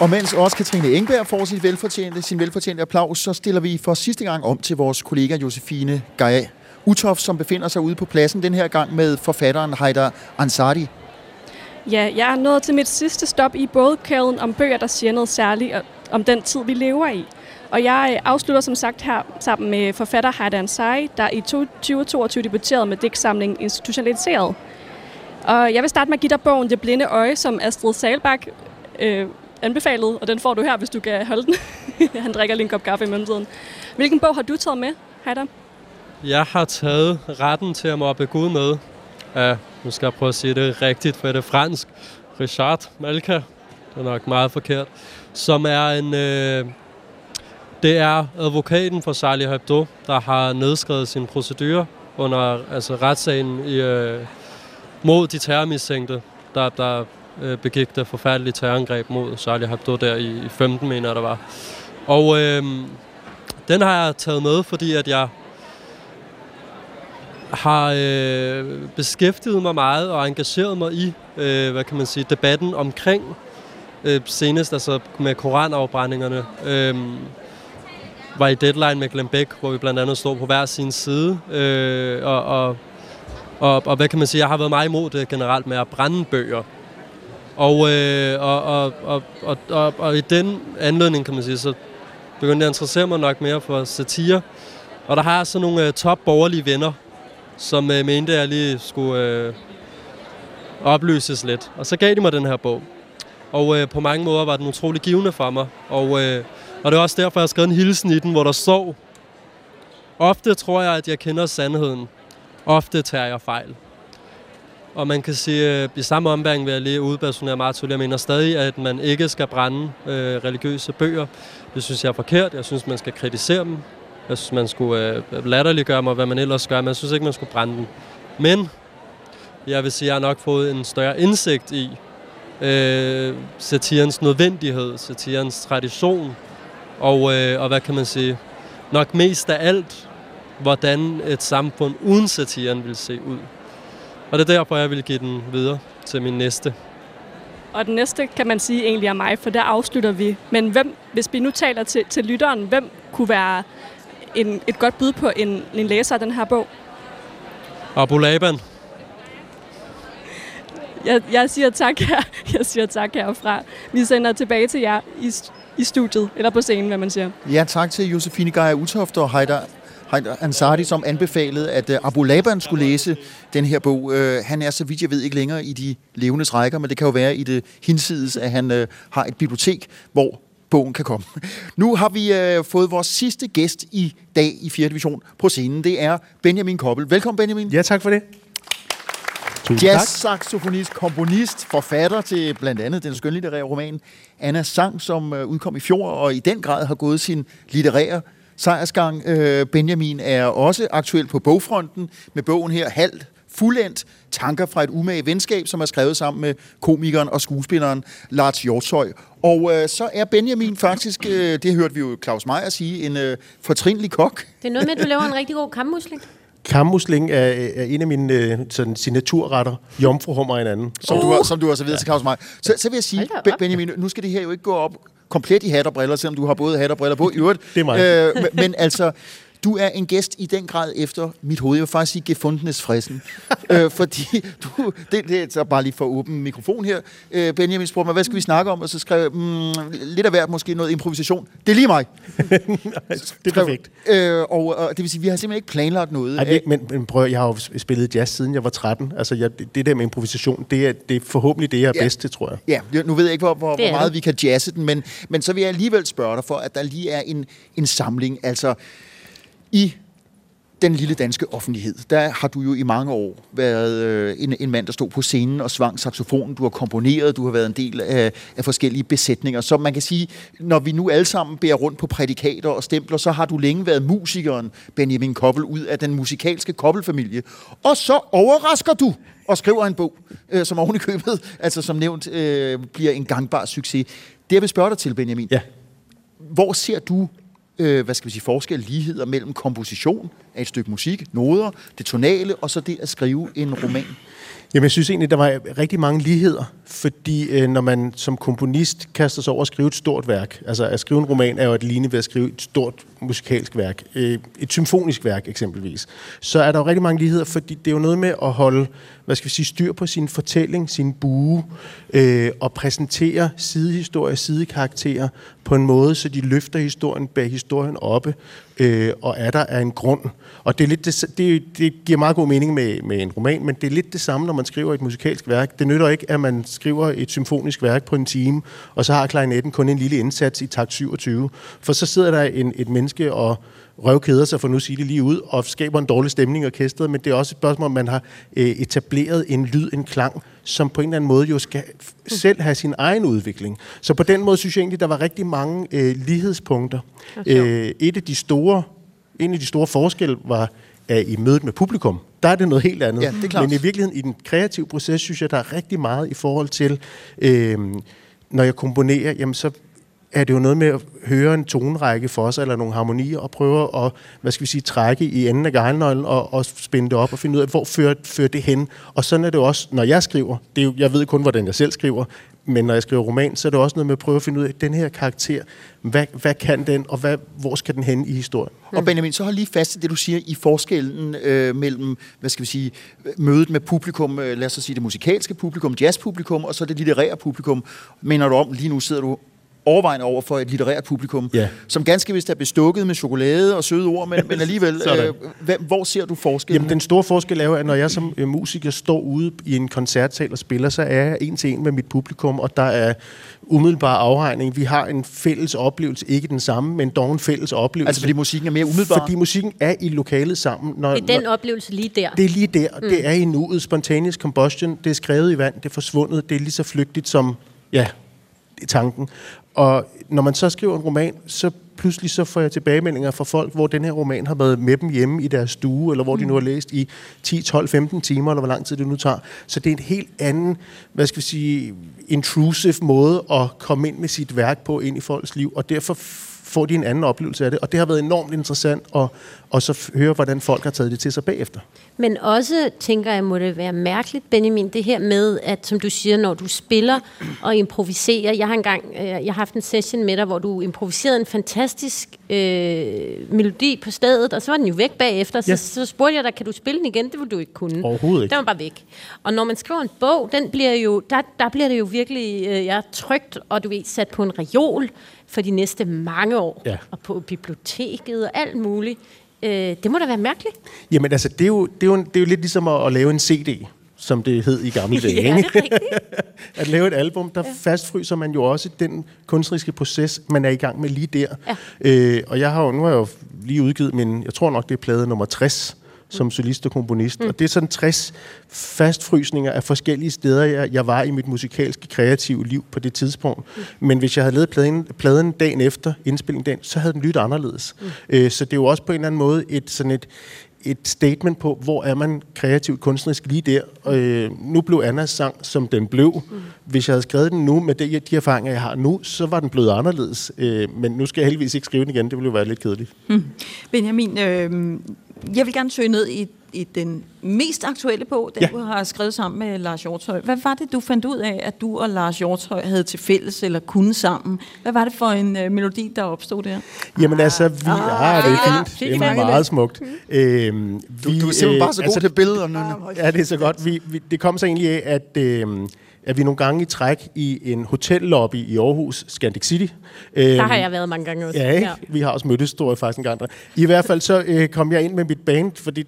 Og mens også Katrine Engberg får sit velfortjente, sin velfortjente applaus, så stiller vi for sidste gang om til vores kollega Josefine Gaia Utof, som befinder sig ude på pladsen den her gang med forfatteren Heider Ansari. Ja, jeg er nået til mit sidste stop i bådkæden om bøger, der siger noget særligt om den tid, vi lever i. Og jeg øh, afslutter som sagt her sammen med forfatter Heider Ansari, der i 2022 debuterede med digtsamlingen Institutionaliseret. Og jeg vil starte med at give dig bogen Det blinde øje, som Astrid Salbak øh, anbefalede, og den får du her, hvis du kan holde den. Han drikker lige en kop kaffe i mellemtiden. Hvilken bog har du taget med, Heider? Jeg har taget retten til at mobbe Gud med. Ja, nu skal jeg prøve at sige det rigtigt, for det er fransk. Richard Malka, det er nok meget forkert. Som er en... Øh, det er advokaten for Charlie Hebdo, der har nedskrevet sin procedure under altså, retssagen i, øh, mod de terrormistænkte, der, der øh, begik det forfærdelige terrorangreb mod Charlie Hebdo der i, i 15, mener der var. Og øh, den har jeg taget med, fordi at jeg har øh, beskæftiget mig meget og engageret mig i, øh, hvad kan man sige, debatten omkring øh, senest, altså med koranafbrændingerne. Øh, var i Deadline med Glenn Beck, hvor vi blandt andet stod på hver sin side. Øh, og, og, og, og hvad kan man sige, jeg har været meget imod det generelt med at brænde bøger. Og, øh, og, og, og, og, og, og i den anledning, kan man sige, så begyndte jeg at interessere mig nok mere for satire. Og der har jeg så nogle øh, top borgerlige venner, som øh, mente, at jeg lige skulle øh, oplyses lidt. Og så gav de mig den her bog. Og øh, på mange måder var den utrolig givende for mig. Og, øh, og det er også derfor, jeg har skrevet en hilsen i den, hvor der står, Ofte tror jeg, at jeg kender sandheden. Ofte tager jeg fejl. Og man kan sige, at i samme ombæring vil jeg lige udpersonere meget tydeligt. Jeg mener stadig, at man ikke skal brænde øh, religiøse bøger. Det synes jeg er forkert. Jeg synes, man skal kritisere dem. Jeg synes, man skulle øh, latterliggøre mig, hvad man ellers gør, men jeg synes ikke, man skulle brænde den. Men jeg vil sige, at jeg har nok fået en større indsigt i øh, satirens nødvendighed, satirens tradition, og, øh, og hvad kan man sige, nok mest af alt, hvordan et samfund uden satiren vil se ud. Og det er derfor, jeg vil give den videre til min næste. Og den næste kan man sige egentlig er mig, for der afslutter vi. Men hvem, hvis vi nu taler til, til lytteren, hvem kunne være en, et godt bud på en, en læser af den her bog? Abu Laban. Jeg, jeg siger tak her. Jeg siger tak herfra. Vi sender tilbage til jer i, i studiet, eller på scenen, hvad man siger. Ja, tak til Josefine Geyer Utoft og Heider, Heider Ansari, som anbefalede, at uh, Abu Laban skulle læse den her bog. Uh, han er, så vidt jeg ved, ikke længere i de levendes rækker, men det kan jo være i det hinsides, at han uh, har et bibliotek, hvor bogen kan komme. Nu har vi øh, fået vores sidste gæst i dag i 4. division på scenen. Det er Benjamin Koppel. Velkommen, Benjamin. Ja, tak for det. Jazz-saxofonist, komponist, forfatter til blandt andet den skønlitterære roman Anna Sang, som øh, udkom i fjor, og i den grad har gået sin litterære sejrsgang. Øh, Benjamin er også aktuel på bogfronten med bogen her, Halvt fuldendt tanker fra et umage venskab, som er skrevet sammen med komikeren og skuespilleren Lars Hjortshøj. Og øh, så er Benjamin faktisk, øh, det hørte vi jo Claus Meier sige, en øh, fortrinlig kok. Det er noget med, at du laver en rigtig god kammusling. Kammusling er, er en af mine øh, sådan, signaturretter. Jomfruhummer en anden. Som, du har, som du har serveret ja. til Claus Meier. Så, så vil jeg sige, Be- Benjamin, nu skal det her jo ikke gå op komplet i hat og briller, selvom du har både hat og briller på i øvrigt. Det er mig. Øh, men, men altså, du er en gæst i den grad efter mit hoved. Jeg vil faktisk sige gefundenes fristen. øh, fordi du, det, det er så bare lige for åben mikrofon her. Øh, Benjamin spurgte mig, hvad skal vi snakke om? Og så skrev jeg, mm, lidt af hvert måske noget improvisation. Det er lige mig. det er perfekt. Øh, og, og, det vil sige, vi har simpelthen ikke planlagt noget. Ej, men, men prøv, jeg har jo spillet jazz siden jeg var 13. Altså, jeg, det der med improvisation, det er, det er forhåbentlig det, jeg er Ja. bedst til, tror jeg. Ja, nu ved jeg ikke, hvor, hvor, hvor meget vi kan jazze den, men, men så vil jeg alligevel spørge dig for, at der lige er en, en samling. Altså, i den lille danske offentlighed, der har du jo i mange år været øh, en, en mand, der stod på scenen og svang saxofonen. Du har komponeret, du har været en del af, af forskellige besætninger. Så man kan sige, når vi nu alle sammen bærer rundt på prædikater og stempler, så har du længe været musikeren Benjamin Koppel ud af den musikalske Koppel-familie. Og så overrasker du og skriver en bog, øh, som oven i købet, altså som nævnt, øh, bliver en gangbar succes. Det jeg vil spørge dig til, Benjamin. Ja. Hvor ser du øh, hvad skal vi sige, forskel, ligheder mellem komposition af et stykke musik, noder, det tonale, og så det at skrive en roman? Jamen, jeg synes egentlig, der var øh, rigtig mange ligheder, fordi øh, når man som komponist kaster sig over at skrive et stort værk, altså at skrive en roman er jo at ligne ved at skrive et stort musikalsk værk, øh, et symfonisk værk eksempelvis, så er der jo rigtig mange ligheder, fordi det er jo noget med at holde, hvad skal vi sige, styr på sin fortælling, sin bue, øh, og præsentere sidehistorier, sidekarakterer på en måde, så de løfter historien bag historien oppe, øh, og er der af en grund. Og det, er lidt det, det, det giver meget god mening med, med en roman, men det er lidt det samme, når man skriver et musikalsk værk. Det nytter ikke, at man skriver et symfonisk værk på en time, og så har klarinetten kun en lille indsats i takt 27. For så sidder der en, et menneske og røvkeder sig, for nu at sige det lige ud, og skaber en dårlig stemning i orkestret, men det er også et spørgsmål, om man har øh, etableret en lyd, en klang, som på en eller anden måde jo skal selv have sin egen udvikling. Så på den måde synes jeg egentlig, der var rigtig mange øh, lighedspunkter. Øh, et af de store, en af de store forskelle var at i mødet med publikum. Der er det noget helt andet. Ja, det er klart. Men i virkeligheden, i den kreative proces, synes jeg, der er rigtig meget i forhold til, øh, når jeg komponerer, jamen så er det jo noget med at høre en tonerække for sig, eller nogle harmonier, og prøve at, hvad skal vi sige, trække i enden af gejlnøglen, og, og spænde det op, og finde ud af, hvor fører, fører det hen. Og sådan er det også, når jeg skriver. Det er jo, jeg ved kun, hvordan jeg selv skriver, men når jeg skriver roman, så er det også noget med at prøve at finde ud af, den her karakter, hvad, hvad kan den, og hvad, hvor skal den hen i historien? Og Benjamin, så hold lige fast i det, du siger i forskellen øh, mellem, hvad skal vi sige, mødet med publikum, øh, lad os så sige det musikalske publikum, jazzpublikum, og så det litterære publikum. Mener du om, lige nu sidder du overvejende over for et litterært publikum, Ja. som ganske vist er bestukket med chokolade og søde ord, men, men alligevel, øh, hvor ser du forskellen? Jamen, den store forskel er jo, at når jeg som øh, musiker står ude i en koncertsal og spiller, så er jeg en til en med mit publikum, og der er umiddelbar afregning. Vi har en fælles oplevelse, ikke den samme, men dog en fælles oplevelse. Altså, fordi musikken er mere umiddelbar? Fordi musikken er i lokalet sammen. Når, Det er den når, oplevelse lige der. det er lige der, Mm. mm. det er i nuet. Spontaneous combustion, det er skrevet i vand, det er forsvundet, det er lige så flygtigt som, ja, i tanken. Og når man så skriver en roman, så pludselig så får jeg tilbagemeldinger fra folk, hvor den her roman har været med dem hjemme i deres stue, eller hvor de nu har læst i 10, 12, 15 timer, eller hvor lang tid det nu tager. Så det er en helt anden, hvad skal vi sige, intrusive måde at komme ind med sit værk på ind i folks liv, og derfor får de en anden oplevelse af det. Og det har været enormt interessant at, og så høre, hvordan folk har taget det til sig bagefter. Men også, tænker jeg, må det være mærkeligt, Benjamin, det her med, at som du siger, når du spiller og improviserer. Jeg har engang øh, jeg har haft en session med dig, hvor du improviserede en fantastisk øh, melodi på stedet, og så var den jo væk bagefter. Så, Ja. så spurgte jeg dig, kan du spille den igen? Det ville du ikke kunne. Overhovedet ikke. Den var bare væk. Og når man skriver en bog, den bliver jo, der, der bliver det jo virkelig øh, jeg er trygt, og du ved, sat på en reol for de næste mange år. Ja. Og på biblioteket og alt muligt. Øh, det må da være mærkeligt. Jamen altså, det er jo, det er jo, det er jo lidt ligesom at, at lave en CD. som det hed i gamle dage. Ja, det er rigtigt. at lave et album, der ja. fastfryser man jo også den kunstneriske proces, man er i gang med lige der. Ja. Øh, og jeg har jo, nu har jeg jo lige udgivet min, jeg tror nok det er plade nummer 60, som solist og komponist. Mm. Og det er sådan 60 fastfrysninger af forskellige steder, jeg, jeg var i mit musikalske kreative liv på det tidspunkt. Mm. Men hvis jeg havde lavet pladen, pladen dagen efter indspillingen dagen, så havde den lyttet anderledes. Mm. Øh, så det er jo også på en eller anden måde et, sådan et, et statement på, hvor er man kreativt kunstnerisk lige der. Og, øh, nu blev Annas sang, som den blev. Mm. Hvis jeg havde skrevet den nu, med de, de erfaringer, jeg har nu, så var den blevet anderledes. Øh, men nu skal jeg heldigvis ikke skrive den igen, det ville jo være lidt kedeligt. Hmm. Benjamin, øh, jeg vil gerne søge ned i, i den mest aktuelle bog, den Ja. du har skrevet sammen med Lars Hjortøj. Hvad var det, du fandt ud af, at du og Lars Hjortøj havde til fælles eller kunne sammen? Hvad var det for en øh, melodi, der opstod der? Jamen altså, vi, ah, det er ja, fint. fint Det er meget det. smukt. Øhm, Du, du er simpelthen bare så god til billederne. Ja, det er så godt. Vi, vi, det kom så egentlig af, at, øh, at vi nogle gange i træk i en hotellobby i Aarhus, Scandic City. Der har jeg været mange gange også. Ja, ikke? Vi har også mødtes, tror jeg faktisk en gang. der. I hvert fald så øh, kom jeg ind med mit band, fordi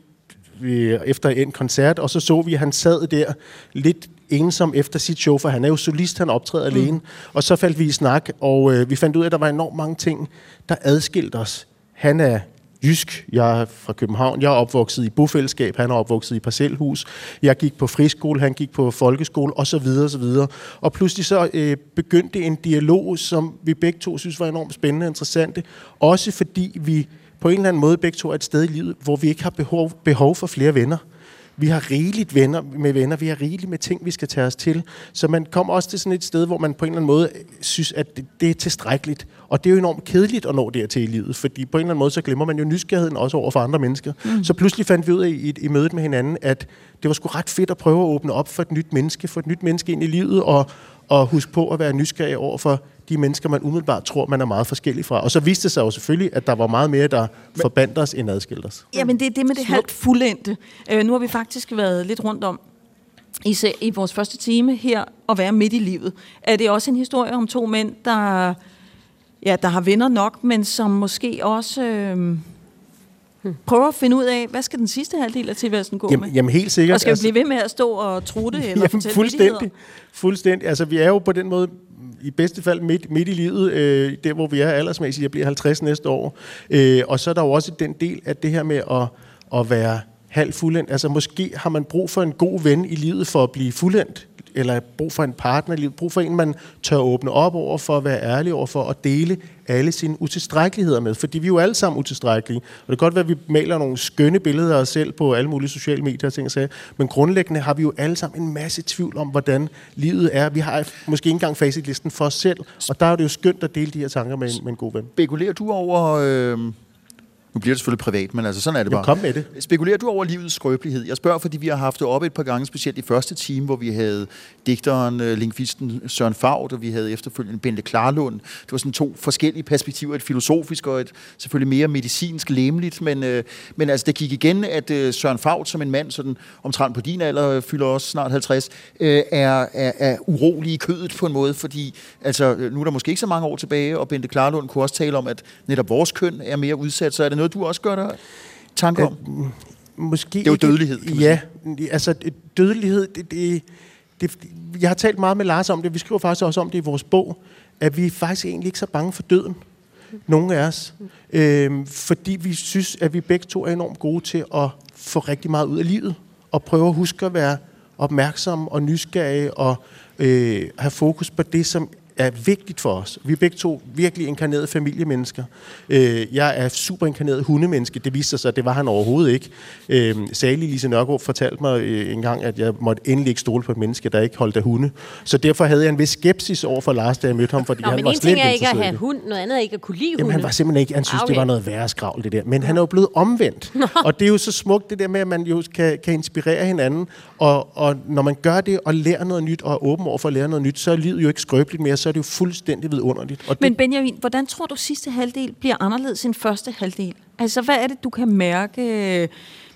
vi, efter en koncert, og så så vi, at han sad der lidt ensom efter sit show, for han er jo solist, han optræder mm. alene. Og så faldt vi i snak, og øh, vi fandt ud af, at der var enormt mange ting, der adskilte os. Han er jysk, jeg er fra København, jeg er opvokset i bofællesskab, han er opvokset i parcelhus, jeg gik på friskole, han gik på folkeskole, og så videre, og så videre. Og pludselig så øh, begyndte en dialog, som vi begge to synes var enormt spændende og interessante, også fordi vi på en eller anden måde begge to er et sted i livet, hvor vi ikke har behov, behov for flere venner. Vi har rigeligt venner med venner, vi har rigeligt med ting, vi skal tage os til. Så man kommer også til sådan et sted, hvor man på en eller anden måde synes, at det, det er tilstrækkeligt. Og det er jo enormt kedeligt at nå dertil i livet, fordi på en eller anden måde, så glemmer man jo nysgerrigheden også over for andre mennesker. Mm. Så pludselig fandt vi ud af i, i mødet med hinanden, at det var sgu ret fedt at prøve at åbne op for et nyt menneske, for et nyt menneske ind i livet, og, og huske på at være nysgerrig over for de mennesker, man umiddelbart tror, man er meget forskellig fra. Og så viste det sig jo selvfølgelig, at der var meget mere, der forbandt os, end adskilte os. Jamen, det er det med det halvt fuldendte. Øh, nu har vi faktisk været lidt rundt om i, se- i vores første time her at være midt i livet. Er det også en historie om to mænd, der, ja, der har venner nok, men som måske også øh, prøver at finde ud af, hvad skal den sidste halvdel af tilværelsen gå med? Jamen, jamen helt sikkert. Og skal vi blive ved med at stå og trutte eller Jamen, fortælle fuldstændig. Fuldstændig. Altså, vi er jo på den måde i bedste fald midt, midt i livet, øh, der hvor vi er aldersmæssigt. Jeg bliver 50 næste år. Øh, og så er der jo også den del af det her med at, at være halv fuldendt. Altså, måske har man brug for en god ven i livet for at blive fuldendt eller brug for en partner i livet, brug for en, man tør åbne op over for, at være ærlig over for, at dele alle sine utilstrækkeligheder med. Fordi vi er jo alle sammen utilstrækkelige. Og det kan godt være, at vi maler nogle skønne billeder af os selv på alle mulige sociale medier og ting og sager. Men grundlæggende har vi jo alle sammen en masse tvivl om, hvordan livet er. Vi har måske ikke engang facitlisten for os selv. Og der er det jo skønt at dele de her tanker med en, med en god ven. Spekulerer du over... Øh, nu bliver det selvfølgelig privat, men altså sådan er det bare. kom med det. Spekulerer du over livets skrøbelighed? Jeg spørger, fordi vi har haft det oppe et par gange, specielt i første time, hvor vi havde digteren, øh, lingvisten Søren Favt, og vi havde efterfølgende Bente Klarlund. Det var sådan to forskellige perspektiver, et filosofisk og et selvfølgelig mere medicinsk læmeligt, men, øh, men altså det gik igen, at øh, Søren Favt som en mand, sådan omtrent på din alder, fylder også snart 50, øh, er, er, er urolig i kødet på en måde, fordi altså, nu er der måske ikke så mange år tilbage, og Bente Klarlund kunne også tale om, at netop vores køn er mere udsat, så er det noget, du også gør dig tanker om? Måske Det er jo ikke- dødelighed, kan Ja, altså det- dødelighed, det, det, det, jeg har talt meget med Lars om det, vi skriver faktisk også om det i vores bog, at vi er faktisk egentlig ikke så bange for døden, nogle af os. Øhm, fordi vi synes, at vi begge to er enormt gode til at få rigtig meget ud af livet, og prøve at huske at være opmærksomme og nysgerrige, og øh, have fokus på det, som er vigtigt for os. Vi er begge to virkelig inkarnerede familiemennesker. Øh, jeg er super inkarneret hundemenneske. Det viste sig, at det var han overhovedet ikke. Øh, Sally Lise Nørgaard fortalte mig øh, en gang, at jeg måtte endelig ikke stole på et menneske, der ikke holdt af hunde. Så derfor havde jeg en vis skepsis over for Lars, da jeg mødte ham, fordi Nå, han men var en slet ting er ikke at have hund, noget andet er ikke at kunne lide Jamen, hunde. han var simpelthen ikke, han synes, okay. det var noget værre skravl, det der. Men han er jo blevet omvendt. og det er jo så smukt, det der med, at man jo kan, kan inspirere hinanden. Og, og når man gør det og lærer noget nyt, og er åben over for at lære noget nyt, så er livet jo ikke skrøbeligt mere, så er det jo fuldstændig vidunderligt. Og Men det, Benjamin, hvordan tror du sidste halvdel bliver anderledes end første halvdel? Altså, hvad er det, du kan mærke?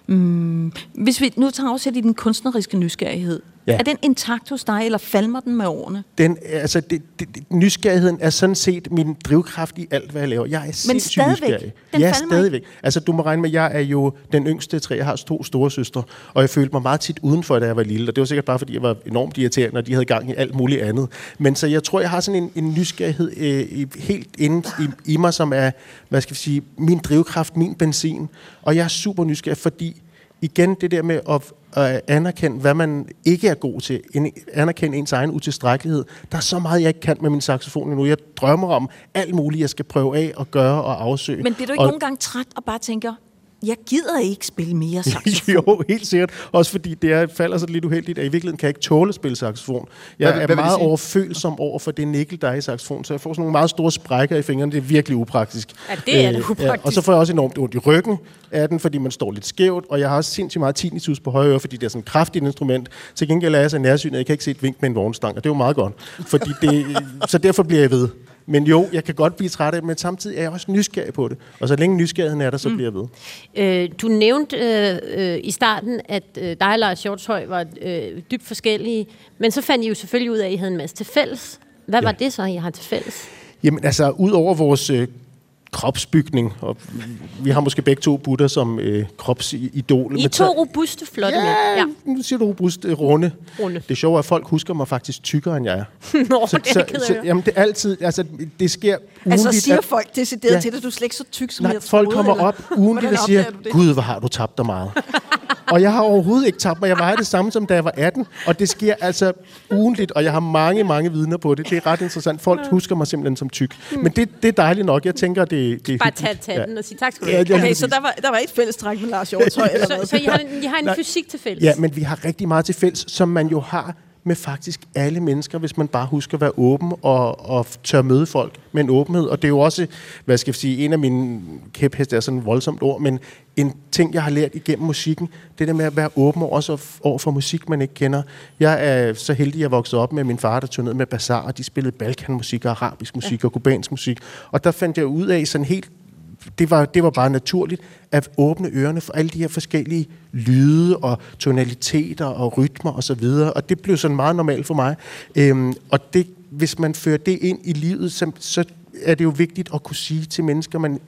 Mm, hvis vi nu tager afsæt i den kunstneriske nysgerrighed, Ja. Er den intakt hos dig, eller falmer den med årene? Den, altså, det, det, det, nysgerrigheden er sådan set min drivkraft i alt, hvad jeg laver. Jeg er sindssygt stadigvæk? nysgerrig. Den ja, falmer stadigvæk. Altså, du må regne med, at jeg er jo den yngste af tre. Jeg har to store søstre, og jeg følte mig meget tit udenfor, da jeg var lille. Og det var sikkert bare, fordi jeg var enormt irriterende, og de havde gang i alt muligt andet. Men så jeg tror, jeg har sådan en, en nysgerrighed øh, helt inde i, i mig, som er, hvad skal vi sige, min drivkraft, min benzin. Og jeg er super nysgerrig, fordi igen det der med at at anerkende, hvad man ikke er god til, en- anerkende ens egen utilstrækkelighed. Der er så meget, jeg ikke kan med min saxofon endnu. Jeg drømmer om alt muligt, jeg skal prøve af og gøre og afsøge. Men bliver du ikke og, nogle gange træt og bare tænker, jeg gider ikke spille mere saxofon? jo, helt sikkert. Også fordi det er, falder så lidt uheldigt, at i virkeligheden kan jeg ikke tåle at spille saxofon. Jeg Hvad- hvad er det meget overfølsom over for det nikkel, der er i saxofon, så jeg får sådan nogle meget store sprækker i fingrene. Det er virkelig upraktisk. Ja, det er da Ja, upraktisk. og så får jeg også enormt ondt i ryggen af den, fordi man står lidt skævt, og jeg har også sindssygt meget tinnitus på højre øre, fordi det er sådan et kraftigt instrument. Til gengæld er jeg så nærsynet, at jeg kan ikke se et vink med en vognstang, og det er jo meget godt. Fordi det, så derfor bliver jeg ved. Men jo, jeg kan godt blive træt af det, men samtidig er jeg også nysgerrig på det. Og så længe nysgerrigheden er der, så Mm. bliver jeg ved. Øh, du nævnte øh, øh, i starten, at øh, dig og Lars Hjortshøj var øh, dybt forskellige, men så fandt I jo selvfølgelig ud af, at I havde en masse til fælles. Hvad ja. var det så, I har til fælles? Jamen altså, ud over vores øh, kropsbygning, og vi har måske begge to Buddha som øh, kropsidol. I to robuste, flotte Ja, mænd. Ja. nu siger du robust, øh, runde. Runde. Det sjove er, at folk husker mig faktisk tykkere, end jeg er. Nå, det er at høre. Jamen, det er altid, altså, det sker Altså siger at- folk decideret Ja. til dig, du er slet ikke så tyk, som Nej, jeg folk troede, kommer eller? op Hvordan og siger? Gud, hvor har du tabt dig meget. og jeg har overhovedet ikke tabt mig. Jeg vejer det samme, som da jeg var 18. Og det sker altså ugenligt, og jeg har mange, mange vidner på det. Det er ret interessant. Folk husker mig simpelthen som tyk. Men det, det er dejligt nok. Jeg tænker, det, det er Bare hyggeligt. tage tatten og sige tak skal du Ja, have. er Okay, så der var, der var et fælles træk med Lars Hjortøj, eller hvad? så, så I har, en- I har en Nej. fysik til fælles? Ja, men vi har rigtig meget til fælles, som man jo har med faktisk alle mennesker, hvis man bare husker at være åben og, og tør møde folk med en åbenhed. Og det er jo også, hvad skal jeg sige, en af mine kæpheste er sådan et voldsomt ord, men en ting, jeg har lært igennem musikken, det der med at være åben også over for musik, man ikke kender. Jeg er så heldig, at jeg voksede op med min far, der turnerede med Bazaar, og de spillede balkanmusik og arabisk musik og kubansk musik. Og der fandt jeg ud af sådan helt det var, det var bare naturligt at åbne ørerne for alle de her forskellige lyde og tonaliteter og rytmer og så videre. Og det blev sådan meget normalt for mig. Øhm, og det, hvis man fører det ind i livet, så, så er det jo vigtigt at kunne sige til mennesker, man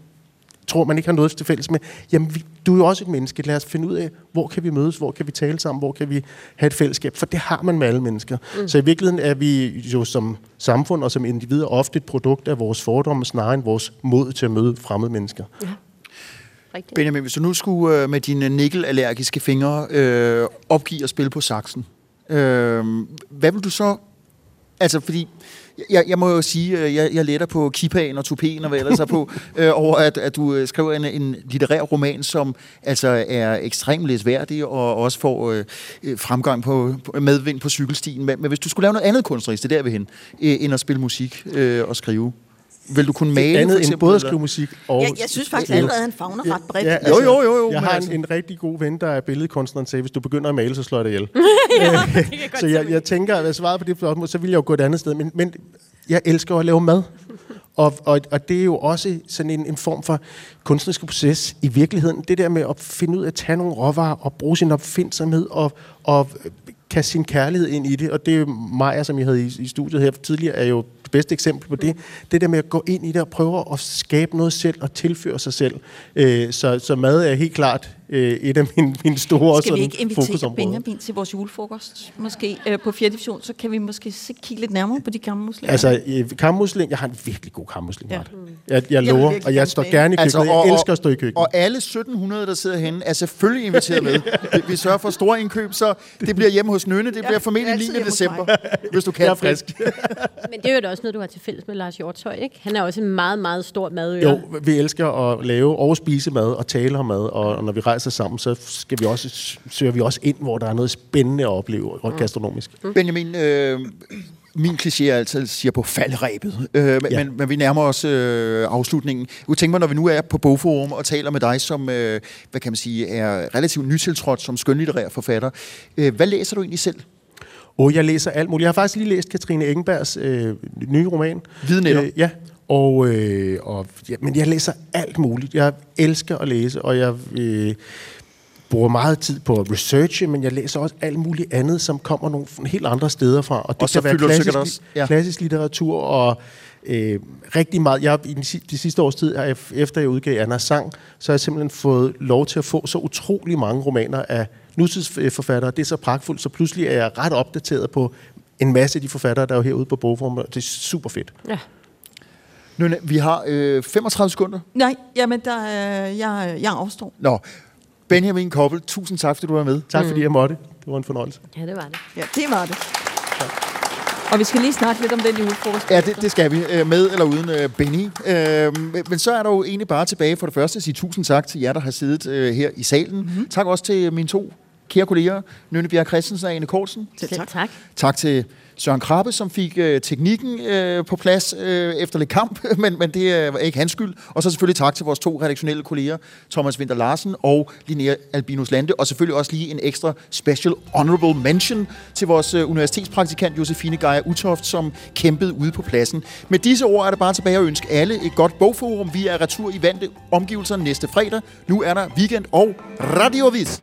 tror, man ikke har noget til fælles med, jamen, vi, du er jo også et menneske. Lad os finde ud af, hvor kan vi mødes, hvor kan vi tale sammen, hvor kan vi have et fællesskab, for det har man med alle mennesker. Mm. Så i virkeligheden er vi jo som samfund og som individer ofte et produkt af vores fordomme, snarere end vores mod til at møde fremmede mennesker. Rigtigt. Benjamin, hvis du nu skulle øh, med dine nikkelallergiske fingre øh, opgive at spille på saxen, øh, hvad vil du så... Altså, fordi jeg, jeg må jo sige, øh, jeg, jeg letter på kippaen og tupéen og hvad ellers er på, øh, over at, at du øh, skriver en, en litterær roman, som altså er ekstremt læsværdig og også får øh, øh, fremgang på, på medvind på cykelstien. Men, men hvis du skulle lave noget andet kunstnerisk, det er der ved hen, øh, end at spille musik øh, og skrive, vil du kunne male? andet for end eksempel, både at skrive musik og... Jeg, jeg synes faktisk allerede, at han fagner ret bredt. Ja, Jo, jo, jo, jo, Jeg har altså- en, en rigtig god ven, der er billedkunstner, der sagde, hvis du begynder at male, så slår jeg dig ihjel. ja, så jeg, jeg tænker, at jeg svarede på det spørgsmål, så ville jeg jo gå et andet sted. Men, men jeg elsker at lave mad. Og, og, og det er jo også sådan en, en form for kunstnerisk proces i virkeligheden. Det der med at finde ud af at tage nogle råvarer og bruge sin opfindsomhed og, og kaste sin kærlighed ind i det. Og det er Maja, som jeg havde i, i studiet her tidligere, er jo bedste eksempel på det. Det der med at gå ind i det og prøve at skabe noget selv og tilføre sig selv. Øh, så, så mad er helt klart øh, et af mine, mine store Skal vi ikke invitere. Benjamin til vores julefrokost, måske øh, på 4. division, så kan vi måske se, kigge lidt nærmere på de gamle muslimer. Altså, øh, kammusling, jeg har en virkelig god kammusling. Ja. Ja. Jeg, jeg Jeg lover, virkelig og jeg står gerne i køkkenet. Altså, og- jeg elsker at stå i køkkenet. Og alle 1700, der sidder herinde, er selvfølgelig inviteret med. Vi- Vi sørger for store indkøb, så det bliver hjemme hos Nønne. Det bliver formentlig altid 9. hjemme hos december, hvis du kan. jeg er frisk. Men det er jo da også noget, du har til fælles med Lars Hjortøj, ikke? Han er også en meget, meget stor madøre. Jo, vi elsker at lave og spise mad og tale om mad, og, når vi rejser sammen, så skal vi også, søger vi også ind, hvor der er noget spændende at opleve, og gastronomisk. Benjamin, øh, min kliché er altid siger på faldrebet, øh, men, Ja. men, men vi nærmer os øh, afslutningen. Jeg tænker mig, når vi nu er på Bogforum og taler med dig, som øh, hvad kan man sige, er relativt nytiltrådt som skønlitterær forfatter. Øh, hvad læser du egentlig selv? Og jeg læser alt muligt. Jeg har faktisk lige læst Katrine Engenbergs øh, nye roman. Hvide nætter. Øh, ja, og, øh, og, ja, men jeg læser alt muligt. Jeg elsker at læse, og jeg... Øh, bruger meget tid på at researche, men jeg læser også alt muligt andet, som kommer nogle helt andre steder fra. Og det Og så kan være klassisk, også- ja. klassisk litteratur og øh, rigtig meget. Jeg, I de sidste års tid, efter jeg udgav Anna Sang, så har jeg simpelthen fået lov til at få så utrolig mange romaner af nutidsforfattere. Det er så pragtfuldt, så pludselig er jeg ret opdateret på en masse af de forfattere, der er jo herude på bogform. Det er super fedt. Ja. Nynne, vi har øh, 35 sekunder. Nej, jamen, der, er- jeg, jeg afstår. Nå, Benjamin Koppel, tusind tak, fordi du var med. Tak fordi jeg måtte. Det var en fornøjelse. Ja, det var det. Ja, det var det. Og vi skal lige snakke lidt om den julefrokost. Ja, det, det skal vi. øh, Med eller uden øh, Benny. Øh, men- så er der jo egentlig bare tilbage for det første at sige tusind tak til jer, der har siddet øh, her i salen. Mm-hmm. Tak også til mine to kære kolleger, Nynne Bjerg Christensen og Ane Kortsen. Selv tak. tak. Tak til Søren Krabbe, som fik øh, teknikken øh, på plads øh, efter lidt kamp, men, men det er ikke hans skyld. Og så selvfølgelig tak til vores to redaktionelle kolleger, Thomas Winter Larsen og Linnea Albinus Lande. Og selvfølgelig også lige en ekstra special honorable mention til vores øh, universitetspraktikant Josefine Geyer Utoft, som kæmpede ude på pladsen. Med disse ord er det bare tilbage at ønske alle et godt bogforum. Vi er retur i vante omgivelser næste fredag. Nu er der weekend og radiovis.